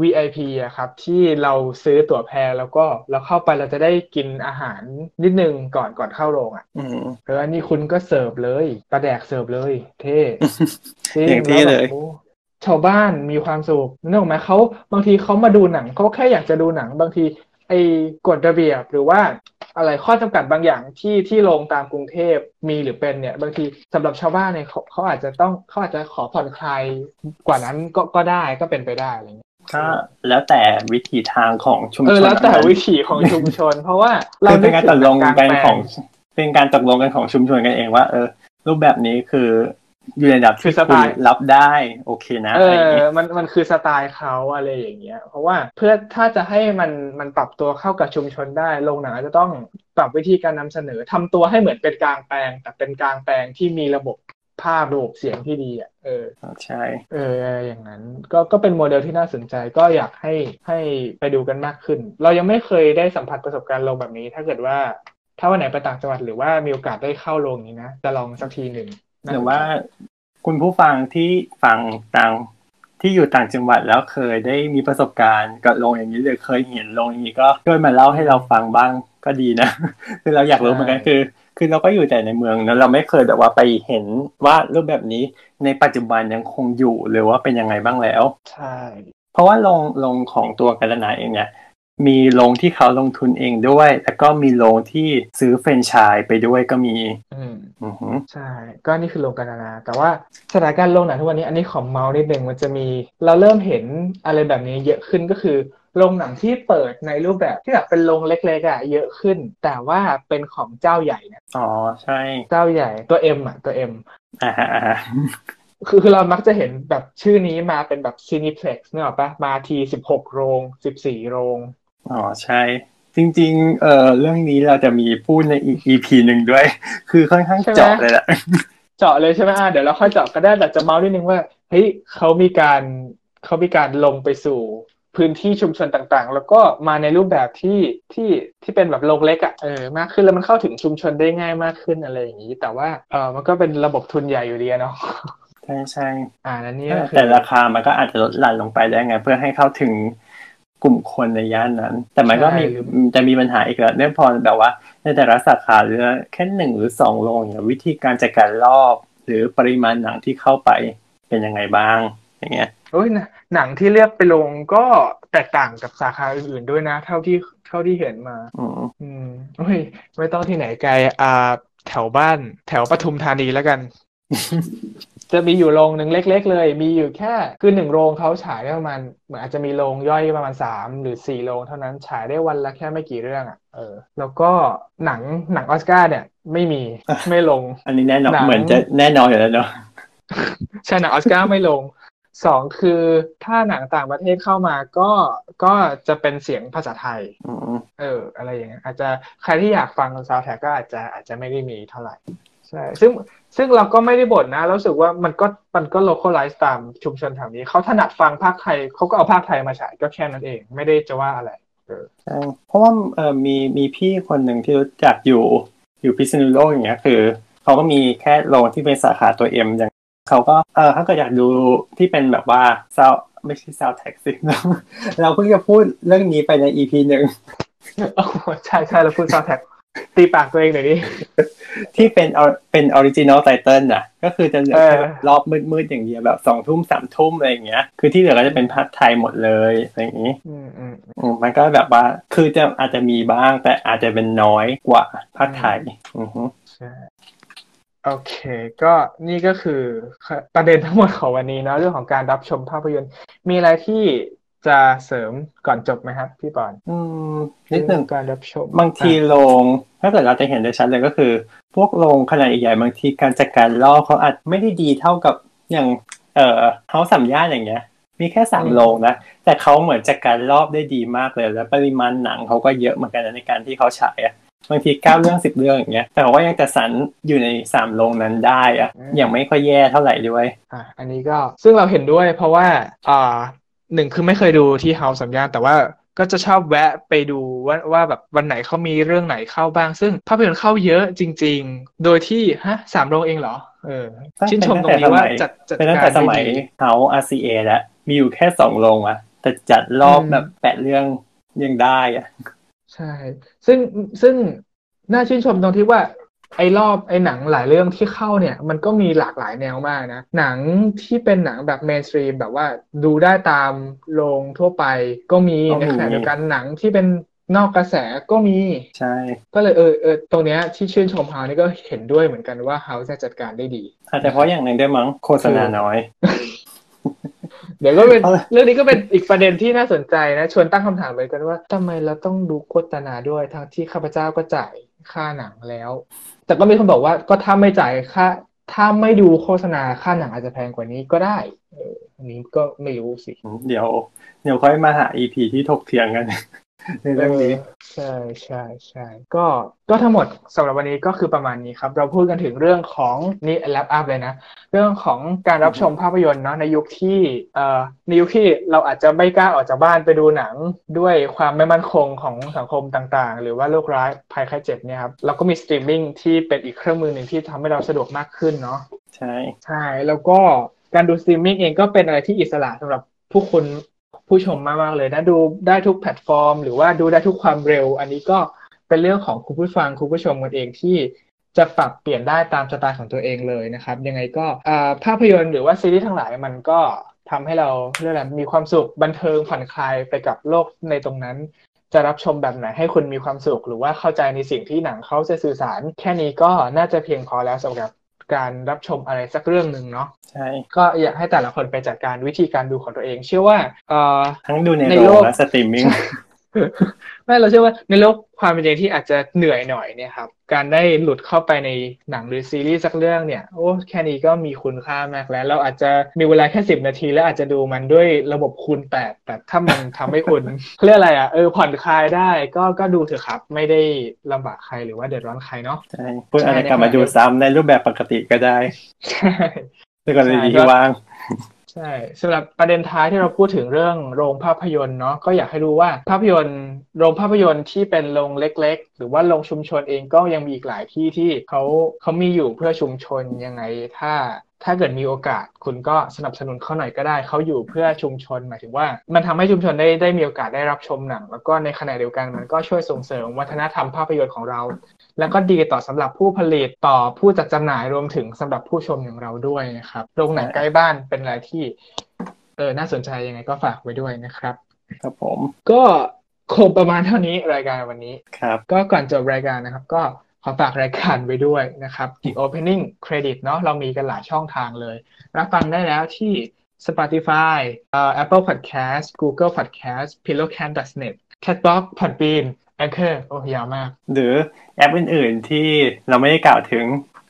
VIP อะครับ ที่เราซื้อตั๋วแพรแล้วก็เราเข้าไปเราจะได้กินอาหารนิดนึงก่อนก่อนเข้าโรงอะอืมเอออันนี้คุณก็เสิร์ฟเลยปลาแดกเสิร์ฟเลย เท่จริงอย่างที่แล้วแบบเลยโอ้ ชาวบ้านมีความสุขนึกออกไหมเขาบางทีเขามาดูหนังเขาแค่อยากจะดูหนัง บางทีไอ้กฎระเบียบหรือว่าอะไรข้อจำกัดบางอย่างที่ที่โรงตามกรุงเทพมีหรือเป็นเนี่ย บางทีสำหรับชาวบ้านเนี่ยเขาเขาอาจจะต้องเขาอาจจะขอผ่อนคลายกว่านั้นก็ก็ได้ก็เป็นไปได้อะไรเงี้ยก็แล้วแต่วิถีทางของชุมชนเออแล้วแต่นั้นวิถีของชุมชน เพราะว่าคือเป็นการตกลงกันถึของ เป็นการตกลงกันของชุมชนกันเองว่า เออ รูปแบบนี้คือ อยู่ในระดับคืที่อสคุไตณล์รับได้โอเคนะเออะไรอย่างองี้มันมันคือสไตล์เขาอะไรอย่างเงี้ย เพราะว่าเพื่อถ้าจะให้มันมันปรับตัวเข้ากับชุมชนได้โรงหนังอาจจะต้องปรับวิธีการนำเสนอทำตัวให้เหมือนเป็นกลางแปลง แต่เป็นกลางแปลงที่มีระบบภาพระบบเสียงที่ดีอะเออใช่เอออย่างนั้นก็ก็เป็นโมเดลที่น่าสนใจก็อยากให้ให้ไปดูกันมากขึ้น เรายังไม่เคยได้สัมผัสประสบการณ์โรงแบบนี้ ถ้าเกิดว่าถ้าวันไหนไปต่างจังหวัดหรือว่ามีโอกาสได้เข้าโรงนี้นะจะลองสักทีหนึ่งน่ หรือสนใจว่าคุณผู้ฟังที่ฟังต่างที่อยู่ต่างจังหวัดแล้วเคยได้มีประสบการณ์กับโรงอย่างนี้หรือเคยเห็นโรงอย่างนี้ก็ช่วยมาเล่าให้เราฟังบ้างก็ดีนะคือเราอยากรู้เหมือนกันคือ คือเราก็อยู่แต่ในเมืองแล้วเราไม่เคยแบบว่าไปเห็นว่ารูปแบบนี้ในปัจจุบันยังคงอยู่หรือว่าเป็นยังไงบ้างแล้ว ใช่ เพราะว่าโรงโรงของตัวกันตนาเองเนี่ย มีโรงที่เขาลงทุนเองด้วย แล้วก็มีโรงที่ซื้อเฟรนไชส์ไปด้วยก็มี อืมอือหือใช่ ก็นี่คือโรงกันนานา แต่ว่าสถานการณ์โรงหนังทุกวันนี้อันนี้ขอเมาส์นิดนึงมันจะมีเราเริ่มเห็นอะไรแบบนี้เยอะขึ้นก็คือโรงหนังที่เปิดในรูปแบบที่แบบเป็นโรงเล็กๆอะเยอะขึ้น แต่ว่าเป็นของเจ้าใหญ่เนี่ยอ๋อใช่ เจ้าใหญ่ตัวเอ็มอะตัวเอ็มอ่าฮะอ่าฮะคือคือเรามักจะเห็นแบบชื่อนี้มาเป็นแบบซีนิเพล็กซ์เนี่ยหรอกปะมาทีสิบหกโรงสิบสี่โรง อ๋อใช่ จริง ๆ เอ่อเรื่องนี้เราจะมีพูดในอีก EP หนึ่งด้วย คือค่อนข้างเจาะเลยแหละเจาะเลยใช่ไหมอะเดี๋ยวเราค่อยเจาะก็ได้แต่จะเมาส์นิดนึงว่าเฮ้ยเขามีการเขามีการลงไปสู่พื้นที่ชุมชนต่างๆ แล้วก็มาในรูปแบบที่ที่ที่เป็นแบบโรงเล็กอะเออมากขึ้นแล้วมันเข้าถึงชุมชนได้ง่ายมากขึ้นอะไรอย่างนี้ แต่ว่าเออมันก็เป็นระบบทุนใหญ่อยู่ดีอะเนาะใช่ใช่อ่านั่นนี่ก็คือแต่ราคามันก็อาจจะลดหลั่นลงไปได้ไง เพื่อให้เข้าถึง กลุ่มคนในย่านนั้น แต่มันก็มีจะมีปัญหาอีกแล้วเนื่องพอแบบว่า ในแต่ละสาขาเหลือแค่หนึ่งหรือสองโรงเนี่ยวิธีการจัดการรอบ หรือปริมาณหนังที่เข้าไปเป็นยังไงบ้าง อย่างเงี้ยเอ้ยนะหนังที่เลือกไปลงก็แตกต่างกับสาขาอื่นๆด้วยนะ เท่าที่เท่าที่เห็นมาอืมอืมเฮ้ยไม่ต้องที่ไหนไกลอ่าแถวบ้านแถวปทุมธานีแล้วกัน จะมีอยู่โรงหนึ่งเล็ก ๆ เลย มีอยู่แค่คือหนึ่งโรงเขาฉายได้ประมาณเหมือนอาจจะมีโรงย่อยประมาณสามหรือสี่โรงเท่านั้นฉายได้วันละแค่ไม่กี่เรื่องอะเออ แล้วก็หนังหนังออสการ์เนี่ยไม่มีไม่ลง อันนี้แน่นอนหนังเหมือนจะแน่นอนอยู่แล้วเนาะใช่หนังออสการ์ไม่ลงสองคือถ้าหนังต่างประเทศเข้ามาก็ก็จะเป็นเสียงภาษาไทยอืมเออ อะไรอย่างเงี้ยอาจจะใครที่อยากฟังซาวด์แทร็กก็อาจจะอาจจะไม่ได้มีเท่าไหร่ใช่ซึ่ง ซึ่งเราก็ไม่ได้บ่นนะเรารู้สึกว่ามันก็มันก็ localize ตามชุมชนแถวนี้เขาถนัดฟังภาคไทยเขาก็เอาภาคไทยมาฉายก็แค่นั้นเอง ไม่ได้จะว่าอะไรเออใช่เพราะว่าเออมีมีพี่คนหนึ่งที่รู้จักอยู่อยู่พิษณุโลกอย่างเงี้ยคือเขาก็มีแค่โรงที่เป็นสาขาตัว M อย่างเขาก็เออถ้าเกิดอยากดูที่เป็นแบบว่า sound ไม่ใช่ซาวแท็กซี่เราเพิ่งจะพูดเรื่องนี้ไปใน EP หนึ่งโอ้โหใช่ใช่เราพูดซาวด์แทร็ก ตีปากตัวเองหน่อยดิที่เป็นเอาเป็น original title น่ะ ก็คือจะเหลือแค่เออรอบมืดๆอย่างเดียวแบบสองทุ่มสามทุ่มอะไรอย่างเงี้ย คือที่เหลือก็จะเป็นพากย์ไทยหมดเลยอะไรอย่างงี้อืมอืมอืมมันก็แบบว่าคือจะอาจจะมีบ้าง แต่อาจจะเป็นน้อยกว่าภาคไทยอือฮึใช่โอเค ก็นี่ก็คือประเด็นทั้งหมดของวันนี้เนาะเรื่องของการรับชมภาพยนตร์ มีอะไรที่ จะเสริมก่อนจบไหมครับ พี่ปอนอืมนิดหนึ่งเรื่องการรับชม บางทีโรงถ้าเกิดเราจะเห็นได้ชัดเลยก็คือ พวกโรงขนาดใหญ่ๆบางทีการจัดการรอบเขาอาจไม่ได้ดีเท่ากับอย่างเอ่อเฮาสัมย่านอย่างเงี้ย มีแค่สามโรงนะแต่เขาเหมือนจัดการรอบได้ดีมากเลยแล้วปริมาณหนังเขาก็เยอะเหมือนกันนะในการที่เขาฉายอะบางทีเก้าเรื่องสิบเรื่องอย่างเงี้ย แต่เขาก็ยังจะสรรอยู่ในสามโรงนั้นได้อะอย่างไม่ค่อยแย่เท่าไหร่ด้วย อะอันนี้ก็ซึ่งเราเห็นด้วยเพราะว่าอ่า หนึ่งคือไม่เคยดูที่เฮาสัญญาณแต่ว่าก็จะชอบแวะไปดูว่าว่าแบบวันไหนเขามีเรื่องไหนเข้าบ้าง ซึ่งภาพยนตร์เข้าเยอะจริง ๆ โดยที่ฮะสามโรงเองเหรอเออชื่นชมตรงนี้ว่าจัดจัดเป็นตั้งการแต่สได้มัยดีเฮา RCA แล้วมีอยู่แค่สองโรงอะแต่จัดรอบอืมแบบแปดเรื่องยังได้อะใช่ ซึ่งซึ่งน่าชื่นชมตรงที่ว่า ไอ้รอบไอ้หนังหลายเรื่องที่เข้าเนี่ย มันก็มีหลากหลายแนวมากนะ หนังที่เป็นหนังแบบเมนสตรีมแบบว่าดูได้ตามโรงทั่วไปก็มีในขณะเดียวกันหนังที่เป็นนอกกระแสก็มี ใช่ ก็เลยเออเออตรงเนี้ยที่ชื่นชมเฮานี่ก็เห็นด้วยเหมือนกันว่าเฮาจะจัดการได้ดี อาจจะเพราะอย่างหนึ่งด้วยมั้งโฆษณาน้อย เดี๋ยวก็เป็นเอาเลยเรื่องนี้ก็เป็นอีกประเด็นที่น่าสนใจนะ ชวนตั้งคำถามเหมือนกันว่าทำไมเราต้องดูโฆษณาด้วยทั้งที่ข้าพเจ้าก็จ่ายค่าหนังแล้ว แต่ก็มีคนบอกว่าก็ถ้าไม่จ่ายค่า ถ้าไม่ดูโฆษณาค่าหนังอาจจะแพงกว่านี้ก็ได้เอออันนี้ก็ไม่รู้สิ เดี๋ยว เดี๋ยวค่อยมาหา EP ที่ถกเถียงกัน ในเรื่องนี้ใช่ใช่ใช่ก็ก็ทั้งหมดสำหรับวันนี้ก็คือประมาณนี้ครับ เราพูดกันถึงเรื่องของนี่ wrap up เลยนะ เรื่องของการรับชมภาพยนตร์เนาะในยุคที่เอ่อในยุคที่เราอาจจะไม่กล้าออกจากบ้านไปดูหนังด้วยความไม่มั่นคงของสังคมต่างๆ หรือว่าโรคร้ายภัยไข้เจ็บเนี่ยครับเราก็มีสตรีมมิ่งที่เป็นอีกเครื่องมือหนึ่งที่ทำให้เราสะดวกมากขึ้นเนาะใช่ใช่แล้วก็การดูสตรีมมิ่งเองก็เป็นอะไรที่อิสระสำหรับผู้คน ผู้ชมมากๆเลยนะดูได้ทุกแพลตฟอร์ม หรือว่าดูได้ทุกความเร็ว อันนี้ก็เป็นเรื่องของคุณผู้ฟังคุณผู้ชมกันเองที่จะปรับเปลี่ยนได้ตามสไตล์ของตัวเองเลยนะครับ ยังไงก็ภาพยนตร์หรือว่าซีรีส์ทั้งหลายมันก็ทำให้เราเรียกอะไรมีความสุขบันเทิงผ่อนคลายไปกับโลกในตรงนั้น จะรับชมแบบไหนให้คุณมีความสุข หรือว่าเข้าใจในสิ่งที่หนังเขาจะสื่อสาร แค่นี้ก็น่าจะเพียงพอแล้วสำหรับ การรับชมอะไรสักเรื่องหนึ่งเนาะใช่ก็อยากให้แต่ละคนไปจัดการวิธีการดูของตัวเอง เชื่อว่าเอ่อทั้งดูในในโรงและสตรีมมิ่ง ไม่เราเชื่อว่าในโลกความเป็นจริงที่อาจจะเหนื่อยหน่อยเนี่ยครับ การได้หลุดเข้าไปในหนังหรือซีรีส์สักเรื่องเนี่ยโอ้แค่นี้ก็มีคุณค่ามากแล้ว เราอาจจะมีเวลาแค่สิบนาที แล้วอาจจะดูมันด้วยระบบคูณแปดแต่ถ้ามันทำให้คุณเขาเรียกอะไรอะเออผ่อนคลายได้ก็ก็ดูเถอะครับ ไม่ได้ลำบากใครหรือว่าเดือดร้อนใครเนาะใช่พูดอะไรกลับมาดูซ้ำในรูปแบบปกติก็ได้ใช่ในกรณีที่ว่าง ใช่สำหรับประเด็นท้ายที่เราพูดถึงเรื่องโรงภาพยนตร์เนาะก็อยากให้รู้ว่าภาพยนตร์ โรงภาพยนตร์ที่เป็นโรงเล็ก ๆ หรือว่าโรงชุมชนเองก็ยังมีอีกหลายที่ที่เขาเขามีอยู่เพื่อชุมชนยังไงถ้าถ้าเกิดมีโอกาสคุณก็สนับสนุนเขาหน่อยก็ได้ เขาอยู่เพื่อชุมชนหมายถึงว่า มันทำให้ชุมชนได้ได้มีโอกาสได้รับชมหนัง แล้วก็ในขณะเดียวกันมันก็ช่วยส่งเสริมวัฒนธรรมภาพยนตร์ของเรา แล้วก็ดีต่อสำหรับผู้ผลิตต่อผู้จัดจำหน่ายรวมถึงสำหรับผู้ชมอย่างเราด้วยนะครับโรงหนังใกล้บ้านเป็นอะไรที่เออน่าสนใจยังไงก็ฝากไว้ด้วยนะครับ ครับผม ก็คงประมาณเท่านี้รายการวันนี้ครับ ก็ก่อนจบรายการนะครับ ก็ขอฝากรายการไว้ด้วยนะครับ The Opening Credit เนาะเรามีกันหลายช่องทางเลย รับฟังได้แล้วที่ Spotify เอ่อ Apple Podcast Google Podcast Pillowcast.net Castbox Podbean Anchor โอ้ยาวมาก หรือแอปอื่น ๆ ที่เราไม่ได้กล่าวถึง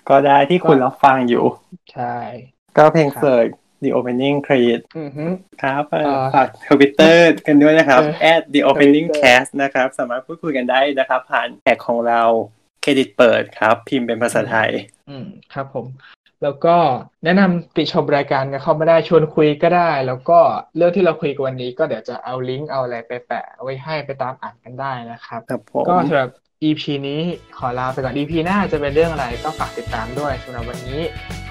ก็ได้ที่คุณรับฟังอยู่ ใช่ ก็เพียงครับ search The Opening Credit อือฮึครับเอ่อเอ่อฝากทวิตเตอร์กันด้วยนะครับเออ at the opening credit cast นะครับ สามารถพูดคุยกันได้นะครับ ผ่านแท็กของเราเครดิตเปิดครับ พิมพ์เป็นภาษาไทย อืมครับผม แล้วก็แนะนำติชมรายการกันเข้ามาได้ชวนคุยก็ได้ แล้วก็เรื่องที่เราคุยกันวันนี้ก็เดี๋ยวจะเอาลิงก์เอาอะไรไปแปะไว้ให้ไปตามอ่านกันได้นะครับครับผมก็สำหรับ EP นี้ขอลาไปก่อน EP หน้าจะเป็นเรื่องอะไรก็ฝากติดตามด้วยสำหรับวันนี้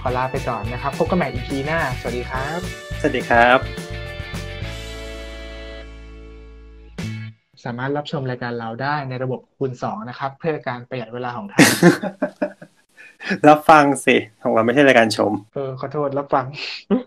ขอลาไปก่อนนะครับพบกันใหม่ EP หน้า สวัสดีครับ สวัสดีครับ สามารถรับชมรายการเราได้ในระบบคูณ2นะครับ เพื่อการประหยัดเวลาของท่าน รับฟังสิของเราไม่ใช่รายการชม เออขอโทษรับฟัง